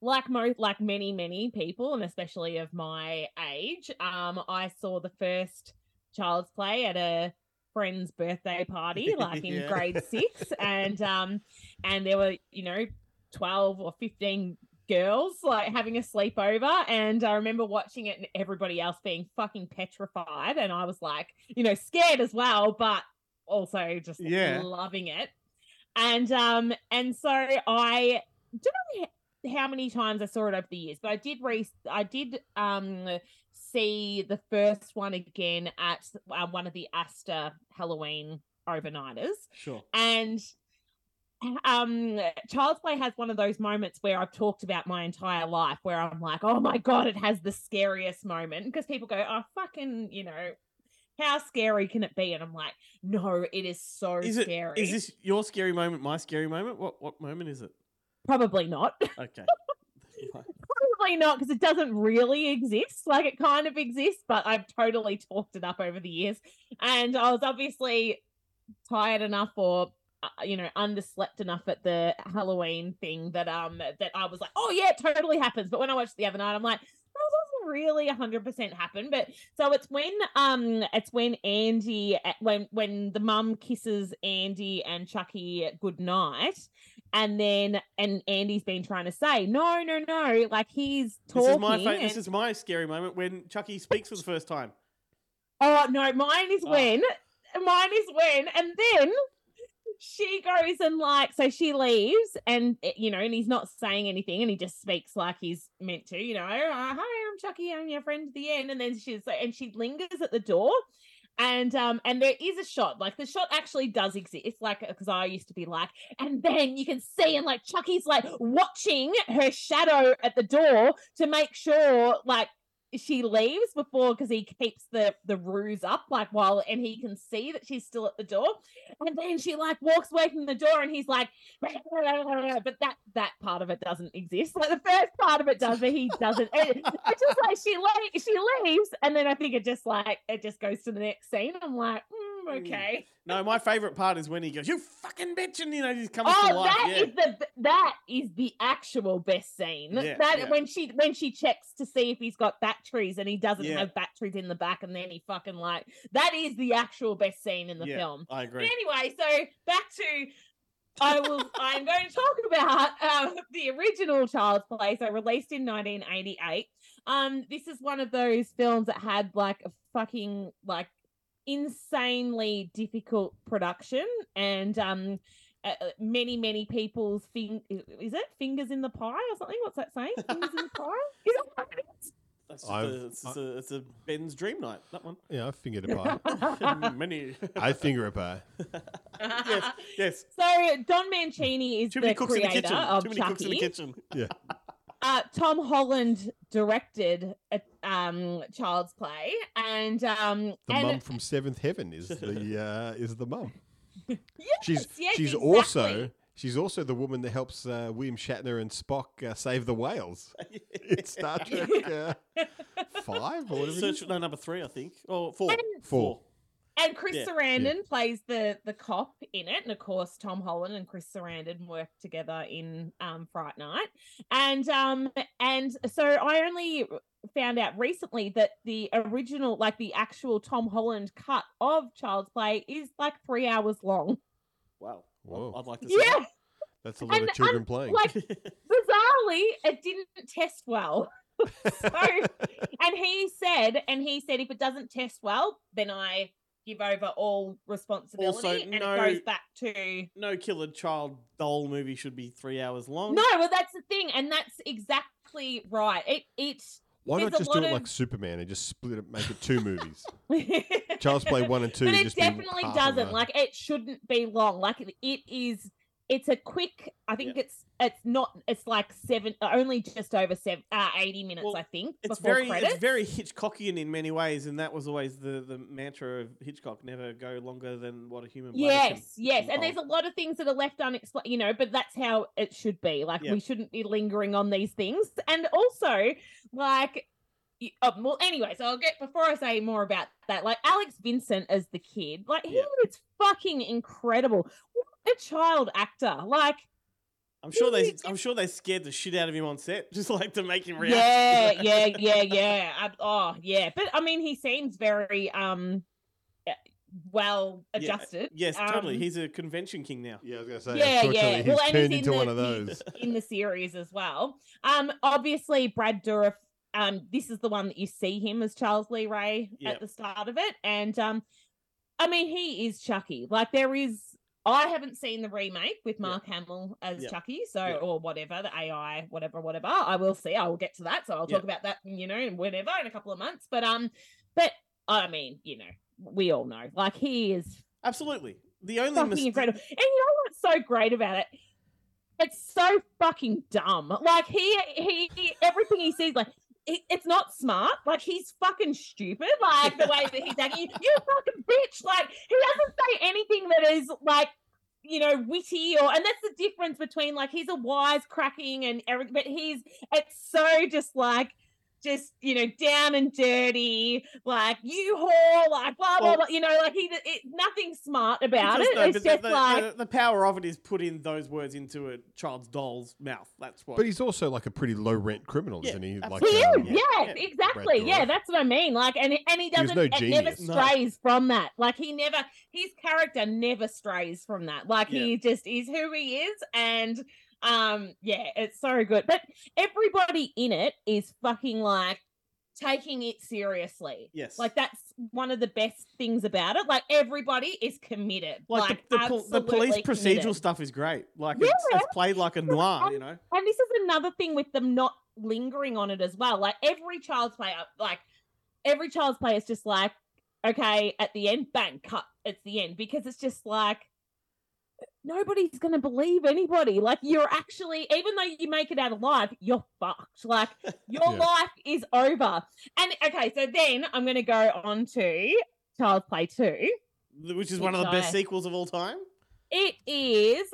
like most like many many people and especially of my age um i saw the first child's play at a friend's birthday party like in Yeah. grade six and um and there were you know 12 or 15 girls like having a sleepover and i remember watching it and everybody else being fucking petrified and i was like you know scared as well but also just Yeah. loving it and um and so i don't know how many times I saw it over the years, but I did re- I did um see the first one again at uh, one of the Astor Halloween overnighters, Sure. and um Child's Play has one of those moments where I've talked about my entire life where I'm like, oh my god, it has the scariest moment because people go, oh fucking, you know. How scary can it be? And I'm like, no, it is so Is it? scary. Is this your scary moment? My scary moment? What? What moment is it? Probably not. Okay. Probably not because it doesn't really exist. Like it kind of exists, but I've totally talked it up over the years. And I was obviously tired enough or uh, you know underslept enough at the Halloween thing that um that I was like, oh yeah, it totally happens. But when I watched the other night, I'm like, that doesn't really 100% happen. But so it's when um it's when Andy uh, when when the mum kisses Andy and Chucky goodnight. And then, and Andy's been trying to say, no, no, no, like he's talking. This is my fa- and- this is my scary moment when Chucky speaks for the first time. Oh no, mine is Oh. when, mine is when, and then she goes and like so she leaves and eh, you know and he's not saying anything and he just speaks like he's meant to you know "Oh, hi i'm chucky i'm your friend at the end and then she's like and she lingers at the door and um and there is a shot like the shot actually does exist it's like because i used to be like and then you can see and like chucky's like watching her shadow at the door to make sure like she leaves before because he keeps the the ruse up like while and he can see that she's still at the door. And then she like walks away from the door and he's like but that that part of it doesn't exist. Like the first part of it does but he doesn't. It, it's just like she le- she leaves and then i think it just like it just goes to the next scene. I'm like mm, okay No, my favorite part is when he goes, "You fucking bitch," and you know he comes to Oh, life. that yeah. is the that is the actual best scene. Yeah, that yeah. when she when she checks to see if he's got batteries and he doesn't have batteries in the back, and then he fucking like that is the actual best scene in the film. I agree. But anyway, so back to I will I'm going to talk about um, the original Child's Play, so released in 1988. Um, this is one of those films that had like a fucking like insanely difficult production and um uh, uh, many many people's fing- is it fingers in the pie or something what's that saying fingers in the pie is that what it is? That's just a, it's, just a, it's a Ben's dream night. That one. Yeah, I fingered a pie. Many. I finger a pie. yes, yes. so don mancini is Too the many cooks in the kitchen. of Too many chucky cooks in the kitchen. Yeah. uh, Tom Holland directed a, um, Child's Play, and um, The and mum from Seventh Heaven is the uh, is the mum. yes, She's yes, she's exactly. also she's also the woman that helps uh, William Shatner and Spock uh, save the whales in Star Trek uh, Five or whatever. it is. Search no number three, I think. Oh, four. Four. And Chris Yeah, Sarandon plays the the cop in it, and of course Tom Holland and Chris Sarandon work together in um, Fright Night, and um and so I only found out recently that the original, like the actual Tom Holland cut of Child's Play, is like three hours long. Wow. Whoa. I'd like to see Yeah, that. That's a lot And of children un- playing. like bizarrely, it didn't test well. so, and he said, and he said, if it doesn't test well, then I give over all responsibility, Also, and no- it goes back to No killer child doll movie should be three hours long. no. Well, that's the thing, and that's exactly right. It it. Why not just do lot it like Superman and just split it, make it two movies? Child's Play one and two. but it just be definitely doesn't. Like it shouldn't be long. Like it, it is. It's a quick. I think it's it's not. It's like seven. Only just over seven. Uh, Eighty minutes, I think. It's before very credits. it's very Hitchcockian in many ways, and that was always the, the mantra of Hitchcock: never go longer than what a human. Yes, yes, and there's a lot of things that are left unexplained, you know, but that's how it should be. Like Yeah. we shouldn't be lingering on these things, and also like. Oh, well, anyway, so I'll get before I say more about that. Like Alex Vincent as the kid, like he Yeah. was fucking incredible. What a child actor! Like, I'm sure they I'm sure they scared the shit out of him on set, just like to make him react. yeah, yeah, yeah, yeah. I, oh, yeah. But I mean, he seems very um uh, well Yeah, adjusted. Yes, totally. Um, He's a convention king now. Yeah, I was gonna say. yeah, yeah. he's Well, and turned he's into in one the, of those. in the series as well. Um, obviously Brad Dourif. Um, this is the one that you see him as Charles Lee Ray Yep. at the start of it, and um, I mean he is Chucky. Like there is. I haven't seen the remake with Mark Hamill as Yep. Chucky, so Yep. or whatever the AI, whatever, whatever. I will see. I will get to that, so I'll talk about that, you know, whenever in a couple of months. But um, but I mean, you know, we all know, like he is Absolutely. The only fucking mis- incredible. And you know what's so great about it? It's so fucking dumb. Like he, he, he everything he sees, like it, it's not smart. Like he's fucking stupid. Like the way that he's acting, you, fucking bitch. Like he doesn't say anything that is like you know witty or, and that's the difference between like he's a wise cracking and Eric, but he's it's so just like. Just you know, down and dirty, like you whore, like blah blah Well- blah. You know, like he, it, nothing smart about Because, it. no, it's the- just the, like the, the power of it is putting those words into a child's doll's mouth. That's what. But he's also like a pretty low rent criminal, isn't he? Like, He um, is, yeah, exactly. Yeah, that's what I mean. Like, and and he He doesn't, no it never genius. No. strays from that. Like, he never, his character never strays from that. Like, Yeah. he just is who he is, and um, yeah, it's so good. But everybody in it is fucking like taking it seriously. Yes. Like that's one of the best things about it. Like everybody is committed. Like, Like, the, the, the police procedural committed. stuff is great. Like Yeah. it's, it's played like a noir, you know. And this is another thing with them not lingering on it as well. Like every child's play, like every child's play is just like, okay, at the end, bang, cut. It's the end because it's just like nobody's gonna believe anybody. Like you're actually, even though you make it out alive, you're fucked. Like your Yeah. life is over. And okay, so then I'm gonna go on to Child's Play Two. Which is one of the best I- sequels of all time. It is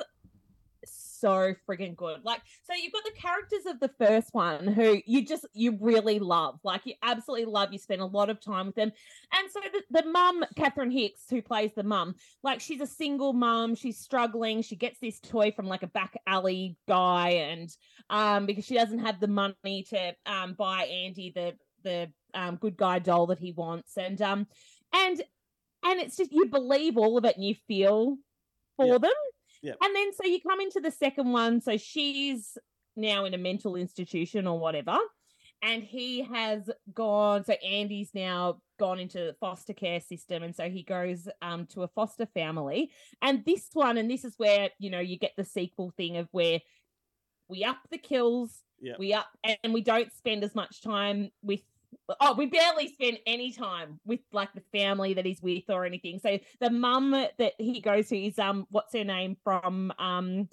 so friggin' good. Like, so you've got the characters of the first one who you just you really love. Like you absolutely love. You spend a lot of time with them. And so the, the mum, Catherine Hicks, who plays the mum, like she's a single mum, she's struggling. She gets this toy from like a back alley guy, and um, because she doesn't have the money to um buy Andy the the um good guy doll that he wants. And um and and it's just you believe all of it and you feel for them. Yep. And then so you come into the second one. So she's now in a mental institution or whatever. And he has gone, so Andy's now gone into the foster care system. And so he goes um, to a foster family. And this one, and this is where, you know, you get the sequel thing of where we up the kills, Yep. we up, and we don't spend as much time with oh we barely spend any time with like the family that he's with or anything so the mum that he goes to is um what's her name from um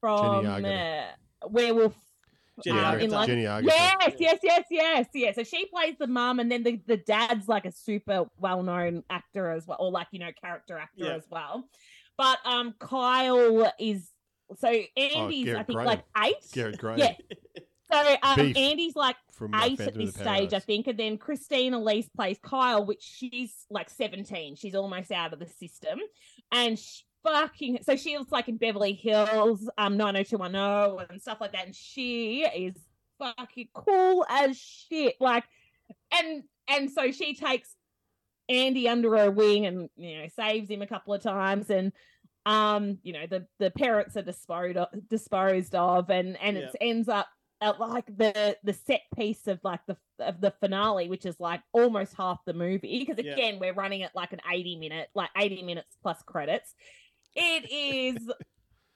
from Agnew. uh, werewolf Jenny um, in London. Jenny Agutter. yes yes yes yes yes so she plays the mum and then the, the dad's like a super well-known actor as well or like you know character actor Yeah. as well but um kyle is so andy's i think Graham. like eight Gerrit Graham. yeah so um, Andy's like from, eight at this the stage, I think, and then Christine Elise plays Kyle, which she's like seventeen. She's almost out of the system, and she fucking so she was like in Beverly Hills, um, nine hundred two one zero and stuff like that, and she is fucking cool as shit. Like, and and so she takes Andy under her wing and you know saves him a couple of times and um you know the the parents are disposed of, disposed of and and it ends up at like the the set piece of like the of the finale which is like almost half the movie because Yeah. again we're running at like an 80 minute like 80 minutes plus credits it is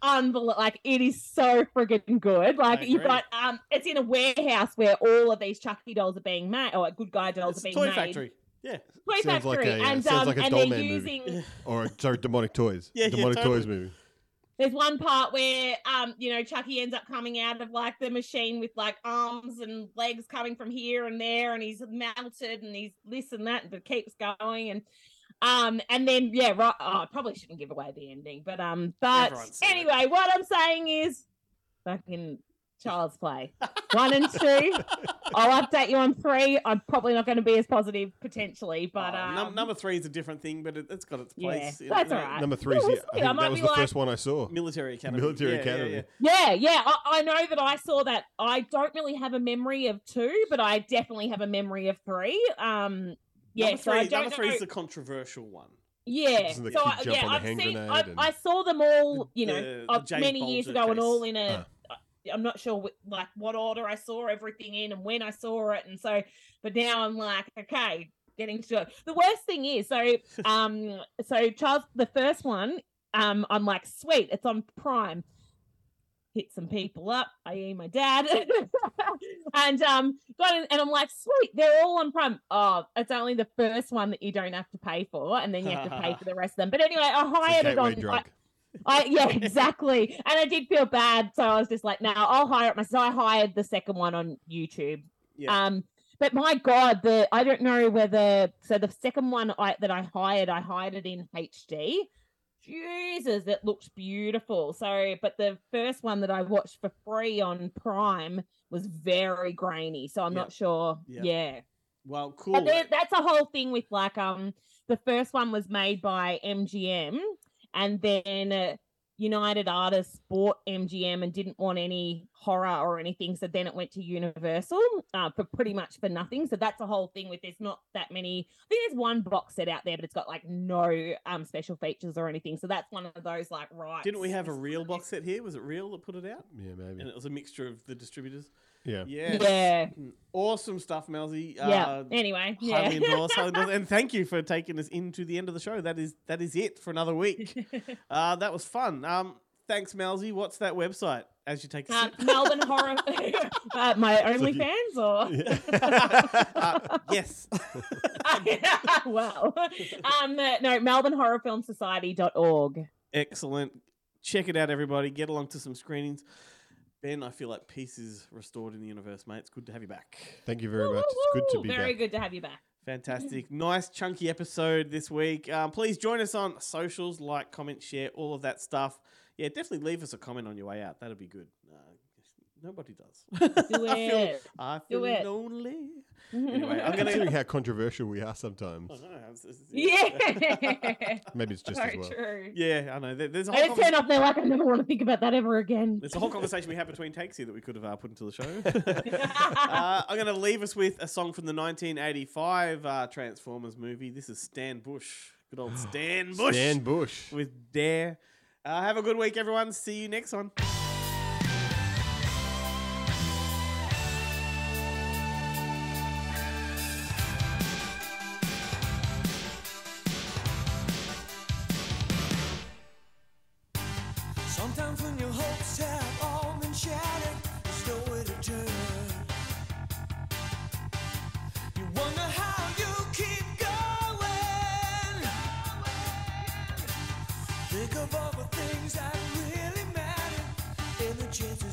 unbelievable like it is so friggin' good like you've got um it's in a warehouse where all of these chucky dolls are being made or good guy dolls It's are a being toy made factory. Yeah. Toy Sounds like factory a, uh, and sounds um like a and doll they're man using movie. Or sorry, demonic toys. Yeah, yeah, demonic totally. toys movie. There's one part where um, you know, Chucky ends up coming out of like the machine with like arms and legs coming from here and there, and he's melted and he's this and that, but keeps going and um and then yeah, right oh, I probably shouldn't give away the ending, but um but seen it. anyway, what I'm saying is fucking child's play. One and two. I'll update you on three. I'm probably not going to be as positive potentially, but Oh, um, num- number three is a different thing, but it, it's got its Yeah, place. you that's all right. Number three, Yeah, we'll I see. I think might that was be the like- first one I saw. Military Academy. Military Yeah, yeah, Academy. yeah. Yeah, yeah. I, I know that I saw that. I don't really have a memory of two, but I definitely have a memory of three. Um, yeah, number so three, I don't number three know. is the controversial one. yeah, Doesn't the so kid I, jump yeah, on the I've hand seen. grenade I, and- I saw them all. You know, The- the uh, James many years Bulger ago, and all in a. I'm not sure wh- like what order I saw everything in and when I saw it, and so. But now I'm like, okay, getting to it. The worst thing is, so um, so Charles, the first one, um, I'm like, sweet, it's on Prime hit some people up, i.e. my dad. and um got in, and I'm like, sweet, they're all on Prime. Oh, it's only the first one that you don't have to pay for, and then you have to pay for the rest of them. But anyway, I hired it on. I, I yeah, exactly. And I did feel bad, so I was just like, "No, I'll hire it myself." I hired the second one on YouTube. Yeah. Um, but my God, the I don't know whether so the second one I, that I hired, I hired it in HD. Jesus, it looks beautiful. So, but the first one that I watched for free on Prime was very grainy. So I'm Yeah. not sure. Yeah. Yeah. Well, cool. But that's a whole thing with like um the first one was made by MGM and then uh, United Artists bought MGM and didn't want any horror or anything. So then it went to Universal uh, for pretty much for nothing. So that's a whole thing with there's not that many. I think there's one box set out there, but it's got like no um special features or anything. So that's one of those like right. Didn't we have a real box set here? Was it real that put it out? Yeah, maybe. And it was a mixture of the distributors. Yeah. Yes. Yeah. Mm, Awesome stuff, Melzy. Yeah. Uh, Anyway, highly yeah. endorsed, highly endorsed. And thank you for taking us into the end of the show. That is that is it for another week. uh, that was fun. Um, thanks, Melzy. What's that website? As you take a Uh, sip. Melbourne horror. uh, my OnlyFans or Uh, yes. well, um, no, Melbourne Horror Film Society.org. Excellent. Check it out, everybody. Get along to some screenings. Ben, I feel like peace is restored in the universe, mate. It's good to have you back. Thank you very much. It's good to be Very back. good to have you back. Fantastic. nice, chunky episode this week. Um, please join us on socials, like, comment, share, all of that stuff. Yeah, definitely leave us a comment on your way out. That'd be good. Uh, nobody does. Do I feel, it. I Do it. lonely. Anyway, I'm Considering gonna. how controversial we are sometimes. I know, it's- it's- Yeah. Maybe it's just so as well. true. Yeah, I know. There- There's a I whole just turn up there like I never want to think about that ever again. There's a whole conversation we had between takes here that we could have uh, put into the show. uh, I'm going to leave us with a song from the 1985 uh, Transformers movie. This is Stan Bush. Good old Stan Bush. Stan Bush. With Dare. Uh, have a good week, everyone. See you next one. Sometimes when your hopes have all been shattered, there's nowhere to turn. You wonder how you keep going. Think of all the things that really matter and the chances